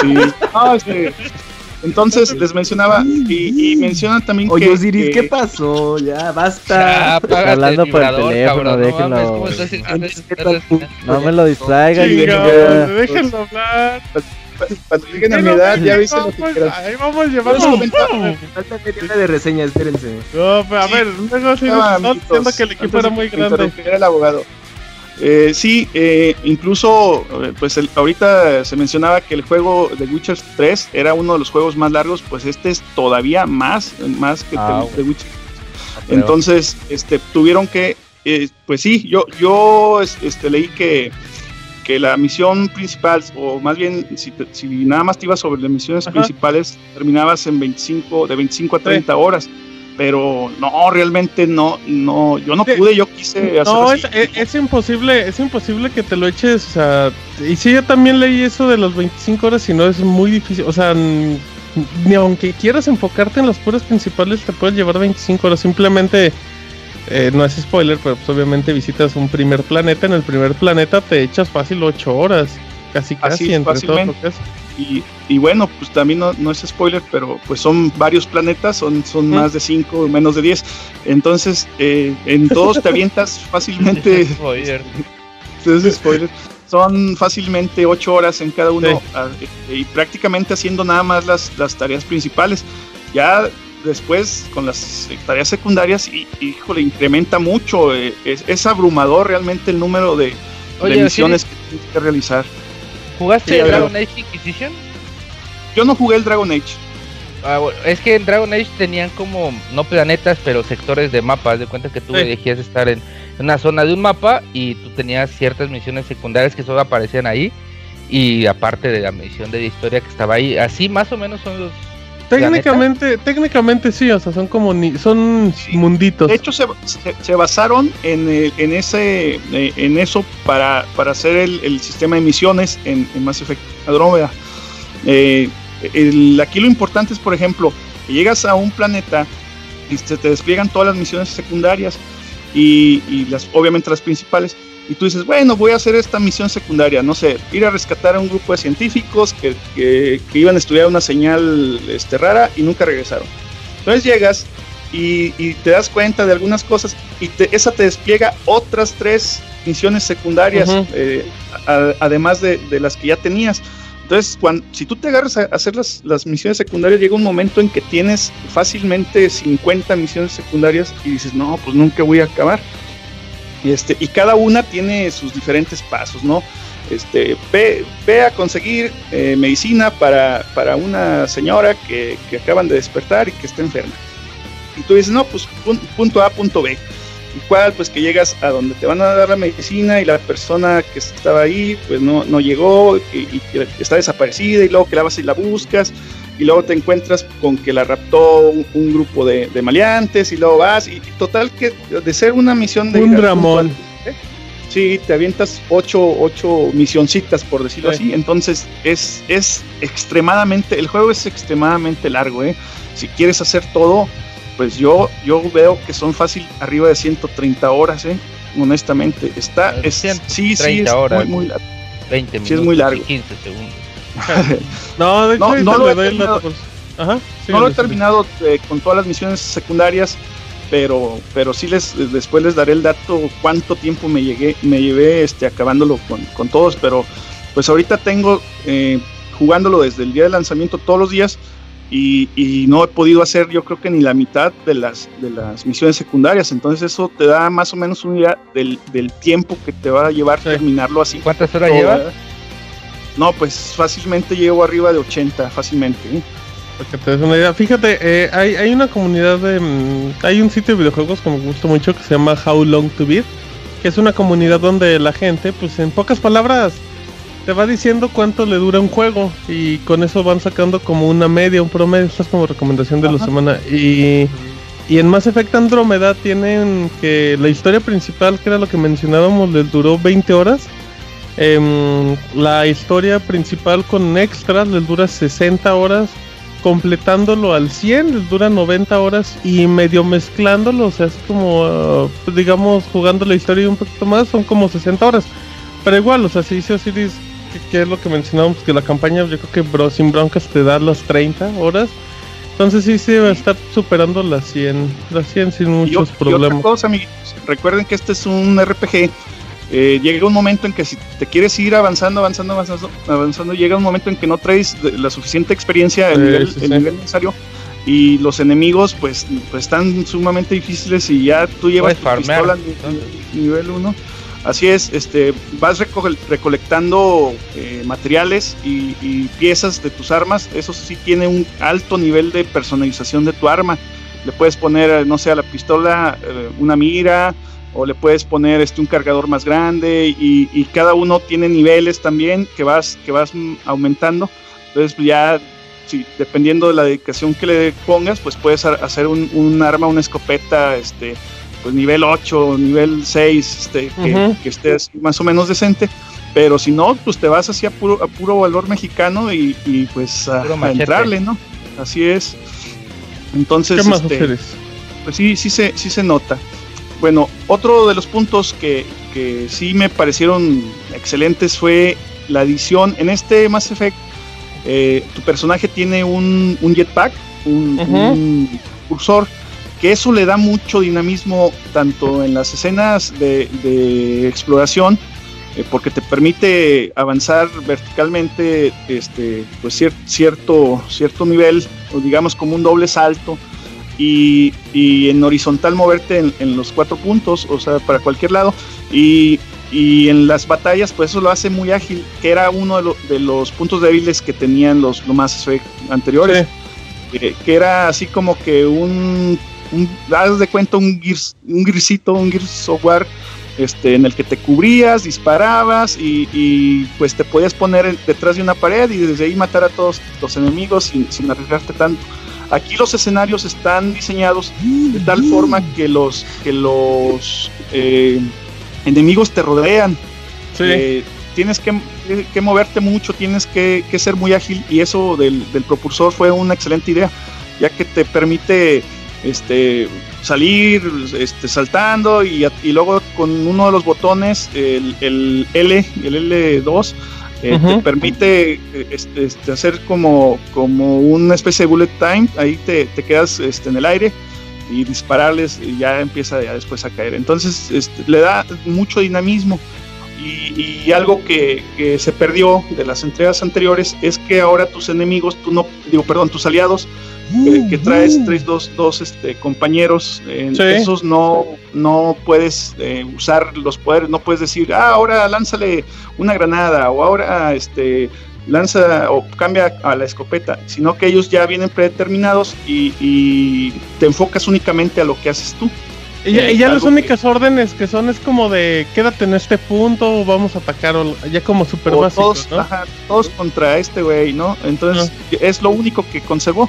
Sí. Ah, este, entonces les mencionaba y, y mencionan también Oye, que. Oye, Osiris, ¿qué pasó? Ya, basta. Ya, Hablando por el teléfono, déjenlo. No, me lo distraigan. déjenlo hablar. Cuando lleguen a mi edad, ya viste lo que quieras. Ahí vamos llevando. Falta media de reseña, espérense. No, pero a ver, luego sigo diciendo que el equipo era muy grande. Era el abogado. Eh, sí, eh, incluso, eh, pues ahorita se mencionaba que el juego de Witcher 3 era uno de los juegos más largos, pues este es todavía más, más que ah, The Witcher. Entonces, este, tuvieron que, eh, pues sí, yo, yo este, leí que, que la misión principal, o más bien, si, si nada más te ibas sobre las misiones principales, terminabas en 25, de 25 a 30 horas pero no, realmente no, no, yo no pude, yo quise hacer No, Es, imposible, es imposible que te lo eches, o sea, y sí, yo también leí eso de los 25 horas, y no es muy difícil, o sea, ni aunque quieras enfocarte en las puras principales, te puedes llevar 25 horas, simplemente, eh, no es spoiler, pero pues obviamente visitas un primer planeta, en el primer planeta te echas fácil 8 horas, casi casi, entre todo lo que es. Y, bueno, pues también no, es spoiler, pero pues son varios planetas, son, son más de 5, menos de 10. Entonces, eh, en todos te avientas fácilmente. spoiler. spoiler. Son fácilmente 8 horas en cada uno y prácticamente haciendo nada más las, las tareas principales. Ya después con las tareas secundarias, y, híjole, incrementa mucho. Eh, es, es abrumador realmente el número de, misiones que tienes que realizar. ¿Jugaste Dragon Age Inquisition? Yo no jugué el Dragon Age. Ah, es que en Dragon Age tenían como, no planetas, pero sectores de mapas. De cuenta que tú elegías estar en una zona de un mapa y tú tenías ciertas misiones secundarias que solo aparecían ahí. Y aparte de la misión de la historia que estaba ahí, así más o menos son los. Técnicamente, técnicamente sí, o sea, son como ni, son munditos. De hecho, se, se, basaron en, eh, en ese eh, en eso para, para hacer el, sistema de misiones en, en Mass Effect Andromeda. Eh, aquí lo importante es, por ejemplo, que llegas a un planeta y se te despliegan todas las misiones secundarias y, las, obviamente las principales. Y tú dices, bueno, voy a hacer esta misión secundaria, no sé, ir a rescatar a un grupo de científicos que, iban a estudiar una señal este, rara y nunca regresaron. Entonces llegas y, te das cuenta de algunas cosas y esa te despliega otras tres misiones secundarias, eh, además de, de, las que ya tenías. Entonces, cuando, si tú te agarras a hacer las, las, misiones secundarias, llega un momento en que tienes fácilmente 50 misiones secundarias y dices, no, pues nunca voy a acabar. Y, este, y cada una tiene sus diferentes pasos, ¿no? Este, ve, ve a conseguir eh, medicina para, para, una señora que, que, acaban de despertar y que está enferma. Y tú dices, no, pues punto A, punto B cual pues que llegas a donde te van a dar la medicina y la persona que estaba ahí pues no, no llegó y, está desaparecida y luego que la vas y la buscas y luego te encuentras con que la raptó un, grupo de, maleantes y luego vas y total que de ser una misión de... Un Ramón. ¿eh? Sí, te avientas ocho, ocho misioncitas por decirlo así, entonces es, es extremadamente, el juego es extremadamente largo, ¿eh? Si quieres hacer todo, pues yo, yo veo que son fácil arriba de 130 horas, ¿eh? honestamente. Está, es, sí, sí, es horas, muy, largo. 20 minutos sí, es muy largo. 15 segundos. no, de hecho, no, no lo he terminado, Ajá, no lo he terminado eh, con todas las misiones secundarias, pero, pero sí les después les daré el dato cuánto tiempo me llegué, me llevé este acabándolo con, con todos, pero pues ahorita tengo eh, jugándolo desde el día de lanzamiento todos los días y, no he podido hacer yo creo que ni la mitad de las, de las misiones secundarias, entonces eso te da más o menos una idea del, tiempo que te va a llevar terminarlo así. ¿Cuántas horas llevas? No, pues fácilmente llevo arriba de 80, fácilmente. ¿eh? Porque te des una idea. Fíjate, eh, hay, hay una comunidad de... Mm, hay un sitio de videojuegos que me gusta mucho que se llama How Long to Beat, que es una comunidad donde la gente, pues en pocas palabras, te va diciendo cuánto le dura un juego y con eso van sacando como una media, un promedio, esta es como recomendación de la semana y, y en Mass Effect Andromeda tienen que la historia principal, que era lo que mencionábamos, les duró 20 horas. Em, la historia principal con extras les dura 60 horas, completándolo al 100 les dura 90 horas y medio mezclándolo, o sea, es como, digamos, jugando la historia un poquito más, son como 60 horas. Pero igual, o sea, si dice Osiris que, es lo que mencionábamos, que la campaña yo creo que bro, sin broncas te da las 30 horas. Entonces sí, sí va a estar superando las 100, las 100 sin muchos problemas. Y otra cosa, amiguitos, recuerden que este es un RPG. Eh, llega un momento en que si te quieres ir avanzando, avanzando, avanzando, avanzando, llega un momento en que no traes la suficiente experiencia, el, nivel, el nivel necesario y los enemigos pues, pues, están sumamente difíciles y ya tú llevas tu pistola nivel 1 Así es, este, vas recolectando eh, materiales y, piezas de tus armas. Eso sí tiene un alto nivel de personalización de tu arma. Le puedes poner, eh, no sé, a la pistola eh, una mira o le puedes poner este, un cargador más grande y, cada uno tiene niveles también que vas, que vas aumentando. Entonces ya, sí, dependiendo de la dedicación que le pongas, pues puedes hacer un, un arma, una escopeta, este, pues nivel 8, nivel 6, este, que, estés más o menos decente. Pero si no, pues te vas así a puro, a puro valor mexicano y, pues a, entrarle, ¿no? Así es. Entonces, ¿Qué más este, pues sí, sí se, sí se nota. Bueno, otro de los puntos que, que sí me parecieron excelentes fue la edición. En este Mass Effect, eh, tu personaje tiene un, un jetpack, un, un cursor que eso le da mucho dinamismo tanto en las escenas de, exploración, eh, porque te permite avanzar verticalmente este, pues cierto, cierto nivel, o digamos como un doble salto, y, en horizontal moverte en, los cuatro puntos, o sea, para cualquier lado. Y, y en las batallas pues eso lo hace muy ágil, que era uno de, los puntos débiles que tenían los, los Mass Effect anteriores, que era así como que un, un das de cuenta un, gears, un grisito, un Gears Software este, en el que te cubrías, disparabas y, pues te podías poner detrás de una pared y desde ahí matar a todos los enemigos sin, sin arriesgarte tanto. Aquí los escenarios están diseñados de tal forma que los, que los eh, enemigos te rodean. Eh, tienes que, moverte mucho, tienes que, ser muy ágil y eso del, propulsor fue una excelente idea, ya que te permite este, salir este, saltando y, luego con uno de los botones, el, el L, el L2, eh, te permite este, este, hacer como, como una especie de bullet time, ahí te, te quedas este, en el aire y dispararles y ya empieza ya después a caer. Entonces este, le da mucho dinamismo y, algo que, que, se perdió de las entregas anteriores es que ahora tus enemigos, tú no, digo, perdón, tus aliados que traes, tres dos, dos este, compañeros, esos no, no puedes eh, usar los poderes, no puedes decir, ah, ahora lánzale una granada o ahora este, lanza o cambia a la escopeta, sino que ellos ya vienen predeterminados y, te enfocas únicamente a lo que haces tú. Y, ya, las únicas órdenes que son es como de quédate en este punto, vamos a atacar, ya como super todos, todos contra este güey, ¿no? Entonces es lo único que conservó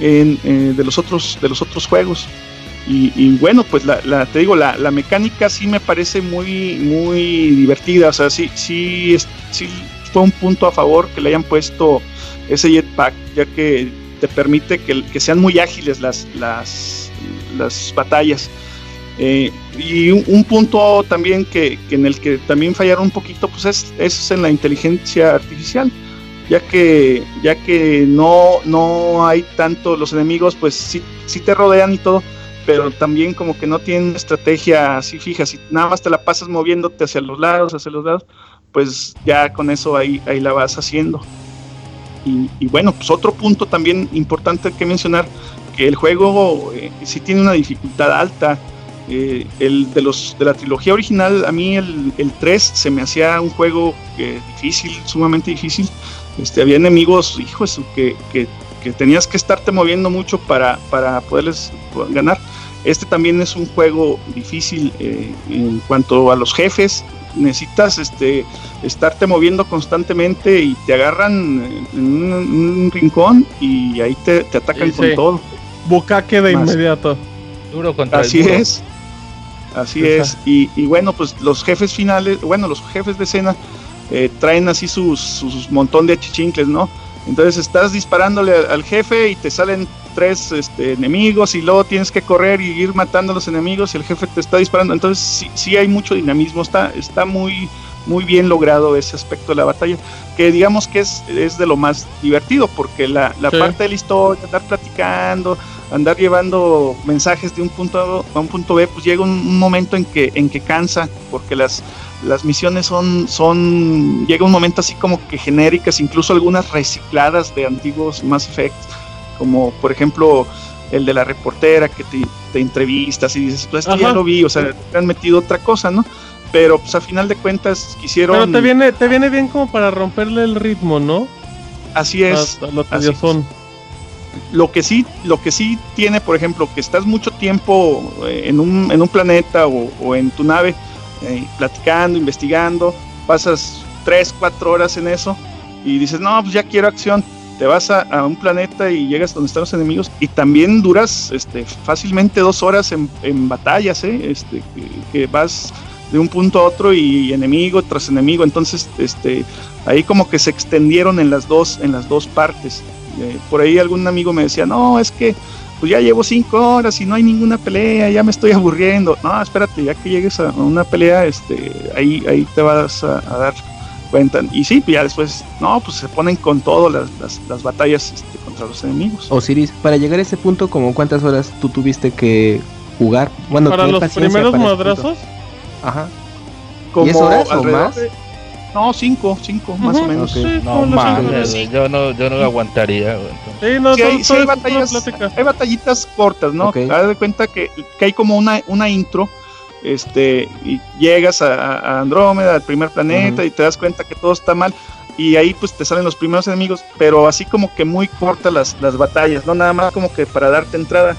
en, eh, de los otros de los otros juegos. Y, bueno, pues la, te digo, la, la, mecánica sí me parece muy, muy divertida. O sea, sí, sí, sí fue un punto a favor que le hayan puesto ese jetpack, ya que te permite que, que sean muy ágiles las, las, las batallas. Eh, y un, punto también que, que, en el que también fallaron un poquito, pues es, es en la inteligencia artificial ya que ya que no no hay tanto los enemigos pues sí, sí te rodean y todo pero también como que no tienen estrategia así fija si nada más te la pasas moviéndote hacia los lados hacia los lados pues ya con eso ahí ahí la vas haciendo. Y, bueno pues otro punto también importante que mencionar que el juego eh, sí tiene una dificultad alta eh, el de los de la trilogía original a mí el, el 3 se me hacía un juego eh, difícil sumamente difícil este, había enemigos, hijos, que, que, tenías que estarte moviendo mucho para, para poderles ganar. Este también es un juego difícil eh, en cuanto a los jefes. Necesitas este, estarte moviendo constantemente y te agarran en un, rincón y ahí te, atacan con todo. Bucaque de inmediato. Duro contra Así es. Así es. Y, y, bueno, pues los jefes finales, bueno, los jefes de escena eh, traen así sus, sus, montón de achichincles, ¿no? Entonces estás disparándole al, jefe y te salen tres este, enemigos y luego tienes que correr y ir matando a los enemigos y el jefe te está disparando. Entonces sí, sí hay mucho dinamismo, está, está muy, muy bien logrado ese aspecto de la batalla, que digamos que es, es de lo más divertido, porque la, la parte de la historia, andar platicando, andar llevando mensajes de un punto A a un punto B, pues llega un, un momento en que, en que cansa, porque las, las misiones son, son, llega un momento así como que genéricas, incluso algunas recicladas de antiguos Mass Effect, como por ejemplo el de la reportera que te, te entrevistas y dices, pues ya lo vi, o sea, te han metido otra cosa, ¿no? Pero pues a final de cuentas quisieron... Pero te viene, te viene bien como para romperle el ritmo, ¿no? Así es. lo, así son. lo que sí, lo que sí tiene, por ejemplo, que estás mucho tiempo eh, en un, en un planeta o, o en tu nave, eh, platicando, investigando, pasas 3, 4 horas en eso y dices, no, pues ya quiero acción. Te vas a, un planeta y llegas donde están los enemigos y también duras este, fácilmente dos horas en, en batallas, ¿eh? este, que, vas de un punto a otro y enemigo tras enemigo. Entonces, este, ahí como que se extendieron en las dos, en las dos partes. Eh, por ahí algún amigo me decía, no, es que pues ya llevo cinco horas y no hay ninguna pelea, ya me estoy aburriendo. No, espérate, ya que llegues a una pelea, este, ahí, ahí te vas a, dar cuenta. Y sí, ya después, no, pues se ponen con todo las, las, batallas este, contra los enemigos. Osiris, para llegar a ese punto, como cuántas horas tú tuviste que jugar? Bueno, para los primeros madrazos. Ajá. ¿10 horas o más? No, cinco, cinco, más o menos. no mames, yo no, yo no aguantaría. Sí, no, hay, batallas, hay batallitas cortas, ¿no? Okay. Haz de cuenta que, que, hay como una, una intro este, y llegas a, Andrómeda, al primer planeta, y te das cuenta que todo está mal, y ahí pues te salen los primeros enemigos, pero así como que muy cortas las, las batallas, no nada más como que para darte entrada.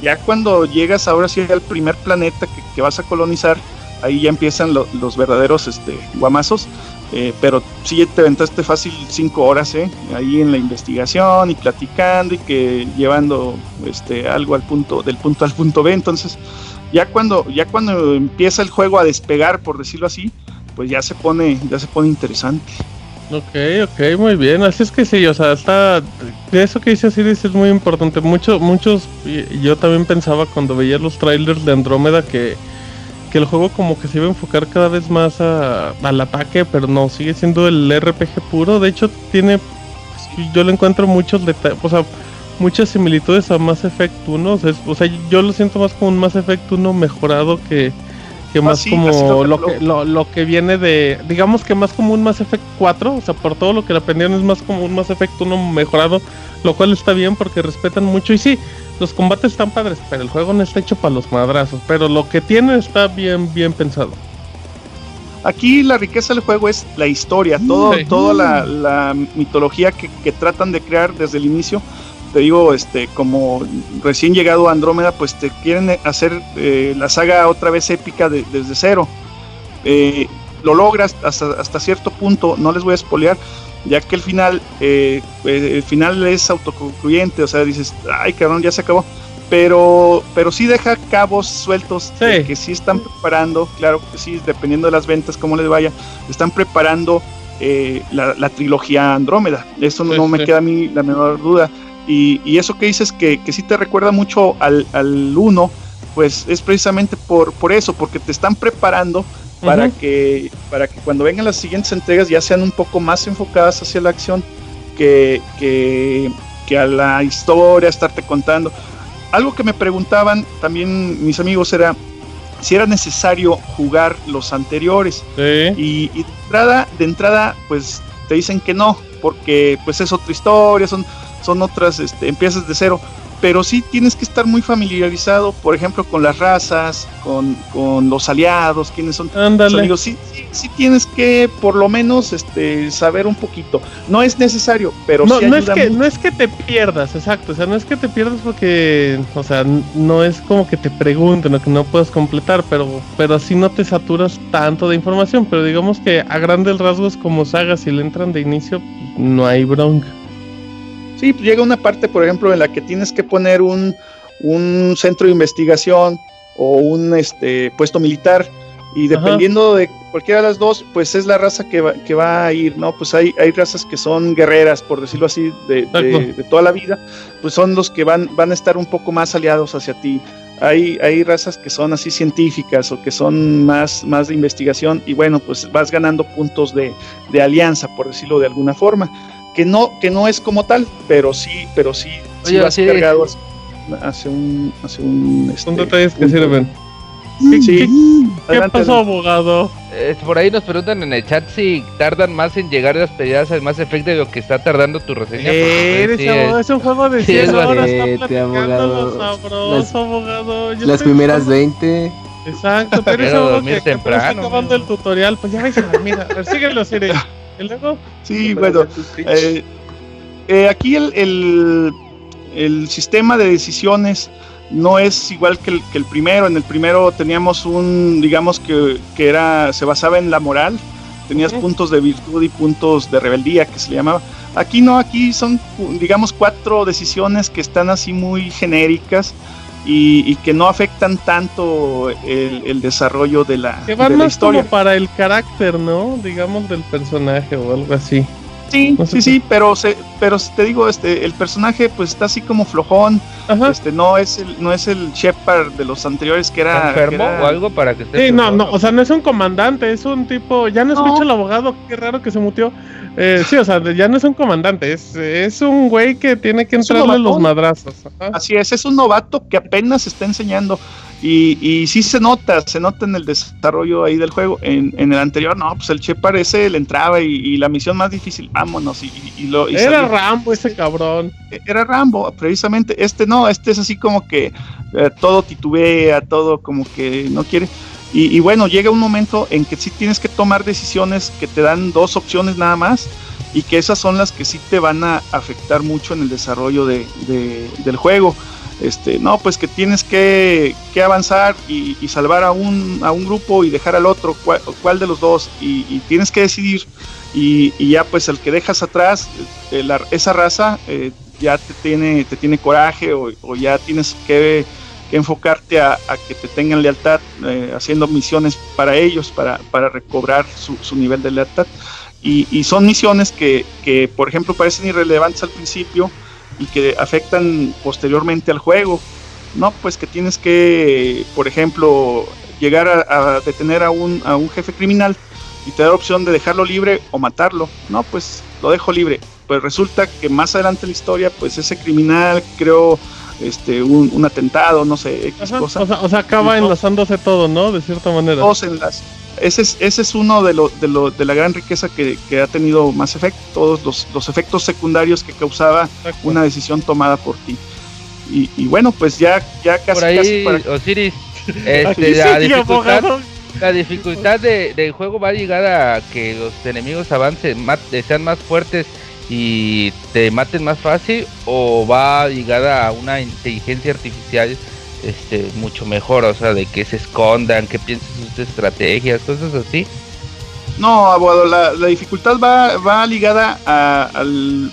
Ya cuando llegas ahora sí al primer planeta que, vas a colonizar, ahí ya empiezan los verdaderos este, guamazos. Eh, pero sí te aventaste fácil cinco horas ¿eh? ahí en la investigación y platicando y que llevando este algo al punto del punto al punto B entonces ya cuando ya cuando empieza el juego a despegar por decirlo así pues ya se pone ya se pone interesante Ok, ok, muy bien. Así es que sí, o sea, está. Eso que dice Osiris es muy importante. Muchos, muchos. Yo también pensaba cuando veía los trailers de Andrómeda que, que el juego como que se iba a enfocar cada vez más al ataque, pero no, sigue siendo el RPG puro. De hecho, tiene. Yo le encuentro muchos detalles. O sea, muchas similitudes a Mass Effect 1. O sea, o sea, yo lo siento más como un Mass Effect 1 mejorado que que más como lo, que, lo, que viene de, digamos que más como un Mass Effect 4, o sea, por todo lo que le aprendieron es más como un Mass Effect 1 mejorado, lo cual está bien porque respetan mucho y sí, los combates están padres, pero el juego no está hecho para los madrazos, pero lo que tiene está bien, bien pensado. Aquí la riqueza del juego es la historia, todo, toda la, mitología que, que, tratan de crear desde el inicio te digo, este, como recién llegado a Andrómeda, pues te quieren hacer eh, la saga otra vez épica desde cero. Eh, lo logras hasta, hasta cierto punto, no les voy a espolear, ya que el final, eh, el final es autoconcluyente, o sea, dices, ay cabrón, ya se acabó. Pero, pero sí deja cabos sueltos que sí están preparando, claro que sí, dependiendo de las ventas, cómo les vaya, están preparando la, trilogía Andrómeda. Eso no me queda a mí la menor duda. Y, eso que dices que, que sí te recuerda mucho al, al 1, pues es precisamente por, por eso, porque te están preparando para, que, para que cuando vengan las siguientes entregas ya sean un poco más enfocadas hacia la acción que, que, que a la historia, estarte contando. Algo que me preguntaban también mis amigos era si era necesario jugar los anteriores. Y, y, de entrada, de entrada, pues te dicen que no, porque pues es otra historia, son son otras, este, empiezas de cero, pero sí tienes que estar muy familiarizado, por ejemplo, con las razas, con, con los aliados, quiénes son los amigos. Sí, sí, tienes que por lo menos este, saber un poquito. No es necesario, pero no, no es que no es que te pierdas, exacto. O sea, no es que te pierdas porque, o sea, no es como que te pregunten lo que no puedes completar, pero, pero así no te saturas tanto de información. Pero digamos que a grandes rasgos, como sagas, si le entran de inicio, no hay bronca. Sí, pues llega una parte, por ejemplo, en la que tienes que poner un, centro de investigación o un este, puesto militar y dependiendo de cualquiera de las dos, pues es la raza que va, que va a ir, ¿no? Pues hay, hay razas que son guerreras, por decirlo así, de, toda la vida, pues son los que van, van a estar un poco más aliados hacia ti. Hay, hay razas que son así científicas o que son más, más de investigación y bueno, pues vas ganando puntos de, de alianza, por decirlo de alguna forma que no, que no es como tal, pero sí, pero sí, sí vas cargado hacia un, hacia un, este, Son detalles que sirven. ¿Qué, ¿Qué, pasó, abogado? Eh, por ahí nos preguntan en el chat si tardan más en llegar las peleas al más efecto de lo que está tardando tu reseña. Eh, eres abogado, es un juego de 100 horas. Está abogado. Sabroso, las, abogado. las primeras 20. Exacto, pero eres abogado que, temprano, que está acabando el tutorial. Pues ya vais a dormir. A ver, Sí, bueno. Eh, eh, aquí el, el, sistema de decisiones no es igual que el, que el, primero. En el primero teníamos un, digamos que, que era, se basaba en la moral. Tenías puntos de virtud y puntos de rebeldía, que se le llamaba. Aquí no, aquí son, digamos, cuatro decisiones que están así muy genéricas y, que no afectan tanto el, desarrollo de la, que van más Como para el carácter, ¿no? Digamos del personaje o algo así. Sí, sí, sí, pero se, pero te digo, este, el personaje pues está así como flojón, este, no es el, no es el Shepard de los anteriores que era enfermo o algo para que esté. Sí, no, no, o sea, no es un comandante, es un tipo, ya no escucho el abogado, qué raro que se mutió. Eh, sí, o sea, ya no es un comandante, es, es un güey que tiene que entrarle los madrazos. Así es, es un novato que apenas está enseñando. Y, y sí se nota, se nota en el desarrollo ahí del juego. En, en el anterior, no, pues el Che parece, le entraba y, la misión más difícil, vámonos. Y, lo, era Rambo ese cabrón. E, era Rambo, precisamente. Este no, este es así como que eh, todo titubea, todo como que no quiere. Y, bueno, llega un momento en que sí tienes que tomar decisiones que te dan dos opciones nada más y que esas son las que sí te van a afectar mucho en el desarrollo de, del juego. Este, no, pues que tienes que, avanzar y, salvar a un, a un grupo y dejar al otro, cuál, de los dos, y, tienes que decidir, y, ya pues el que dejas atrás, eh, esa raza eh, ya te tiene, te tiene coraje o, ya tienes que, enfocarte a, que te tengan lealtad eh, haciendo misiones para ellos, para, para recobrar su, nivel de lealtad. Y, son misiones que, que, por ejemplo, parecen irrelevantes al principio y que afectan posteriormente al juego. No, pues que tienes que, por ejemplo, llegar a, detener a un, a un jefe criminal y te da opción de dejarlo libre o matarlo. No, pues lo dejo libre pues resulta que más adelante en la historia, pues ese criminal creó este un, atentado, no sé, X cosa. O sea, acaba enlazándose todo, ¿no? De cierta manera. Todos enlaces. Ese es, ese es uno de, lo, de, lo, de la gran riqueza que, ha tenido más efecto, todos los, los, efectos secundarios que causaba una decisión tomada por ti. Y, bueno, pues ya, ya casi. Por ahí, Osiris, este, la, dificultad, la dificultad de, del juego va a llegar a que los enemigos avancen, sean más fuertes y te maten más fácil o va a llegar a una inteligencia artificial este mucho mejor, o sea, de que se escondan, que piensen sus estrategias, cosas así. No, abogado, la, dificultad va, va ligada al,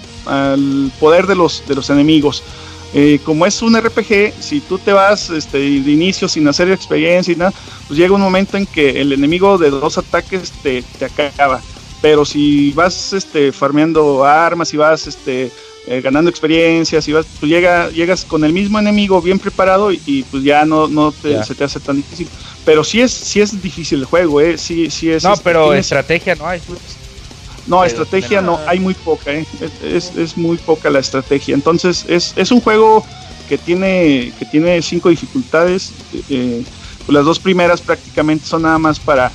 poder de los, de los enemigos. Eh, como es un RPG, si tú te vas este, de inicio sin hacer experiencia y nada, pues llega un momento en que el enemigo de dos ataques te, te acaba pero si vas este, farmeando armas y vas este, eh, ganando experiencias y vas, pues llega, llegas con el mismo enemigo bien preparado y, pues ya no, no se te hace tan difícil. Pero sí es, sí es difícil el juego, ¿eh? Sí, sí es, no, pero estrategia no hay. No, estrategia no, hay muy poca, ¿eh? es, es, muy poca la estrategia. Entonces es, es un juego que tiene, que tiene cinco dificultades. Eh, pues las dos primeras prácticamente son nada más para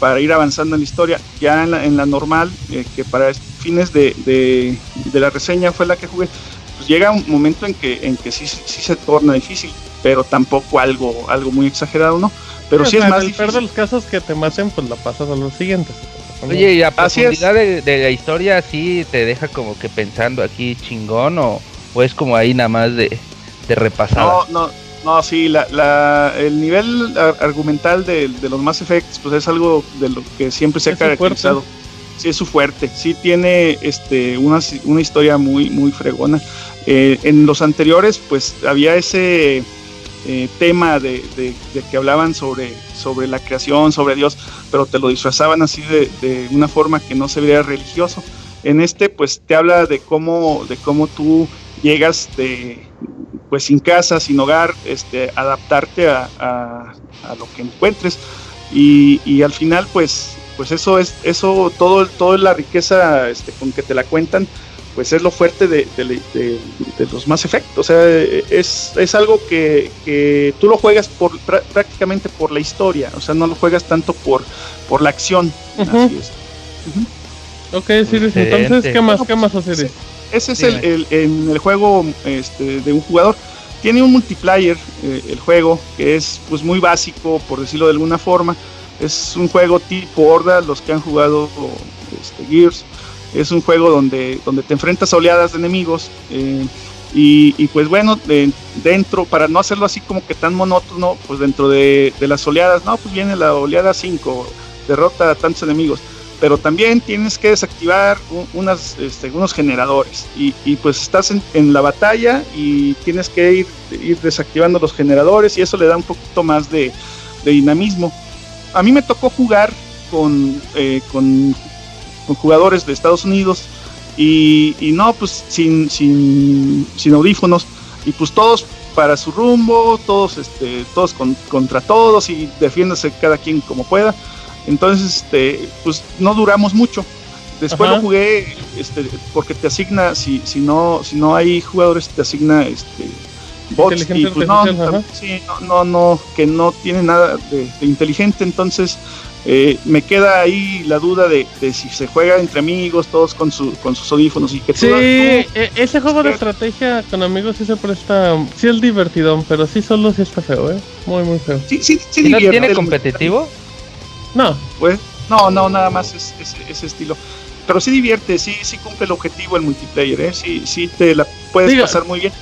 para ir avanzando en la historia. Ya en la, normal, eh, que para fines de, de, la reseña fue la que jugué, pues llega un momento en que, en que sí, sí se torna difícil, pero tampoco algo, algo muy exagerado, ¿no? Pero sí, es más difícil. En de los casos que te maten, pues la pasas a los siguientes. Oye, y a profundidad de, de, la historia sí te deja como que pensando aquí chingón o, o es como ahí nada más de, de repasada. No, no, no, sí, la, el nivel argumental de, los Mass Effects pues es algo de lo que siempre se ha caracterizado. Sí, es su fuerte. Sí tiene este, una, una historia muy, muy fregona. Eh, en los anteriores, pues había ese eh, tema de, que hablaban sobre, sobre la creación, sobre Dios, pero te lo disfrazaban así de, de una forma que no se veía religioso. En este, pues te habla de cómo, de cómo tú llegas de, pues sin casa, sin hogar, este, adaptarte a, lo que encuentres. Y, al final pues pues eso es eso todo toda la riqueza este, con que te la cuentan pues es lo fuerte de, los más efectos o sea es, es algo que, tú lo juegas por prácticamente por la historia. O sea no lo juegas tanto por por la acción. Así es. Ok, entonces, ¿qué más, qué más hacer? Ese es el, en el juego este, de un jugador. Tiene un multiplayer eh, el juego que es pues muy básico, por decirlo de alguna forma. Es un juego tipo Horda, los que han jugado este, Gears. Es un juego donde, donde te enfrentas a oleadas de enemigos. Eh, y, pues bueno, dentro, para no hacerlo así como que tan monótono, pues dentro de, de las oleadas, no, pues viene la oleada 5, derrota a tantos enemigos pero también tienes que desactivar unas, este, unos generadores. Y, pues estás en, la batalla y tienes que ir, desactivando los generadores y eso le da un poquito más de, dinamismo. A mí me tocó jugar con, eh, con, jugadores de Estados Unidos y, no, pues sin, sin, sin, audífonos. Y pues todos para su rumbo, todos, este, todos contra todos y defiéndase cada quien como pueda entonces, este, pues no duramos mucho. Después lo jugué este, porque te asigna, si, si, no, si no hay jugadores, te asigna este, bots. Y pues no, no, no, que no tiene nada de, inteligente. Entonces, Eh, me queda ahí la duda de, si se juega entre amigos, todos con, su, con sus audífonos y que Sí, e, ese juego de estrategia con amigos sí se presta, sí es divertido, pero sí solo sí está feo, ¿eh? Muy, muy feo. Sí, sí, sí ¿No tiene competitivo? No. Pues, no, no, nada más es, ese estilo. Pero sí divierte, sí, sí cumple el objetivo el multiplayer, ¿eh? Sí, sí te la puedes pasar muy bien.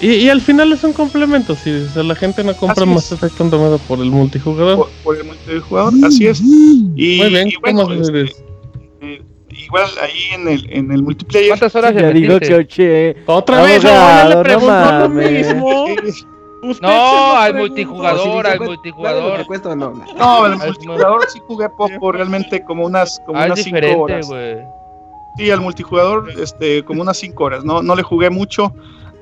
Y, al final es un complemento, si la gente no compra más efecto Andromeda por el multijugador. Por, el multijugador, así es. Y, Muy bien, bueno, este, eh, igual ahí en el, en el multiplayer. ¿Cuántas horas ya digo que oche, Otra vez, no, le preguntó lo mismo. No, al multijugador, al multijugador. no, no, al multijugador sí jugué poco, realmente como unas, como ah, unas 5 horas. Sí, al multijugador, este, como unas 5 horas, no, no le jugué mucho.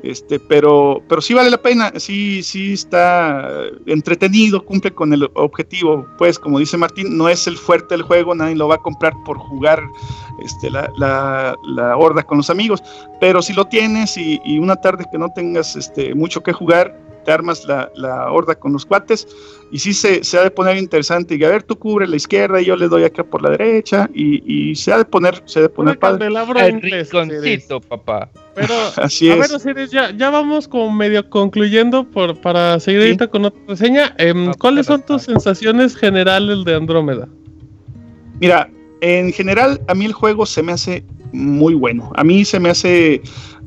Este, pero, pero sí vale la pena, sí, sí está entretenido, cumple con el objetivo. Pues, como dice Martín, no es el fuerte del juego, nadie lo va a comprar por jugar este, la, la, horda con los amigos. Pero si lo tienes y, y, una tarde que no tengas este, mucho que jugar, te armas la, la horda con los cuates y sí se, se, ha de poner interesante y a ver tú cubre la izquierda y yo le doy acá por la derecha y, y se ha de poner se ha de poner padre. el rinconcito papá. Pero Así a ver ya, ya vamos como medio concluyendo por, para seguir ahorita con otra reseña. Em, ¿cuáles son tus sensaciones generales de Andrómeda? mira en general a mí el juego se me hace muy bueno. A mí se me hace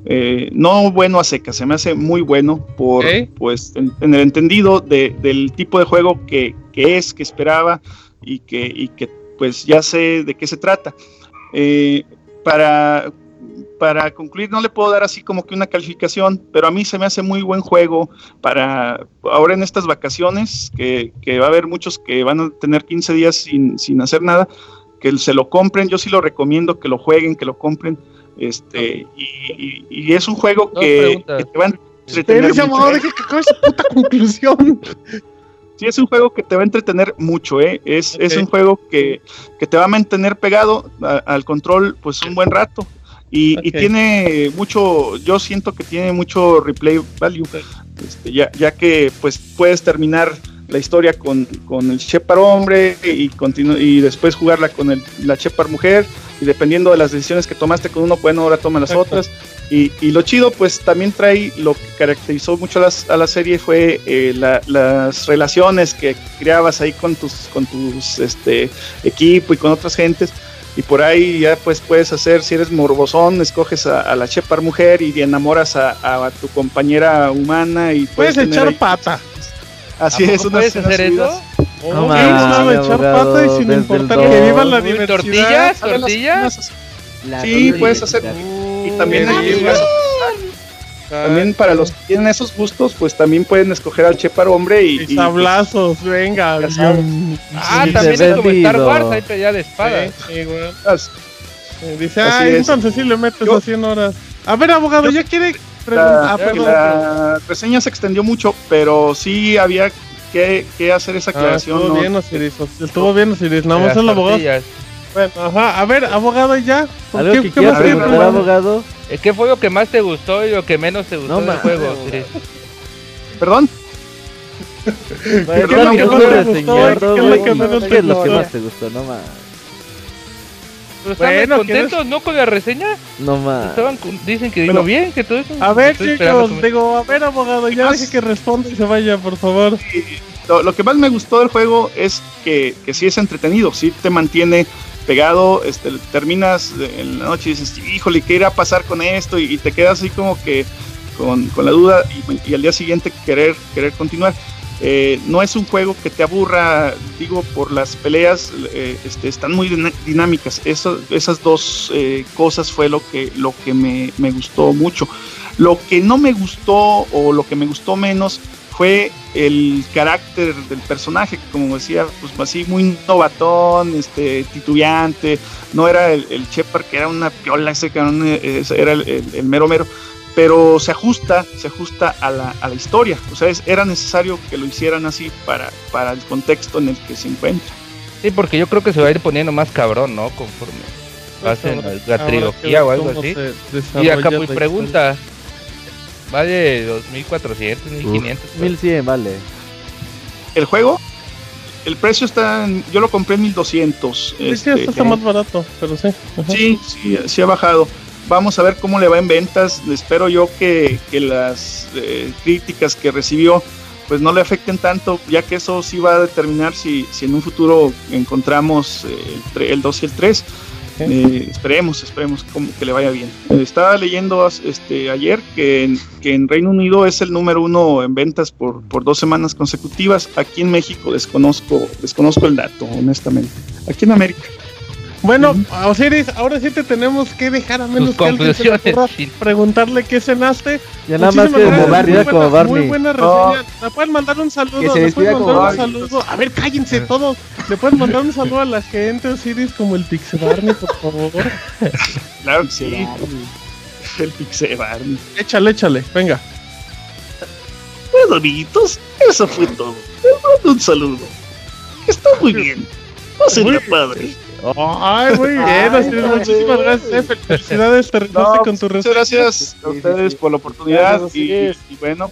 eh, no bueno a seca, se me hace muy bueno por pues en, el entendido del tipo de juego que, es, que esperaba y que, y que pues ya sé de qué se trata. Eh, para, para concluir, no le puedo dar así como que una calificación, pero a mí se me hace muy buen juego para ahora en estas vacaciones, que, que va a haber muchos que van a tener 15 días sin, sin hacer nada, que se lo compren, yo sí lo recomiendo, que lo jueguen, que lo compren este, y, y, es un juego que, te va a entretener. puta conclusión. Sí, es un juego que te va a entretener mucho, ¿eh? Es, es un juego que, que, te va a mantener pegado al control pues un buen rato. Y, y, tiene mucho, yo siento que tiene mucho replay value, este, ya, ya que pues puedes terminar la historia con, con el Shepard hombre y, y después jugarla con el, la Shepard mujer y dependiendo de las decisiones que tomaste con uno, bueno, ahora toma las otras. Y, y, lo chido, pues también trae lo que caracterizó mucho a, las, a la serie fue eh, las relaciones que creabas ahí con tus, con tus este, equipo y con otras gentes. Y por ahí ya pues puedes hacer, si eres morbosón, escoges a, la Shepard mujer y enamoras a, a, tu compañera humana y puedes, echar pata. Así es, puedes hacer eso? No, mames, echar pata y sin importar que viva la diversidad. ¿Tortillas? ¿Tortillas? Sí, puedes hacer. y también también para los que tienen esos gustos, pues también pueden escoger al Chepar hombre y. y sablazos, venga. Ah, también es como Star Wars, hay pelea de espadas. Dice, ah, entonces sí le metes a 100 horas. A ver, abogado, ya quiere la, ah, la, reseña se extendió mucho, pero sí había que, que hacer esa ah, aclaración. estuvo, bien, Osiris, estuvo bien, Osiris. Nada más el abogado. Bueno, ajá, a ver, abogado, ya. ¿Algo ¿Qué, que abogado? ¿Qué fue lo que más te gustó y lo que menos te gustó del juego, Osiris? ¿Perdón? ¿Qué es lo que más te gustó? No más. ¿Estaban contentos, no con la reseña? No más. Estaban dicen que digo bien, que todo eso. A ver, chicos, digo, a ver, abogado, ya deje que responda y se vaya, por favor. Lo, que más me gustó del juego es que, que sí es entretenido, sí te mantiene pegado, este, terminas en la noche y dices, híjole, ¿qué irá a pasar con esto? Y, te quedas así como que con, con la duda y, y, al día siguiente querer, querer continuar. Eh, no es un juego que te aburra, digo, por las peleas, eh, este, están muy dinámicas. Esas dos eh, cosas fue lo que, que me, gustó mucho. Lo que no me gustó o lo que me gustó menos fue el carácter del personaje, que como decía, pues así muy novatón, este, titubeante, no era el, el Shepard que era una piola, ese era el, el mero mero pero se ajusta, se ajusta a la, a la historia. O sea, era necesario que lo hicieran así para, para el contexto en el que se encuentra. Sí, porque yo creo que se va a ir poniendo más cabrón, ¿no? Conforme pasen la, trilogía o algo así. Y acá pues pregunta, ¿vale 2400, 1500? 1100 vale. ¿El juego? el precio está, yo lo compré en 1200. Sí, este, está más barato, pero sí. Sí, sí, sí ha bajado. Vamos a ver cómo le va en ventas. Espero yo que, las eh, críticas que recibió pues no le afecten tanto, ya que eso sí va a determinar si, si en un futuro encontramos eh, el 2 y el 3 eh, esperemos, esperemos que le vaya bien. Estaba leyendo este, ayer que en, que en Reino Unido es el número uno en ventas por, por dos semanas consecutivas. Aquí en México desconozco, desconozco el dato, honestamente. Aquí en América. Bueno, Osiris, ahora sí te tenemos que dejar a menos que alguien se preguntarle qué cenaste. Ya nada más que como Barney, como Barney. Muy buena reseña. ¿Me pueden mandar un saludo? ¿Me pueden mandar un saludo? A ver, cállense todos. ¿Le pueden mandar un saludo a la gente, Osiris, como el Pixie Barney, por favor? Claro que sí. El Pixie Barney. Échale, échale, venga. Bueno, amiguitos, eso fue todo. Les mando un saludo. Está muy bien. Pásenla padre. Ay, muy bien, muchísimas gracias. Eh, felicidades, te no, con tu Muchas gracias a ustedes por la oportunidad y, bueno,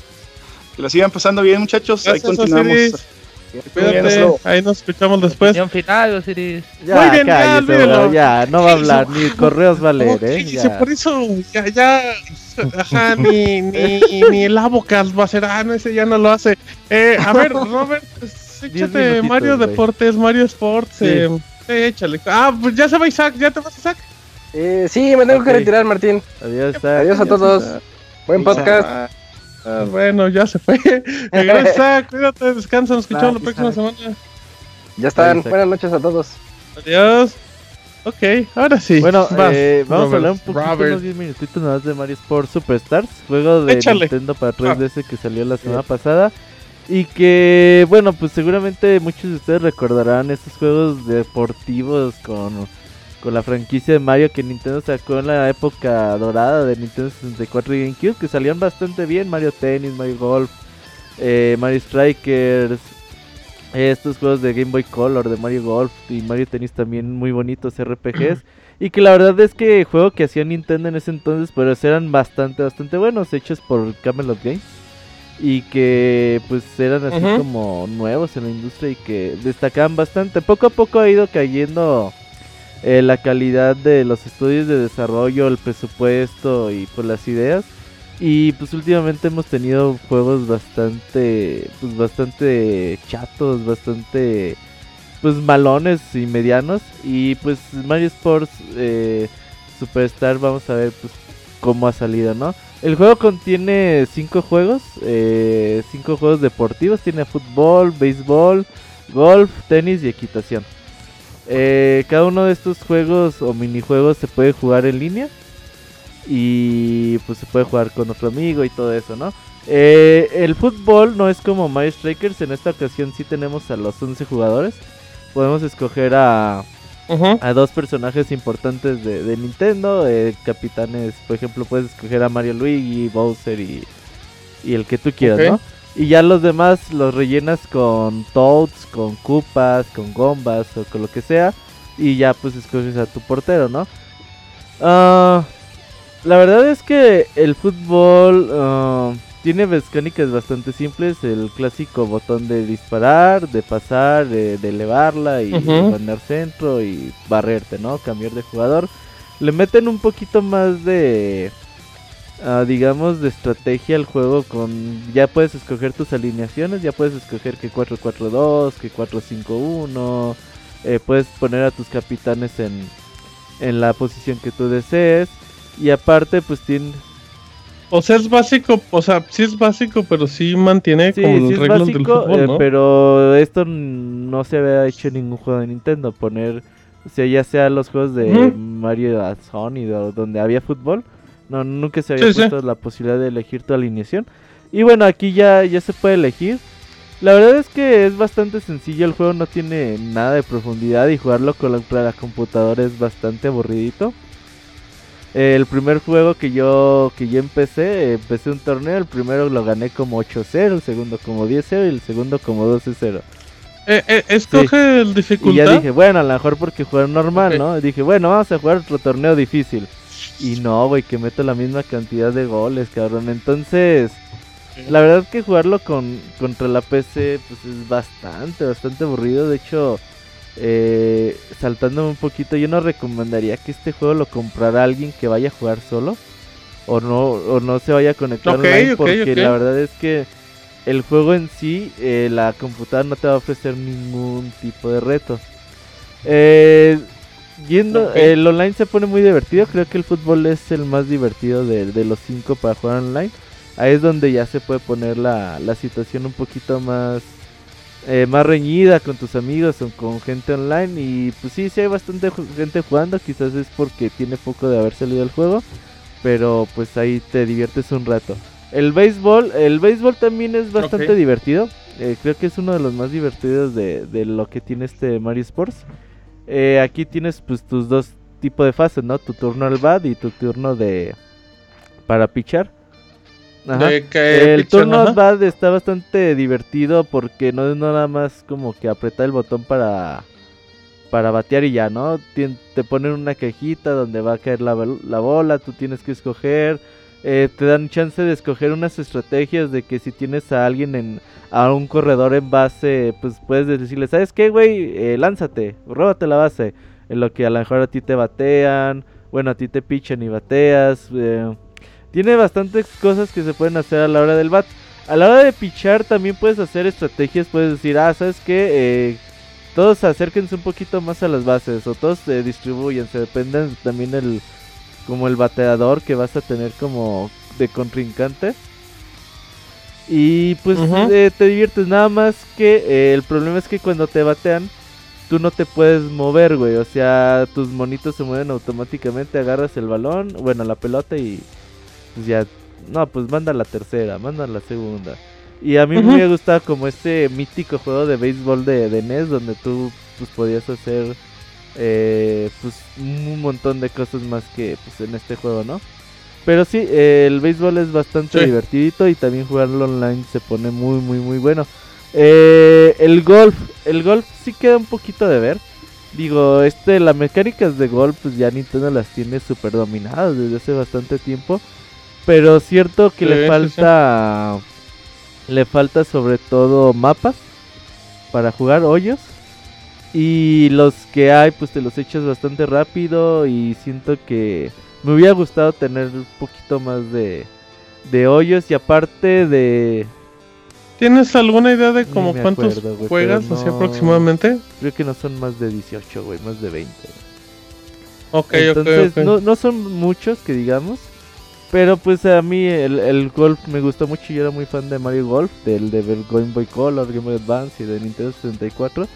que la sigan pasando bien, muchachos. ahí continuamos. Cuídate, ahí nos escuchamos después. final, Osiris. Ya, Muy bien, ya, ya, no va a hablar, ni correos va a leer, ¿eh? Ya. Por eso, ya, ya, ajá, ni, ni, ni el Abocas va a ser, ah, no, ese ya no lo hace. Eh, a ver, Robert, pues, échate Mario Deportes, Mario Sports, eh, échale. Ah, pues ya se va Isaac, ¿ya te vas Isaac? Eh, sí, me tengo que retirar, Martín. Adiós, Adiós a todos. Buen podcast. Ah, bueno, ya se fue. Regresa, cuídate, descansa, nos escuchamos la próxima semana. Ya están, buenas noches a todos. Adiós. Ok, ahora sí. Bueno, eh, vamos a hablar un poquito, unos 10 minutitos nada más de Mario Sports Superstars, juego de Nintendo para 3DS que salió la semana pasada. Y que, bueno, pues seguramente muchos de ustedes recordarán estos juegos deportivos con, con la franquicia de Mario que Nintendo sacó en la época dorada de Nintendo 64 y GameCube, que salían bastante bien. Mario Tennis, Mario Golf, eh, Mario Strikers, estos juegos de Game Boy Color, de Mario Golf y Mario Tennis también muy bonitos RPGs. y que la verdad es que juego que hacía Nintendo en ese entonces, pero eran bastante, bastante buenos, hechos por Camelot Games y que pues eran así como nuevos en la industria y que destacaban bastante. Poco a poco ha ido cayendo eh, la calidad de los estudios de desarrollo, el presupuesto y pues las ideas. Y pues últimamente hemos tenido juegos bastante, pues bastante chatos, bastante, pues malones y medianos. Y pues Mario Sports eh, Superstar vamos a ver pues cómo ha salido, ¿no? El juego contiene cinco juegos, eh, cinco juegos deportivos. Tiene fútbol, béisbol, golf, tenis y equitación. Eh, cada uno de estos juegos o minijuegos se puede jugar en línea y pues se puede jugar con otro amigo y todo eso, ¿no? Eh, el fútbol no es como Mario Strikers. En esta ocasión sí tenemos a los 11 jugadores. Podemos escoger a a dos personajes importantes de, Nintendo. Eh, capitanes, por ejemplo, puedes escoger a Mario Luigi, Bowser y, y el que tú quieras, ¿no? Y ya los demás los rellenas con Toads, con Koopas, con Gombas o con lo que sea. Y ya pues escoges a tu portero, ¿no? Ah, la verdad es que el fútbol... Ah, tiene mecánicas bastante simples, el clásico botón de disparar, de pasar, de, elevarla y poner centro y barrerte, ¿no? Cambiar de jugador. Le meten un poquito más de, ah, digamos, de estrategia al juego con... Ya puedes escoger tus alineaciones, ya puedes escoger que 4-4-2, que 4-5-1. Eh, puedes poner a tus capitanes en, en la posición que tú desees. Y aparte, pues tiene o sea, es básico, o sea, sí es básico, pero sí mantiene como los reglas del fútbol, eh, ¿no? pero esto no se había hecho en ningún juego de Nintendo, poner, o sea, ya sea los juegos de Mario Sony, donde había fútbol, no, nunca se había puesto la posibilidad de elegir tu alineación. Y bueno, aquí ya, ya se puede elegir. La verdad es que es bastante sencillo, el juego no tiene nada de profundidad y jugarlo con la, la computadora es bastante aburridito el primer juego que yo que yo empecé, empecé un torneo, el primero lo gané como 8-0, el segundo como 10-0 y el segundo como 12-0. Eh, eh, escoge el dificultad. Y ya dije, bueno, a lo mejor porque jugar normal, ¿no? dije, bueno, vamos a jugar otro torneo difícil. Y no, güey, que meto la misma cantidad de goles, cabrón. Entonces, La verdad que jugarlo con contra la PC pues es bastante, bastante aburrido. De hecho, eh, saltándome un poquito, yo no recomendaría que este juego lo comprara alguien que vaya a jugar solo o no, o no se vaya a conectar online porque la verdad es que el juego en sí, eh, la computadora no te va a ofrecer ningún tipo de reto. Eh, yendo, el online se pone muy divertido. Creo que el fútbol es el más divertido de, de, los cinco para jugar online. Ahí es donde ya se puede poner la, la situación un poquito más, eh, más reñida con tus amigos o con gente online. Y pues sí, sí hay bastante gente jugando. Quizás es porque tiene poco de haber salido el juego. Pero pues ahí te diviertes un rato. El béisbol, el béisbol también es bastante divertido. Eh, creo que es uno de los más divertidos de, de lo que tiene este Mario Sports. Eh, aquí tienes pues tus dos tipos de fases, ¿no? Tu turno al bat y tu turno de para pichar. El turno al bat está bastante divertido porque no es nada más como que apretar el botón para para batear y ya, ¿no? Te, ponen una cajita donde va a caer la, la bola, tú tienes que escoger eh, te dan chance de escoger unas estrategias de que si tienes a alguien en a un corredor en base, pues puedes decirle, ¿sabes qué, güey? Eh, lánzate, róbate la base. En lo que a lo mejor a ti te batean, bueno, a ti te pichan y bateas. Eh, tiene bastantes cosas que se pueden hacer a la hora del bat. A la hora de pichar también puedes hacer estrategias, puedes decir, ah, ¿sabes qué? todos acérquense un poquito más a las bases o todos se distribuyen, se dependen también el como el bateador que vas a tener como de contrincante. Y pues eh, te diviertes nada más que eh, el problema es que cuando te batean tú no te puedes mover, güey. O sea, tus monitos se mueven automáticamente, agarras el balón, bueno, la pelota y pues ya, no, pues manda la tercera, manda la segunda. Y a mí me me gustado como este mítico juego de béisbol de, de NES donde tú pues podías hacer eh, pues un montón de cosas más que pues en este juego, ¿no? Pero sí, el béisbol es bastante divertidito y también jugarlo online se pone muy, muy, muy bueno. Eh, el golf, el golf sí queda un poquito de ver. Digo, este, las mecánicas de golf, pues ya Nintendo las tiene super dominadas desde hace bastante tiempo. Pero cierto que le falta, le falta sobre todo mapas para jugar hoyos. Y los que hay, pues te los echas bastante rápido. Y siento que me hubiera gustado tener un poquito más de, de hoyos. Y aparte de. ¿Tienes alguna idea de como cuántos juegas así aproximadamente? Creo que no son más de 18, güey, más de 20. Ok, Entonces, No, no son muchos que digamos. Pero pues a mí el, el, golf me gustó mucho. Yo era muy fan de Mario Golf, del de Game Boy Color, Game Boy Advance y de Nintendo 64.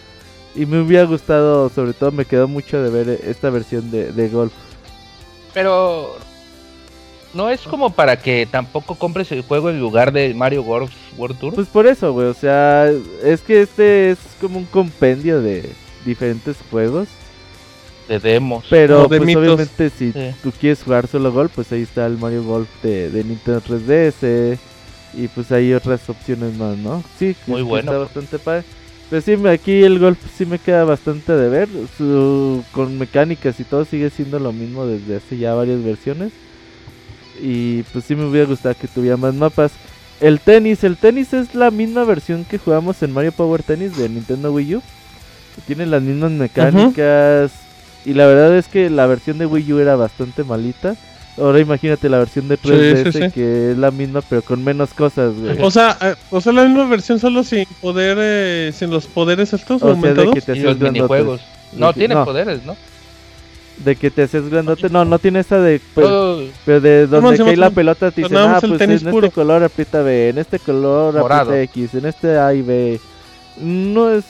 Y me hubiera gustado, sobre todo me quedó mucho de ver esta versión de, golf. Pero no es como para que tampoco compres el juego en lugar de Mario Golf World Tour. Pues por eso, güey. O sea, es que este es como un compendio de diferentes juegos. De demos. Pero pues, obviamente si tú quieres jugar solo golf, pues ahí está el Mario Golf de, Nintendo 3DS. Y pues hay otras opciones más, ¿no? Sí, muy bueno. Está bastante padre. Pues sí, aquí el golf sí me queda bastante de ver. Su, con mecánicas y todo sigue siendo lo mismo desde hace ya varias versiones. Y pues sí me hubiera gustado que tuviera más mapas. El tenis, el tenis es la misma versión que jugamos en Mario Power Tennis de Nintendo Wii U. Tiene las mismas mecánicas. Y la verdad es que la versión de Wii U era bastante malita. Ahora imagínate la versión de 3DS que es la misma pero con menos cosas, güey. O sea, eh, o sea, la misma versión solo sin poder, eh, sin los poderes estos o aumentados. Sea, de que te y los minijuegos. No, tiene poderes, ¿no? De que te haces grandote. No, no tiene esa de. Pero, pero de donde cae la pelota te dicen, ah, pues en este color aprieta B, en este color aprieta X, en este A y B. No es.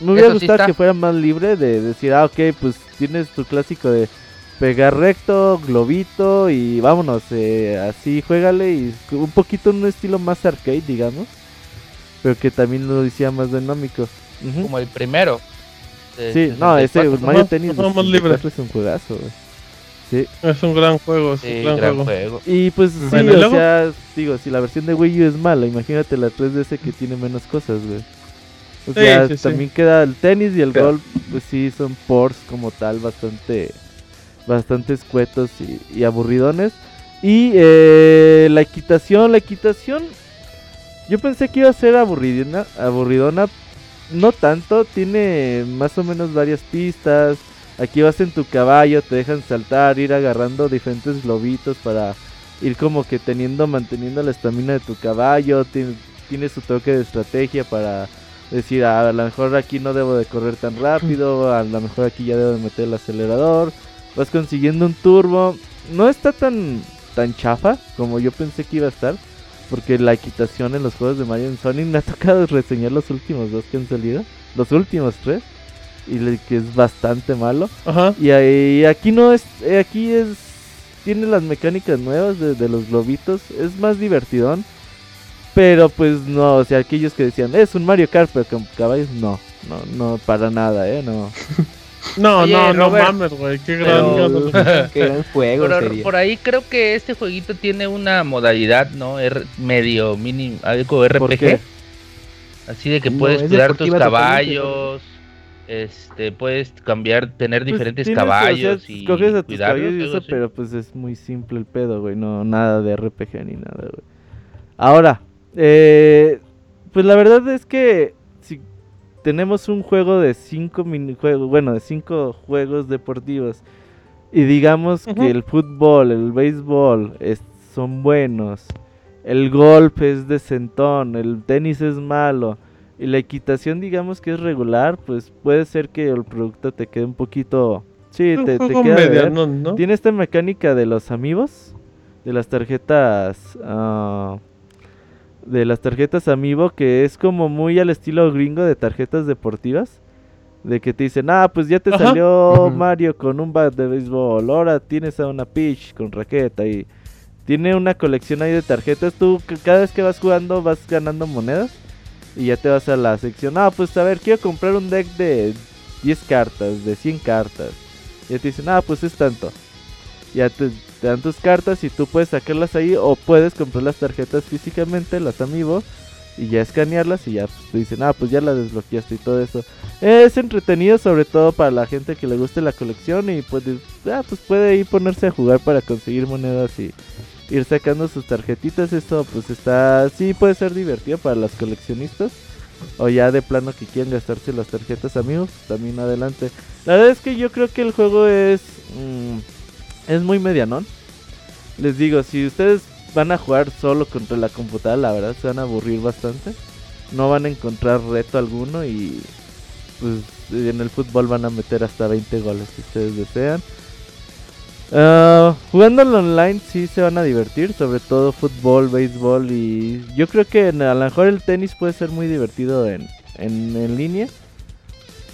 Me hubiera gustado que fuera más libre de decir, ah, ok, pues tienes tu clásico de pegar recto, globito y vámonos, eh, así juégale y un poquito en un estilo más arcade, digamos, pero que también lo decía más dinámico. Como el primero. sí, no, ese Mario Tennis es un juegazo, Sí. Es un gran juego, es un gran, juego. Y pues sí, o sea, digo, si la versión de Wii U es mala, imagínate la 3DS que tiene menos cosas, güey. O sea, también queda el tenis y el golf, pues sí, son ports como tal bastante bastante escuetos y, aburridones. Y eh, la equitación, la equitación Yo pensé que iba a ser aburridona, aburridona, no tanto, tiene más o menos varias pistas. Aquí vas en tu caballo, te dejan saltar, ir agarrando diferentes globitos para ir como que teniendo, manteniendo la estamina de tu caballo. Tiene, tiene su toque de estrategia para decir, ah, a lo mejor aquí no debo de correr tan rápido, a lo mejor aquí ya debo de meter el acelerador. Vas consiguiendo un turbo. No está tan, tan chafa como yo pensé que iba a estar. Porque la equitación en los juegos de Mario en Sonic me ha tocado reseñar los últimos dos que han salido. Los últimos tres. Y que es bastante malo. Y, ahí, aquí no es. Eh, aquí es. Tiene las mecánicas nuevas de, de los globitos. Es más divertidón. Pero pues no, o sea, aquellos que decían, es un Mario Kart, pero con caballos, no, no, no, para nada, ¿eh? No. No, no, no mames, güey, qué gran, qué gran juego. Por ahí creo que este jueguito tiene una modalidad, ¿no? R medio mini, algo RPG. Así de que puedes cuidar tus caballos, este, puedes cambiar, tener pues diferentes caballos y coges a tus caballos y eso, pero pues es muy simple el pedo, güey, no, nada de RPG ni nada, güey. Ahora, eh, pues la verdad es que si tenemos un juego de cinco minijuegos, bueno, de cinco juegos deportivos y digamos que el fútbol, el béisbol son buenos, el golf es decentón, el tenis es malo y la equitación digamos que es regular, pues puede ser que el producto te quede un poquito... Sí, te, queda ¿no? Tiene esta mecánica de los amigos, de las tarjetas... Uh, de las tarjetas Amiibo que es como muy al estilo gringo de tarjetas deportivas. De que te dicen, ah, pues ya te salió Mario con un bat de béisbol, ahora tienes a una Peach con raqueta y tiene una colección ahí de tarjetas. Tú cada vez que vas jugando vas ganando monedas y ya te vas a la sección, ah, pues a ver, quiero comprar un deck de 10 cartas, de 100 cartas. Y ya te dicen, ah, pues es tanto. Ya te, te dan tus cartas y tú puedes sacarlas ahí o puedes comprar las tarjetas físicamente, las Amiibo, y ya escanearlas y ya pues, te dicen, ah, pues ya las desbloqueaste y todo eso. Es entretenido sobre todo para la gente que le guste la colección y pues, ah, pues puede ir ponerse a jugar para conseguir monedas y ir sacando sus tarjetitas. Esto pues está, sí puede ser divertido para los coleccionistas. O ya de plano que quieran gastarse las tarjetas amigos, también adelante. La verdad es que yo creo que el juego es... Mm, es muy medianón. Les digo, si ustedes van a jugar solo contra la computadora, la verdad se van a aburrir bastante. No van a encontrar reto alguno y pues en el fútbol van a meter hasta 20 goles si ustedes desean. Uh, jugando online sí se van a divertir, sobre todo fútbol, béisbol y yo creo que a lo mejor el tenis puede ser muy divertido en, en, en línea.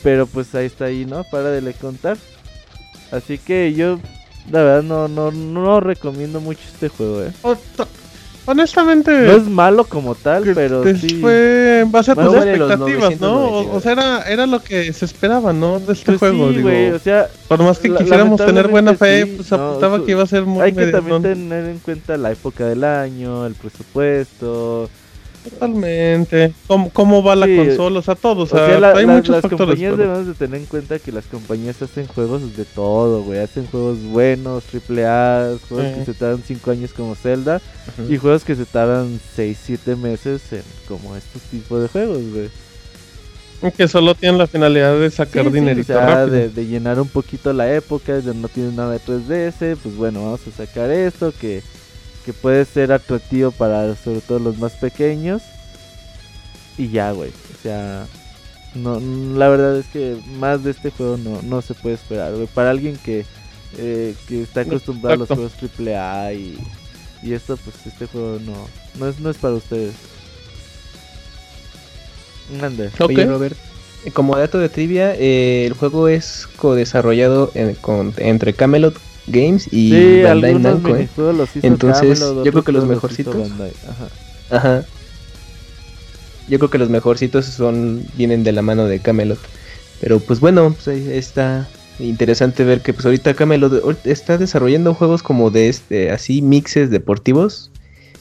Pero pues ahí está ahí, ¿no? Para de le contar. Así que yo la verdad no, no, no recomiendo mucho este juego, eh. Honestamente. No es malo como tal, pero sí. Fue en base a tus expectativas, ¿no? O, sea, era, era lo que se esperaba, ¿no? De este pues juego, digo. o sea, por más que quisiéramos tener buena fe, pues apuntaba que iba a ser muy Hay que también tener en cuenta la época del año, el presupuesto. Totalmente. ¿Cómo, cómo va la consola? O sea, todos. O sea, hay muchos las factores. compañías debemos de tener en cuenta que las compañías hacen juegos de todo, güey. Hacen juegos buenos, triple A, juegos que se tardan 5 años como Zelda y juegos que se tardan 6, 7 meses en como estos tipos de juegos, güey. Que solo tienen la finalidad de sacar sí, dinerito De, de, llenar un poquito la época, de no tienen nada de 3DS, pues bueno, vamos a sacar esto que que puede ser atractivo para sobre todo los más pequeños. Y ya, güey. O sea, no, la verdad es que más de este juego no, no se puede esperar, güey. Para alguien que, eh, que está acostumbrado a los juegos AAA y, y esto, pues este juego no, no, es, no es para ustedes. Grande. Oye, Robert, como dato de trivia, eh, el juego es co-desarrollado con, entre Camelot Games y Bandai Namco. ¿eh? Entonces, yo creo que los mejorcitos. Ajá. Yo creo que los mejorcitos son vienen de la mano de Camelot. Pero pues bueno, pues está interesante ver que pues ahorita Camelot está desarrollando juegos como de este así mixes deportivos.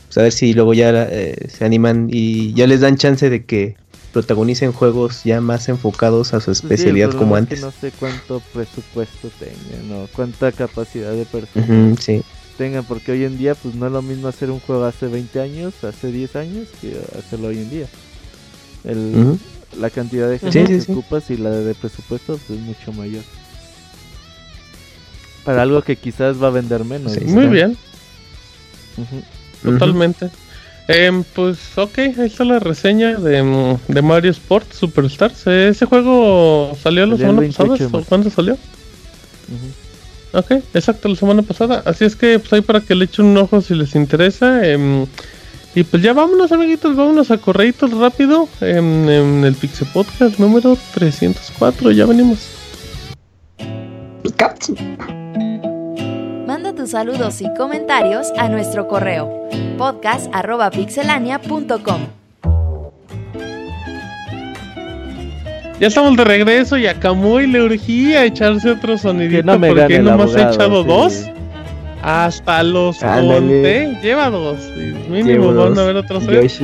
Pues a ver si luego ya eh, se animan y ya les dan chance de que protagonicen juegos ya más enfocados a su especialidad como antes. no sé cuánto presupuesto tengan o cuánta capacidad de personas tengan, porque hoy en día pues no es lo mismo hacer un juego hace 20 años, hace 10 años, que hacerlo hoy en día. El, La cantidad de gente que ocupas y la de presupuesto pues, es mucho mayor. Para algo que quizás va a vender menos. Muy bien. Totalmente. Em, pues ok, ahí está la reseña de, de Mario Sport Superstars. ¿Ese juego salió la semana pasada? ¿Cuándo salió? Ok, exacto, la semana pasada. Así es que pues ahí para que le echen un ojo si les interesa. Em, y pues ya vámonos, amiguitos, vámonos a correitos rápido en, en el Pixel Podcast número 304. Ya venimos. Tus saludos y comentarios a nuestro correo podcast.pixelania.com. Ya estamos de regreso y a Camuy le urgía echarse otro sonidito no porque nomás ha echado dos. Hasta los conté. Lleva dos. Mínimo van a ver otros tres.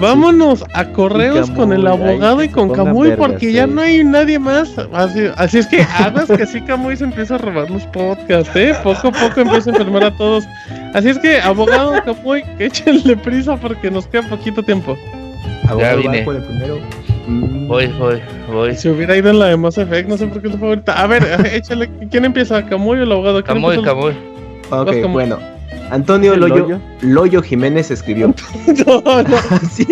Vámonos a correos con el abogado y con Camuy porque ya no hay nadie más. Así, es que hagas que sí Camuy se empieza a robar los podcasts, ¿eh? Poco a poco empieza a enfermar a todos. Así es que, abogado Camuy, échenle prisa porque nos queda poquito tiempo. ya vine. primero. Mm. Voy, voy, voy. Si hubiera ido en la de Mass Effect, no sé por qué es tu favorita. A ver, échale. ¿Quién empieza? ¿Camuy o el abogado? Camuy, Camuy. Ok, bueno. Antonio Loyo, Loyo, Jiménez escribió. no, no. sí,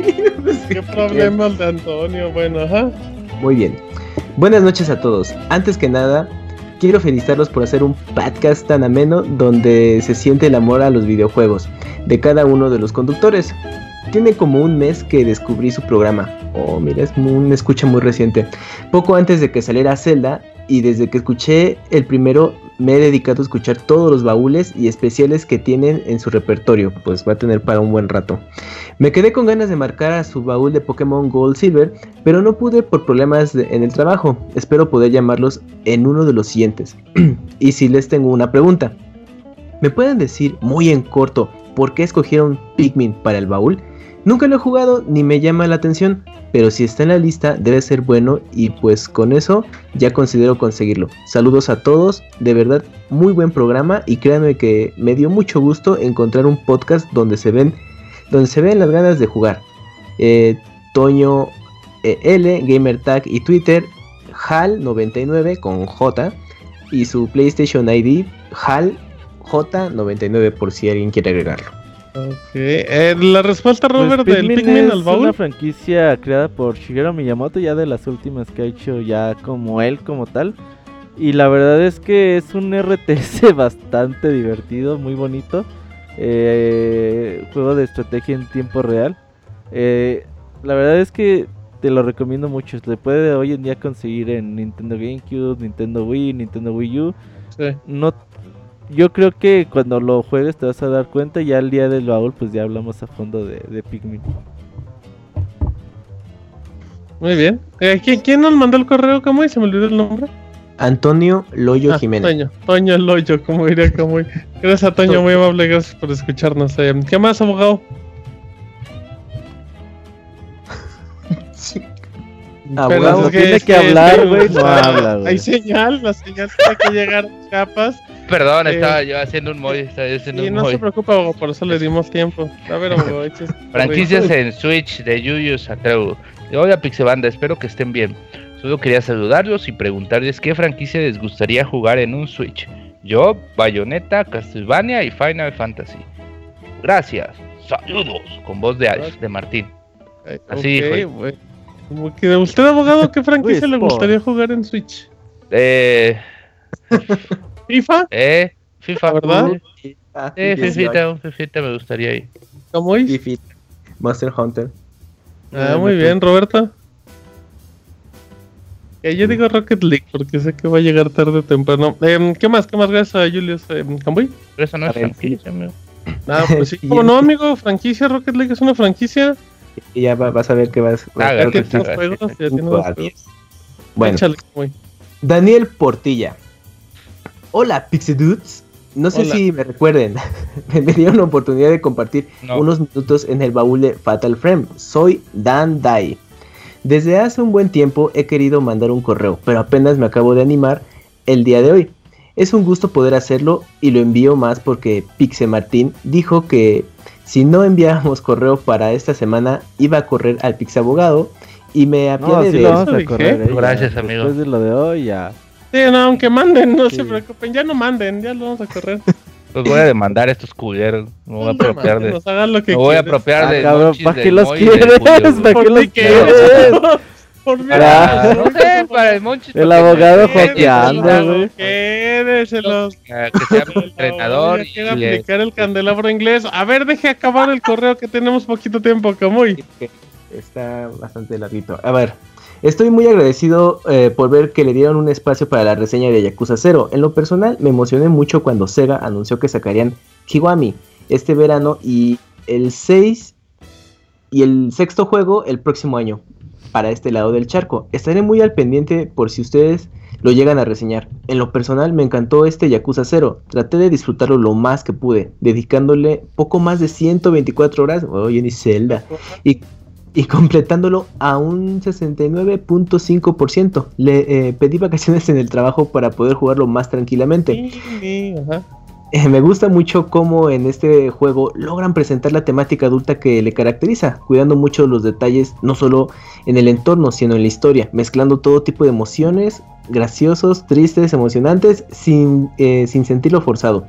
Qué problema el de Antonio. Bueno, ajá. Muy bien. Buenas noches a todos. Antes que nada, quiero felicitarlos por hacer un podcast tan ameno donde se siente el amor a los videojuegos de cada uno de los conductores. Tiene como un mes que descubrí su programa. Oh, mira, es un escucha muy reciente. Poco antes de que saliera Zelda y desde que escuché el primero me he dedicado a escuchar todos los baúles y especiales que tienen en su repertorio, pues va a tener para un buen rato. Me quedé con ganas de marcar a su baúl de Pokémon Gold Silver, pero no pude por problemas en el trabajo. Espero poder llamarlos en uno de los siguientes. y si les tengo una pregunta, ¿me pueden decir muy en corto por qué escogieron Pikmin para el baúl? Nunca lo he jugado ni me llama la atención, pero si está en la lista debe ser bueno y pues con eso ya considero conseguirlo. Saludos a todos, de verdad muy buen programa y créanme que me dio mucho gusto encontrar un podcast donde se ven, donde se ven las ganas de jugar. Eh, Toño eh, L, Gamertag y Twitter, HAL99 con J y su PlayStation ID HAL J99 por si alguien quiere agregarlo. Ok, eh, la respuesta, pues Robert, del Pikmin al baúl. Es una franquicia creada por Shigeru Miyamoto, ya de las últimas que ha hecho ya como él, como tal. Y la verdad es que es un RTS bastante divertido, muy bonito. Eh, juego de estrategia en tiempo real. Eh, la verdad es que te lo recomiendo mucho. Se puede hoy en día conseguir en Nintendo GameCube, Nintendo Wii, Nintendo Wii U. Sí. No yo creo que cuando lo juegues te vas a dar cuenta. Ya el día del baúl, pues ya hablamos a fondo de, de Pikmin. Muy bien. Eh, ¿quién, nos mandó el correo, Camuy? Se me olvidó el nombre. Antonio Loyo ah, Jiménez. Toño, Toño Loyo, como diría Camuy. Gracias a Toño, muy amable, gracias por escucharnos. Eh, ¿Qué más, abogado? Abogado, tiene que, hablar, güey, no habla, Hay señal, la señal tiene que llegar capas. Perdón, eh, estaba yo haciendo un mod. y no se preocupe, por eso le dimos tiempo. A ver, abogado, Franquicias en Switch de Yuyu Satreu. Hola, Pixebanda, espero que estén bien. Solo quería saludarlos y preguntarles qué franquicia les gustaría jugar en un Switch. Yo, Bayonetta, Castlevania y Final Fantasy. Gracias. Saludos. Con voz de Alex, de Martín. Eh, Así fue. ¿Usted, abogado, qué franquicia le gustaría jugar en Switch? Eh. ¿FIFA? Eh, FIFA, ¿verdad? Eh, FIFA, FIFA me gustaría ahí. ¿Cómo es? FIFA. Master Hunter. Ah, muy bien, Roberta. Eh, yo digo Rocket League porque sé que va a llegar tarde o temprano. Eh, ¿Qué más? ¿Qué más gracias a Julius eh, Camboy? Pero eso no es franquicia, amigo. Ah, pues sí. ¿Cómo no, amigo? Franquicia, Rocket League es una franquicia y ya vas a ver que vas a ver que juegos, ya Bueno, Daniel Portilla. Hola, Pixie Dudes. No sé si me recuerden. me dieron la oportunidad de compartir unos minutos en el baúl de Fatal Frame. Soy Dan Dai. Desde hace un buen tiempo he querido mandar un correo, pero apenas me acabo de animar el día de hoy. Es un gusto poder hacerlo y lo envío más porque Pixe Martín dijo que si no enviábamos correo para esta semana iba a correr al Pixabogado y me apiade de vamos a correr, ¿eh? Gracias, amigo. Después de lo de hoy ya. Sí, no, aunque manden, no se preocupen, ya no manden, ya lo vamos a correr. Pues voy a demandar a estos culeros. Me voy a apropiar de. me voy a apropiar de. Ah, ¿Para qué los quieres? ¿Para qué los quieres? Por para, no sé, para el abogado joqueando, güey. Que sea mi entrenador. y quiere aplicar el candelabro inglés. A ver, deje acabar el correo que tenemos poquito tiempo, Camuy. Está bastante larguito. A ver. Estoy muy agradecido eh, por ver que le dieron un espacio para la reseña de Yakuza 0. En lo personal, me emocioné mucho cuando Sega anunció que sacarían Kiwami este verano y el 6 y el sexto juego el próximo año para este lado del charco. Estaré muy al pendiente por si ustedes lo llegan a reseñar. En lo personal me encantó este Yakuza 0. Traté de disfrutarlo lo más que pude, dedicándole poco más de 124 horas, oye ni Zelda, y, completándolo a un 69.5%. Le eh, pedí vacaciones en el trabajo para poder jugarlo más tranquilamente. Ajá. Me gusta mucho cómo en este juego logran presentar la temática adulta que le caracteriza, cuidando mucho los detalles, no solo en el entorno, sino en la historia, mezclando todo tipo de emociones, graciosos, tristes, emocionantes, sin, eh, sin sentirlo forzado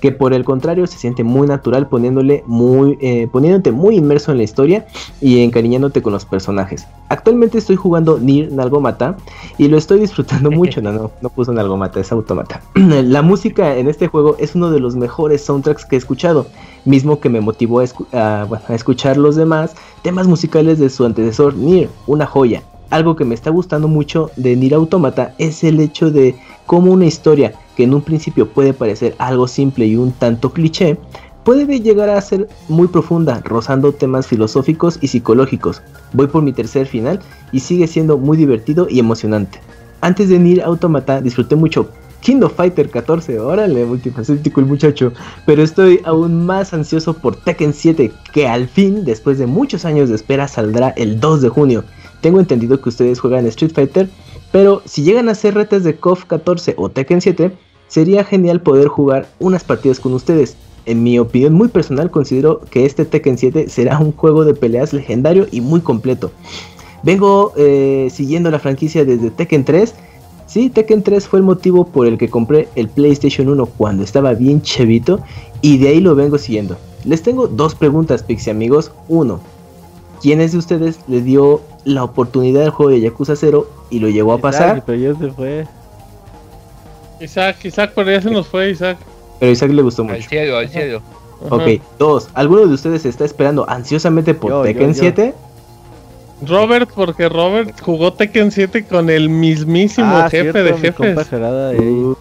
que por el contrario se siente muy natural poniéndole muy, eh, poniéndote muy inmerso en la historia y encariñándote con los personajes. Actualmente estoy jugando Nier Nalgomata y lo estoy disfrutando mucho. No, no, no puso Nalgomata, es Automata. la música en este juego es uno de los mejores soundtracks que he escuchado, mismo que me motivó a, a escuchar los demás temas musicales de su antecesor Nier, una joya. Algo que me está gustando mucho de Nier Automata es el hecho de cómo una historia que en un principio puede parecer algo simple y un tanto cliché, puede llegar a ser muy profunda, rozando temas filosóficos y psicológicos. Voy por mi tercer final y sigue siendo muy divertido y emocionante. Antes de Nier Automata disfruté mucho Kingdom Fighter 14, órale, multifacético el muchacho, pero estoy aún más ansioso por Tekken 7, que al fin, después de muchos años de espera, saldrá el 2 de junio. Tengo entendido que ustedes juegan Street Fighter, pero si llegan a hacer retas de KOF 14 o Tekken 7, sería genial poder jugar unas partidas con ustedes. En mi opinión muy personal considero que este Tekken 7 será un juego de peleas legendario y muy completo. Vengo eh, siguiendo la franquicia desde Tekken 3. Sí, Tekken 3 fue el motivo por el que compré el PlayStation 1 cuando estaba bien chavito y de ahí lo vengo siguiendo. Les tengo dos preguntas, Pixie amigos. Uno, ¿quiénes de ustedes le dio la oportunidad del juego de Yakuza 0 y lo llevó a pasar? se fue. Isaac, Isaac, pero ya se nos fue, Isaac. Pero Isaac le gustó mucho. Al cielo, al cielo. Ok, dos. ¿Alguno de ustedes está esperando ansiosamente por Tekken 7? Robert, porque Robert jugó Tekken 7 con el mismísimo ah, jefe de jefes. Uh,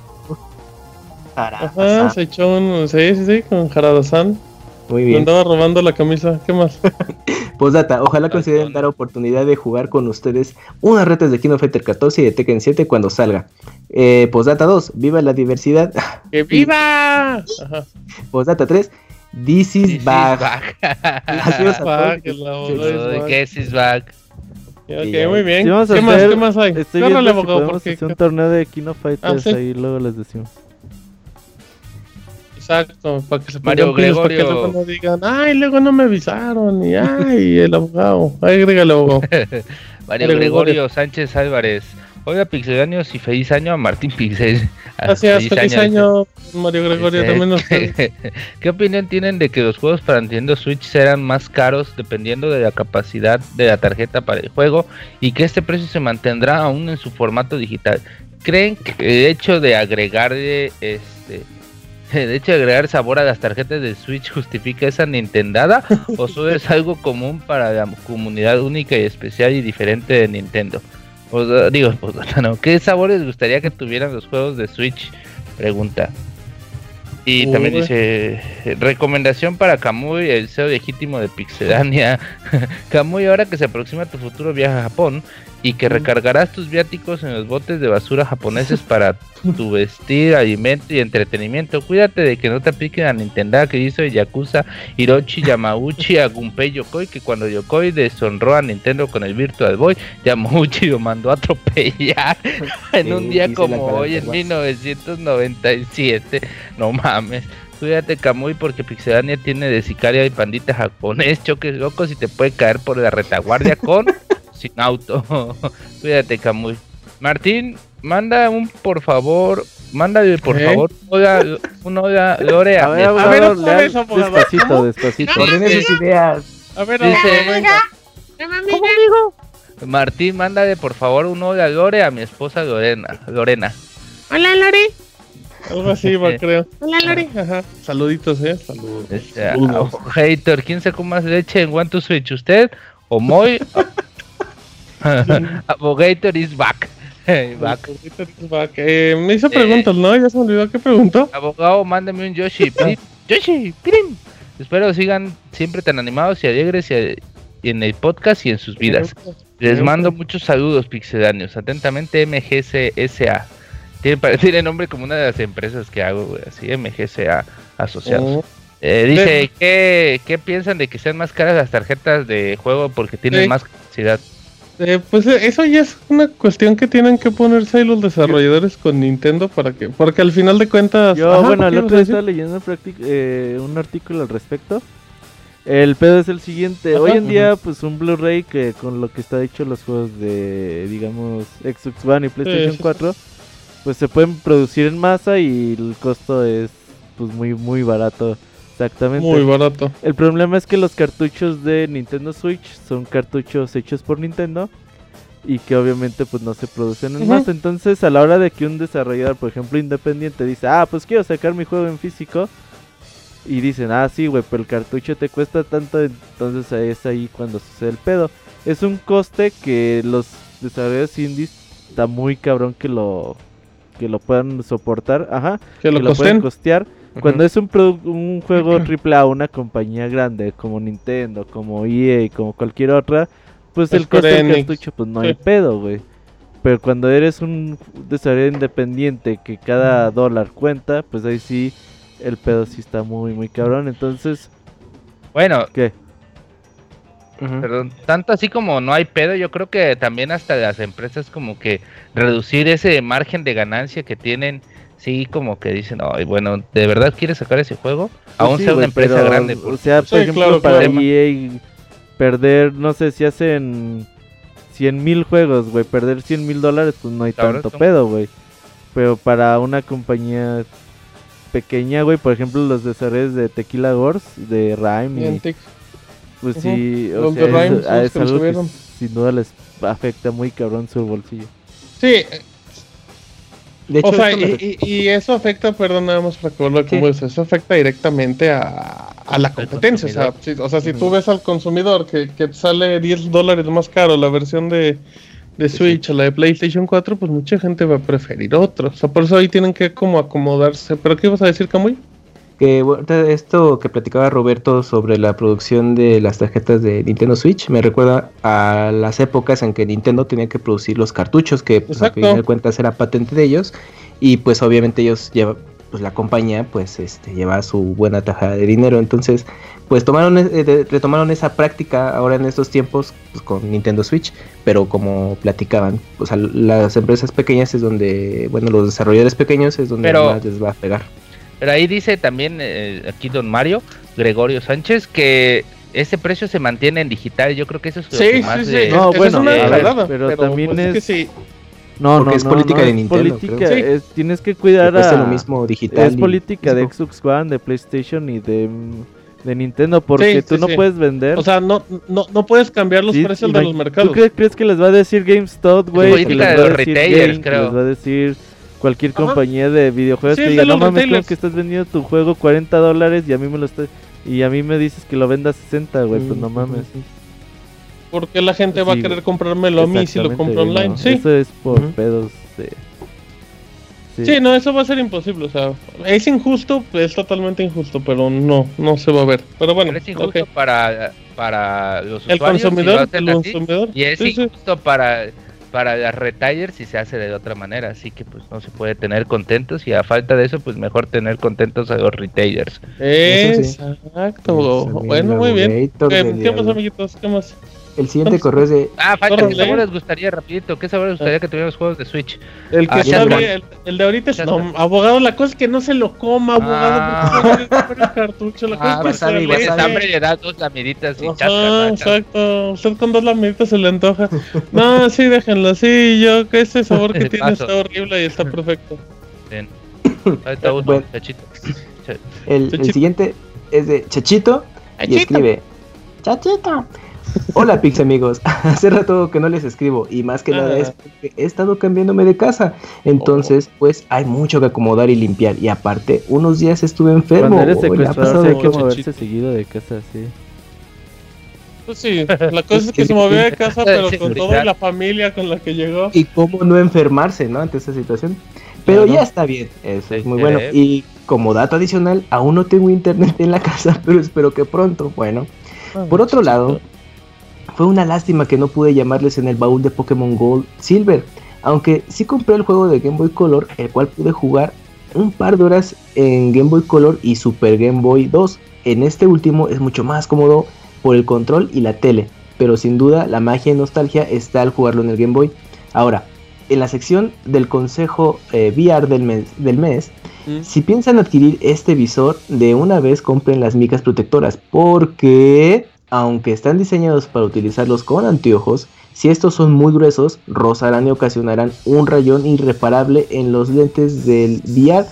Ajá, se echó un. Sí, sí, sí, con Harada-san. Muy bien. andaba robando la camisa. ¿Qué más? Postdata, ojalá consideren dar oportunidad de jugar con ustedes unas retas de Kino Fighter 14 y de Tekken 7 cuando salga. Eh, Postdata 2, viva la diversidad. ¡Que viva! Postdata 3, This is back. back. This is back. Ok, muy bien. ¿Qué, más, ¿Qué más hay? Estoy viendo si podemos hacer un torneo de Kino Fighters ah, ahí luego les decimos. Exacto, para que se Mario Gregorio. Para que luego no digan, ay, luego no me avisaron, y ay, el abogado, ay, agrégale abogado. Mario, Gregorio, Sánchez Álvarez. Hola Pixelanios y feliz año a Martín Pixel. Gracias, feliz, año, Mario Gregorio también nos ¿Qué opinión tienen de que los juegos para Nintendo Switch serán más caros dependiendo de la capacidad de la tarjeta para el juego y que este precio se mantendrá aún en su formato digital? ¿Creen que el hecho de agregarle este de hecho agregar sabor a las tarjetas de Switch justifica esa Nintendada o solo es algo común para la comunidad única y especial y diferente de Nintendo? Pues, digo, pues, no, ¿qué sabores gustaría que tuvieran los juegos de Switch? Pregunta. Y también dice, recomendación para Kamui, el CEO legítimo de Pixelania. Kamui, ahora que se aproxima tu futuro viaje a Japón y que recargarás tus viáticos en los botes de basura japoneses para tu vestir, alimento y entretenimiento. Cuídate de que no te apliquen a Nintendo que hizo Yakuza Hiroshi Yamauchi a Gunpei Yokoi, que cuando Yokoi deshonró a Nintendo con el Virtual Boy, Yamauchi lo mandó a atropellar en un día como hoy, en 1997. No mames. Cuídate, Kamui, porque Pixelania tiene de sicaria y pandita japonés, choques locos y te puede caer por la retaguardia con sin auto. Cuídate, Camuy. Martín, manda un por favor, mándale por favor un oiga, Lore a, ver, a ver, a ver, despacito, despacito. sus ideas. A ver, dice, venga. ¿Cómo digo? Martín, mándale por favor un oiga Lore a mi esposa Lorena. Lorena. Hola, Lore. Algo así va, creo. Hola, Lore. Ajá. Saluditos, eh. Saludos. Este, hater, ¿quién sacó más leche en One to Switch? ¿Usted o Moy? Abogator is back. back. is back. Eh, me hizo preguntas, ¿no? Ya se me olvidó qué preguntó. Abogado, mándeme un Yoshi. Yoshi, pirin. Espero sigan siempre tan animados y alegres y, en el podcast y en sus vidas. Les mando muchos saludos, pixedanios. Atentamente, MGCSA. Tiene, tiene nombre como una de las empresas que hago, así, MGCA asociados. Oh. Eh, dice, ¿qué, ¿qué piensan de que sean más caras las tarjetas de juego porque tienen más capacidad? Eh, pues eh, eso ya es una cuestión que tienen que ponerse ahí los desarrolladores con Nintendo para que, porque al final de cuentas. Yo, bueno, el otro día estaba leyendo eh, un artículo al respecto. El pedo es el siguiente. Hoy en día, pues un Blu-ray que con lo que está hecho los juegos de, digamos, Xbox One y PlayStation 4, pues se pueden producir en masa y el costo es, pues muy, muy barato. Exactamente. Muy barato. El problema es que los cartuchos de Nintendo Switch son cartuchos hechos por Nintendo y que obviamente pues no se producen en más. Entonces a la hora de que un desarrollador, por ejemplo, independiente dice, ah, pues quiero sacar mi juego en físico y dicen, ah, sí, güey, pero el cartucho te cuesta tanto, entonces es ahí cuando sucede el pedo. Es un coste que los desarrolladores indies está muy cabrón que lo que lo puedan soportar, ajá, que lo, pueden costear cuando es un, un juego AAA, una compañía grande como Nintendo, como EA, como cualquier otra, pues el costo del cartucho pues no hay pedo, güey. Pero cuando eres un desarrollo independiente que cada dólar cuenta, pues ahí sí el pedo sí está muy, muy cabrón. Entonces, bueno, ¿qué? Perdón, tanto así como no hay pedo, yo creo que también hasta las empresas como que reducir ese margen de ganancia que tienen sí como que dicen, ay, bueno, ¿de verdad quieres sacar ese juego? Pues Aún sea una empresa grande. O sea, por ejemplo, para EA perder, no sé, si hacen 100 mil juegos, güey, perder 100 mil dólares, pues no hay tanto pedo, güey. Pero para una compañía pequeña, güey, por ejemplo, los desarrollos de Tequila Gors, de Rhyme, y, pues sí, o sea, es, algo que sin duda les afecta muy cabrón su bolsillo. Sí, o sea, y, eso afecta, perdón, nada más recordar cómo es, eso afecta directamente a, la competencia. O sea, si, o sea, si tú ves al consumidor que, que sale 10 dólares más caro la versión de, Switch o la de PlayStation 4, pues mucha gente va a preferir otro. O sea, por eso ahí tienen que como acomodarse. ¿Pero qué ibas a decir, Camuy? Que esto que platicaba Roberto sobre la producción de las tarjetas de Nintendo Switch me recuerda a las épocas en que Nintendo tenía que producir los cartuchos, que pues, a fin de cuentas era patente de ellos, y pues obviamente ellos llevan, pues la compañía pues este lleva su buena tajada de dinero, entonces pues tomaron eh, retomaron esa práctica ahora en estos tiempos pues, con Nintendo Switch, pero como platicaban, pues las empresas pequeñas es donde, bueno, los desarrolladores pequeños es donde más les va a pegar. Pero ahí dice también eh, aquí don Mario, Gregorio Sánchez, que ese precio se mantiene en digital. Yo creo que eso es lo sí, más sí, sí. No, bueno, verdad, pero, también pues es... No, no, es política de Nintendo. Política, es, tienes que cuidar a. lo mismo digital. Es política de Xbox One, de PlayStation y de, de Nintendo, porque tú no puedes vender. O sea, no, no, no puedes cambiar los precios de los mercados. ¿Tú crees, que les va a decir GameStop, güey? Política de los retailers, creo. Les va a decir cualquier compañía de videojuegos que diga, no mames, creo que estás vendiendo tu juego 40 dólares y a mí me lo estás... Y a mí me dices que lo venda a 60, güey, pues no mames. Porque la gente va a querer comprármelo a mí si lo compro online, sí. Eso es por pedos de... Sí. no, eso va a ser imposible, o sea, es injusto, es totalmente injusto, pero no, no se va a ver. Pero bueno, es injusto para, para los usuarios. El consumidor, el consumidor. y es injusto para para las retailers sí se hace de otra manera, así que pues no se puede tener contentos y a falta de eso pues mejor tener contentos a los retailers. Exacto. Bueno, muy bien. ¿Qué más amiguitos? ¿Qué más? El siguiente correo es de. Ah, falta, ¿qué sabor les gustaría, rapidito? ¿Qué sabor les gustaría que tuviéramos juegos de Switch? El que ah, el, el, de ahorita es. No, abogado, la cosa es que no se lo coma, abogado. Ah. el cartucho. La cosa ah, es que hambre le da dos lamiditas y Ah, exacto. Usted con dos lamiditas se le antoja. No, sí, déjenlo. Sí, yo, que ese sabor que tiene está horrible y está perfecto. Bien. Ahí está uno, bueno, Chachito. El, el siguiente es de Chachito y escribe: Chachito. Hola Pix amigos, hace rato que no les escribo y más que nada es porque he estado cambiándome de casa, entonces oh. pues hay mucho que acomodar y limpiar y aparte unos días estuve enfermo. Cuando eres secuestrador hay que moverse seguido de casa, sí. Pues sí, la cosa es que se movió de casa pero con toda la familia con la que llegó. Y cómo no enfermarse, ¿no? Ante esa situación. Pero ya está bien, eso es muy bueno. Y como dato adicional, aún no tengo internet en la casa, pero espero que pronto. Bueno, ah, por otro lado, fue una lástima que no pude llamarles en el baúl de Pokémon Gold Silver, aunque sí compré el juego de Game Boy Color, el cual pude jugar un par de horas en Game Boy Color y Super Game Boy 2. En este último es mucho más cómodo por el control y la tele, pero sin duda la magia y nostalgia está al jugarlo en el Game Boy. Ahora, en la sección del consejo eh, VR del mes, del mes mm. si piensan adquirir este visor, de una vez compren las micas protectoras, porque aunque están diseñados para utilizarlos con anteojos, si estos son muy gruesos, rozarán y ocasionarán un rayón irreparable en los lentes del VR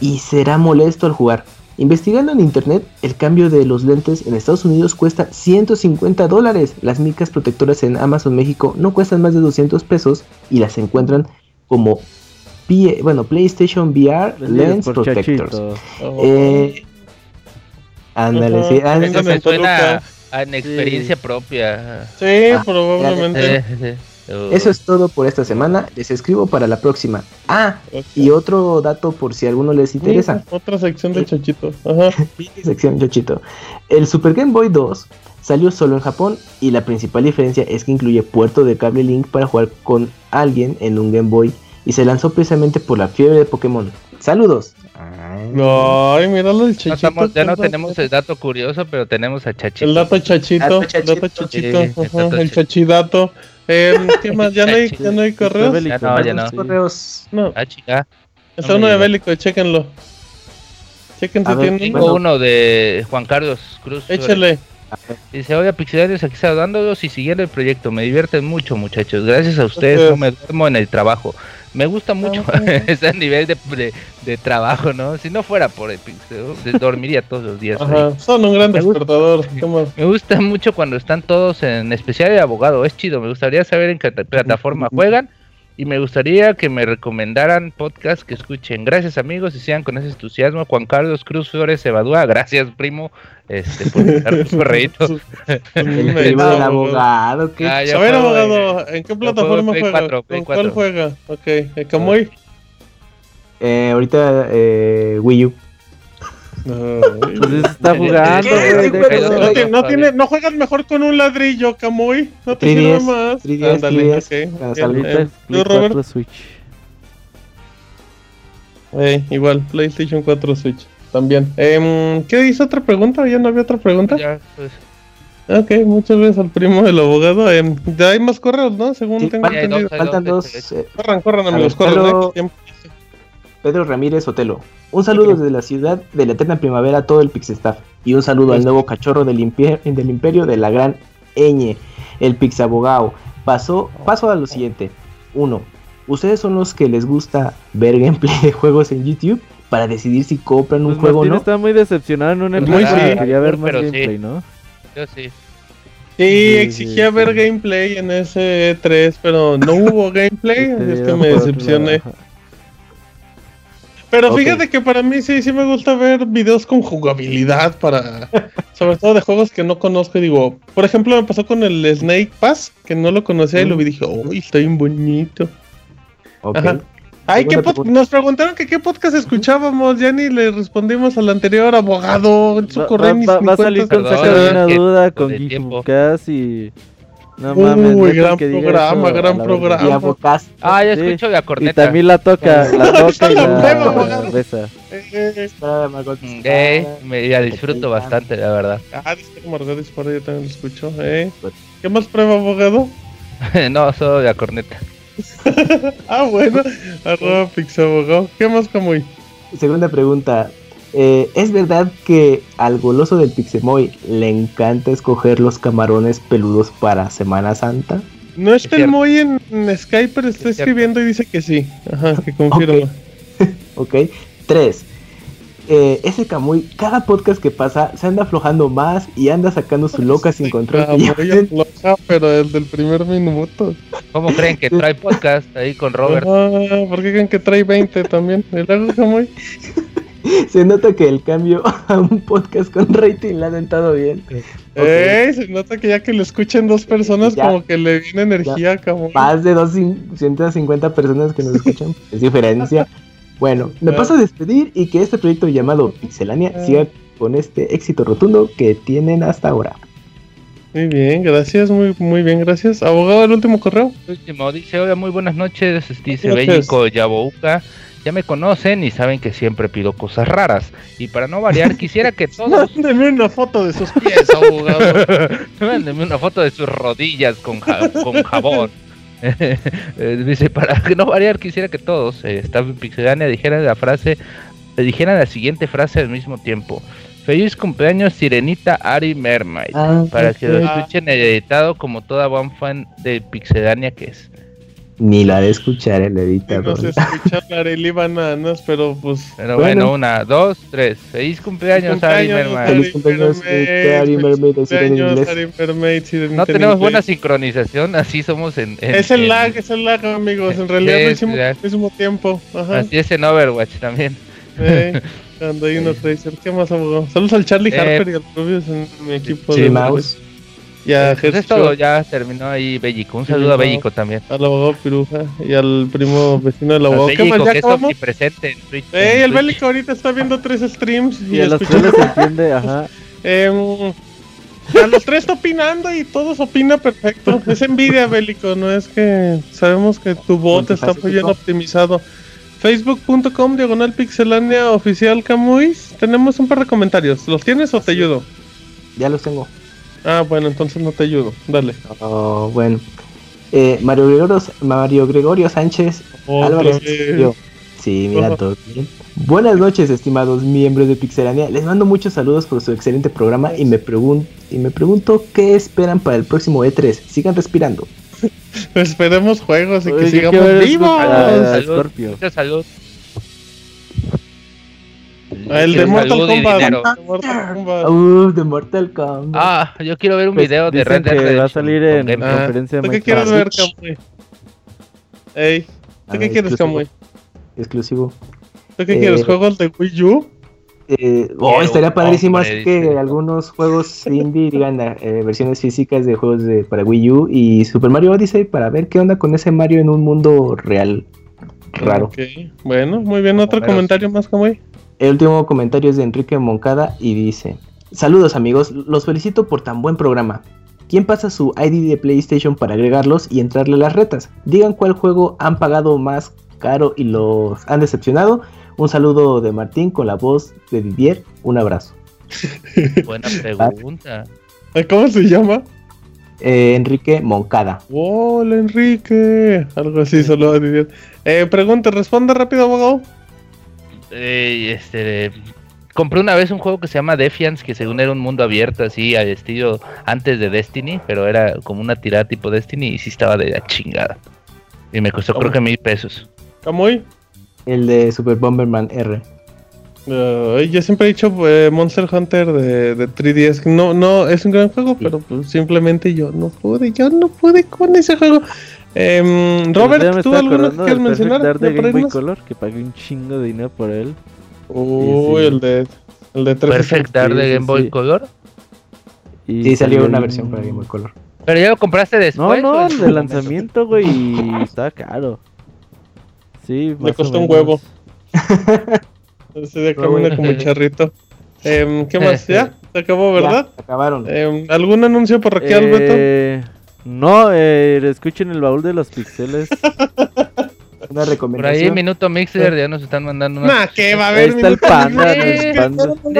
y será molesto al jugar. Investigando en internet, el cambio de los lentes en Estados Unidos cuesta 150 dólares. Las micas protectoras en Amazon México no cuestan más de 200 pesos y las encuentran como bueno, PlayStation VR Lens Protectors. Eh, ándale, sí, en experiencia propia. Sí, ah, probablemente. Eso es todo por esta semana. Les escribo para la próxima. Ah, y otro dato por si a alguno les interesa. otra sección de Chochito. sección Chochito. El Super Game Boy 2 salió solo en Japón y la principal diferencia es que incluye puerto de cable link para jugar con alguien en un Game Boy y se lanzó precisamente por la fiebre de Pokémon. Saludos. Ay, míralo el chachito. ya no tenemos el dato curioso, pero tenemos a Chachito. El dato chachito, el dato chachito, el chachidato. Eh, ¿Qué más? ¿Ya no hay, ya no hay correos? Ya no, ya no. Correos. No. Ah, chica. Está uno de bélico, chéquenlo. Chequen si tienen. Tengo uno de Juan Carlos Cruz. Échale. Dice, oye, Pixelarios, aquí saludándolos y siguiendo el proyecto. Me divierten mucho, muchachos. Gracias a ustedes, no me duermo en el trabajo. Me gusta mucho ese nivel de, de, trabajo, ¿no? Si no fuera por el Pixel, dormiría todos los días. son un gran despertador. Me gusta mucho cuando están todos en especial de abogado. Es chido. Me gustaría saber en qué plataforma juegan y me gustaría que me recomendaran podcasts que escuchen. Gracias amigos y sean con ese entusiasmo. Juan Carlos Cruz Flores Evadúa, gracias primo este, por dar tu correito. el abogado. ¿qué? Ah, a ver, abogado, ¿en qué plataforma juega? ¿Con cuál juega? Ok, ¿el Camuy? Eh, ahorita eh, Wii U. pues está jugando. No, no, tiene, no juegas mejor con un ladrillo, Camuy. No te sirve más. Ándale, ok. Eh, Robert? Switch. Eh, igual, PlayStation 4 Switch. También. Eh, ¿Qué dice otra pregunta? ¿Ya no había otra pregunta? Ya, pues. Ok, muchas gracias al primo del abogado. Eh, ya hay más correos, ¿no? Según tengo entendido. Faltan dos. Eh, corran, corran, amigos, corran. Pedro Ramírez Otelo. Un saludo desde la ciudad de la eterna primavera a todo el Pixestaff. Y un saludo al nuevo cachorro del, del imperio de la gran Eñe, el Pixabogao. Paso, paso a lo siguiente. Uno, ¿Ustedes son los que les gusta ver gameplay de juegos en YouTube para decidir si compran un pues juego o no? está muy decepcionado en un episodio. quería ver más gameplay, ¿no? Yo sí. Sí, exigía ver gameplay en ese 3, pero no hubo gameplay, es que me decepcioné. Pero fíjate que para mí sí, sí me gusta ver videos con jugabilidad para, sobre todo de juegos que no conozco y digo, por ejemplo me pasó con el Snake Pass, que no lo conocía y lo vi y dije, uy, está bien bonito. Ajá. Ay, ¿qué nos preguntaron que qué podcast escuchábamos, ya ni le respondimos al anterior abogado, en su va, va, va, a salir con una duda con Geekcast y No mames, Uy, gran programa, gran programa. Ah, ya escucho la corneta. Y también la toca, la toca y la besa. Eh, me la disfruto bastante, la verdad. Ah, dice que Margot dispara, yo también lo escucho. Eh. ¿Qué más prueba, abogado? no, solo la corneta. ah, bueno. Arroba Pixabogado. ¿Qué más, Camuy? Segunda pregunta. Eh, ¿Es verdad que al goloso del Pixemoy le encanta escoger los camarones peludos para Semana Santa? No está el Moy en, Skype, pero está escribiendo y dice que sí. Ajá, que confirma. ok. Tres. Eh, ese Camuy, cada podcast que pasa, se anda aflojando más y anda sacando su loca sin control. Afloja, pero desde el primer minuto. ¿Cómo creen que trae podcast ahí con Robert? Ah, ¿Por qué creen que trae 20 también? ¿El Camuy? se nota que el cambio a un podcast con rating le ha dentado bien. Eh, se nota que ya que lo escuchen dos personas, como que le viene energía, como. Más de 250 personas que nos escuchan, es diferencia. Bueno, me paso a despedir y que este proyecto llamado Pixelania ah. siga con este éxito rotundo que tienen hasta ahora. Muy bien, gracias, muy, muy bien, gracias. Abogado, el último correo. último, dice, hola, muy buenas noches, dice Bellico Yabouka. Ya me conocen y saben que siempre pido cosas raras. Y para no variar, quisiera que todos. Mándeme una foto de sus pies, abogado. Mándeme una foto de sus rodillas con, con jabón. Eh, dice, para que no variar, quisiera que todos, eh, en Pixelania, dijeran la frase, dijeran la siguiente frase al mismo tiempo. Feliz cumpleaños, Sirenita Ari Mermaid. Ah, para que lo escuchen editado como toda buen fan de Pixelania que es. Ni la de escuchar el editador. No sé escuchar la Bananas, pero pues. Pero bueno, una, dos, tres. Feliz cumpleaños, Ari Mermaid. Feliz cumpleaños, Ari Mermaid. No tenemos buena sincronización, así somos en. es el lag, es el lag, amigos. En realidad lo hicimos al mismo tiempo. Ajá. Así es en Overwatch también. cuando hay uno tracer. ¿Qué más, abogado? Saludos al Charlie eh, Harper y al propio en mi equipo. Sí, de Mouse. Ya, pues es todo, ya terminó ahí Bellico. Un saludo a Bellico también. Al abogado Piruja y al primo vecino del abogado. ¿Qué más? ¿Ya que presente en Twitch. el Bellico ahorita está viendo tres streams y, y a los tres se entiende, ajá. Eh, a los tres está opinando y todos opina perfecto. Es envidia, Bélico, no es que sabemos que tu bot está muy bien optimizado. Facebook.com diagonal pixelania oficial Camuis. Tenemos un par de comentarios. ¿Los tienes o te ayudo? Ya los tengo. Ah, bueno, entonces no te ayudo. Dale. Oh, bueno. Eh, Mario, Gregorio, Mario Gregorio Sánchez Álvarez. Yo. Sí, mira todo bien. Buenas noches, estimados miembros de Pixelania. Les mando muchos saludos por su excelente programa y me, pregun y me pregunto qué esperan para el próximo E3. Sigan respirando. Esperemos juegos y que sigamos vivos. Salud. El de Mortal Kombat. de Mortal Kombat. Ah, yo quiero ver un pues video de Red Dead Redemption. va a salir en ah, conferencia ¿Tú qué quieres ver, Kamui? Ey, ¿tú qué quieres, Kamui? Exclusivo. ¿Tú qué quieres? Eh, ¿Juegos de Wii U? Eh, oh, estaría padrísimo así que algunos juegos indie digan eh, versiones físicas de juegos de, para Wii U y Super Mario Odyssey para ver qué onda con ese Mario en un mundo real raro. Okay. Bueno, muy bien. ¿Otro comentario más, Kamui? El último comentario es de Enrique Moncada y dice: Saludos amigos, los felicito por tan buen programa. ¿Quién pasa su ID de PlayStation para agregarlos y entrarle a las retas? Digan cuál juego han pagado más caro y los han decepcionado. Un saludo de Martín con la voz de Didier. Un abrazo. Buena pregunta. ¿Cómo se llama? Eh, Enrique Moncada. Hola Enrique. Algo así, solo a Didier. Eh, pregunta, responde rápido, abogado. Eh, este, compré una vez un juego que se llama Defiance, que según era un mundo abierto, así, al estilo antes de Destiny, pero era como una tirada tipo Destiny y sí estaba de la chingada. Y me costó creo que mil pesos. ¿Cómo? El de Super Bomberman R. yo siempre he dicho eh, Monster Hunter de, de 3DS. No, no, es un gran juego, pero pues, simplemente yo no pude, yo no pude con ese juego. Eh, Robert, ¿tú alguno que quieres mencionar? De Game Boy Color, que pagué un chingo de dinero por él. Uy, el de el de Perfect Dark de Game Boy Color. Y sí, salió una versión para Game Boy Color. Pero ya lo compraste después. No, no, de lanzamiento, güey, y estaba caro. Sí, Le costó un huevo. Se de camina como charrito. Eh, ¿Qué más? ¿Ya? Se acabó, ¿verdad? Ya, acabaron. Eh, ¿Algún anuncio por aquí, eh... Alberto? No, eh, escuchen el baúl de los pixeles. Una recomendación. Por ahí, Minuto Mixer, ya nos están mandando una. Nah, que va a haber. Ahí está el panda,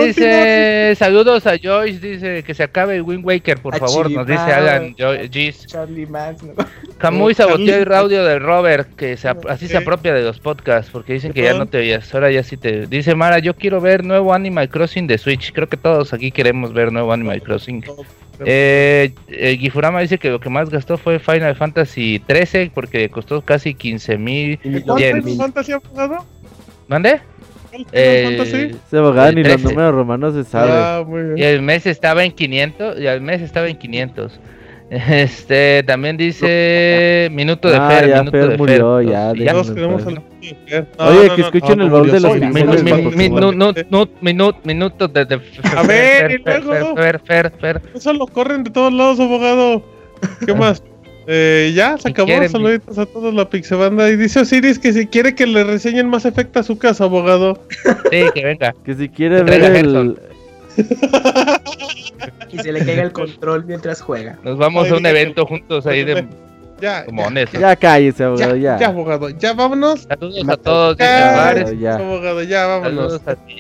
Dice, saludos a Joyce, dice que se acabe el Wind Waker, por favor, nos dice Alan Joyce. Charlie Max, ¿no? Camuy saboteó el audio del Robert, que así se apropia de los podcasts, porque dicen que ya no te oías, ahora ya sí te... Dice Mara, yo quiero ver nuevo Animal Crossing de Switch, creo que todos aquí queremos ver nuevo Animal Crossing. Eh, eh, Gifurama dice que lo que más gastó fue Final Fantasy 13 porque costó casi 15 mil. ¿Cuánto Fantasy ha pagado? ¿Mande? Eh, se abogado ni los números romanos se sabe. Ah, y el mes estaba en 500 y el mes estaba en 500. Este también dice minuto de ah, Fer, ya minuto de murió, Fer. Ya, ya. Todos queremos al... Oye, que escuchen el baúl de los Minuto de, de A ver, y luego. Fer, Fer, Fer. Eso lo corren de todos lados, abogado. ¿Qué más? Eh, ya, se acabó. Saluditos a todos la Pixebanda. Y dice Osiris que si quiere que le reseñen más efecto a su casa, abogado. Sí, que venga. Que si quiere ver el, y se le caiga el control mientras juega. Nos vamos a un evento juntos ahí de ya, ya, ya cállese, abogado, ya. Ya, abogado, ya vámonos. Saludos a todos, ya, ya. abogado, ya vámonos. Saludos a ti,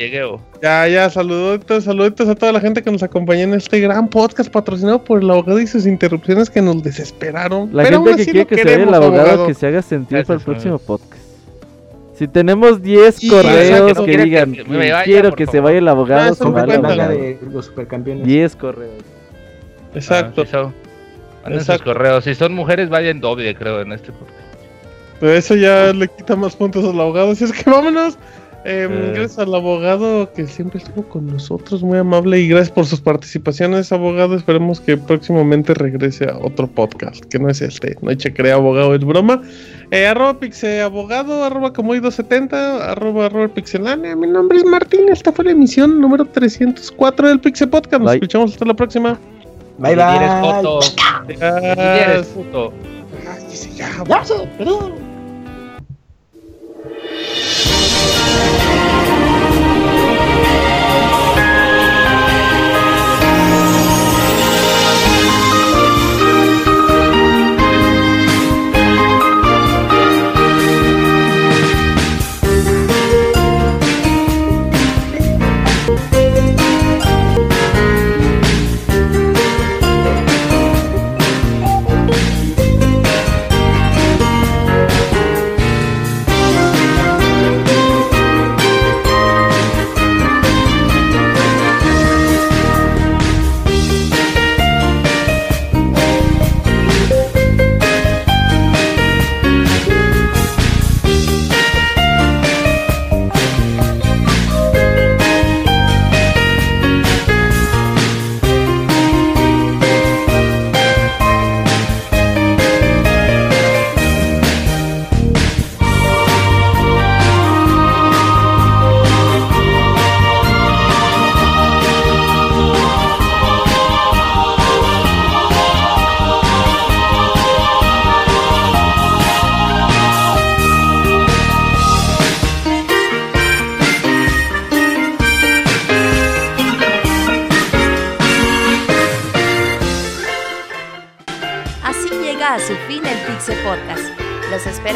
Ya, ya, saluditos, saluditos a toda la gente que nos acompañó en este gran podcast patrocinado por el abogado y sus interrupciones que nos desesperaron. La gente que quiere que se vea el abogado, que se haga sentir para el próximo podcast. Si tenemos 10 correos que, digan, quiero que se vaya el abogado, ah, se va de los supercampeones. 10 correos. Exacto. Ah, correos. Si son mujeres, vayan doble, creo, en este podcast. Pero eso ya le quita más puntos al abogado. Así es que vámonos. Em, eh, gracias al abogado que siempre estuvo con nosotros, muy amable, y gracias por sus participaciones, abogado. Esperemos que próximamente regrese a otro podcast, que no es este, no crea abogado, es broma. Eh, arroba pixel abogado, arroba como 270, arroba arroba pixelania. Mi nombre es Martín, esta fue la emisión número 304 del Pixel Podcast. Nos escuchamos hasta la próxima. Bye bye. Eres foto. Eres puto. ya, ya, perdón. Thank you.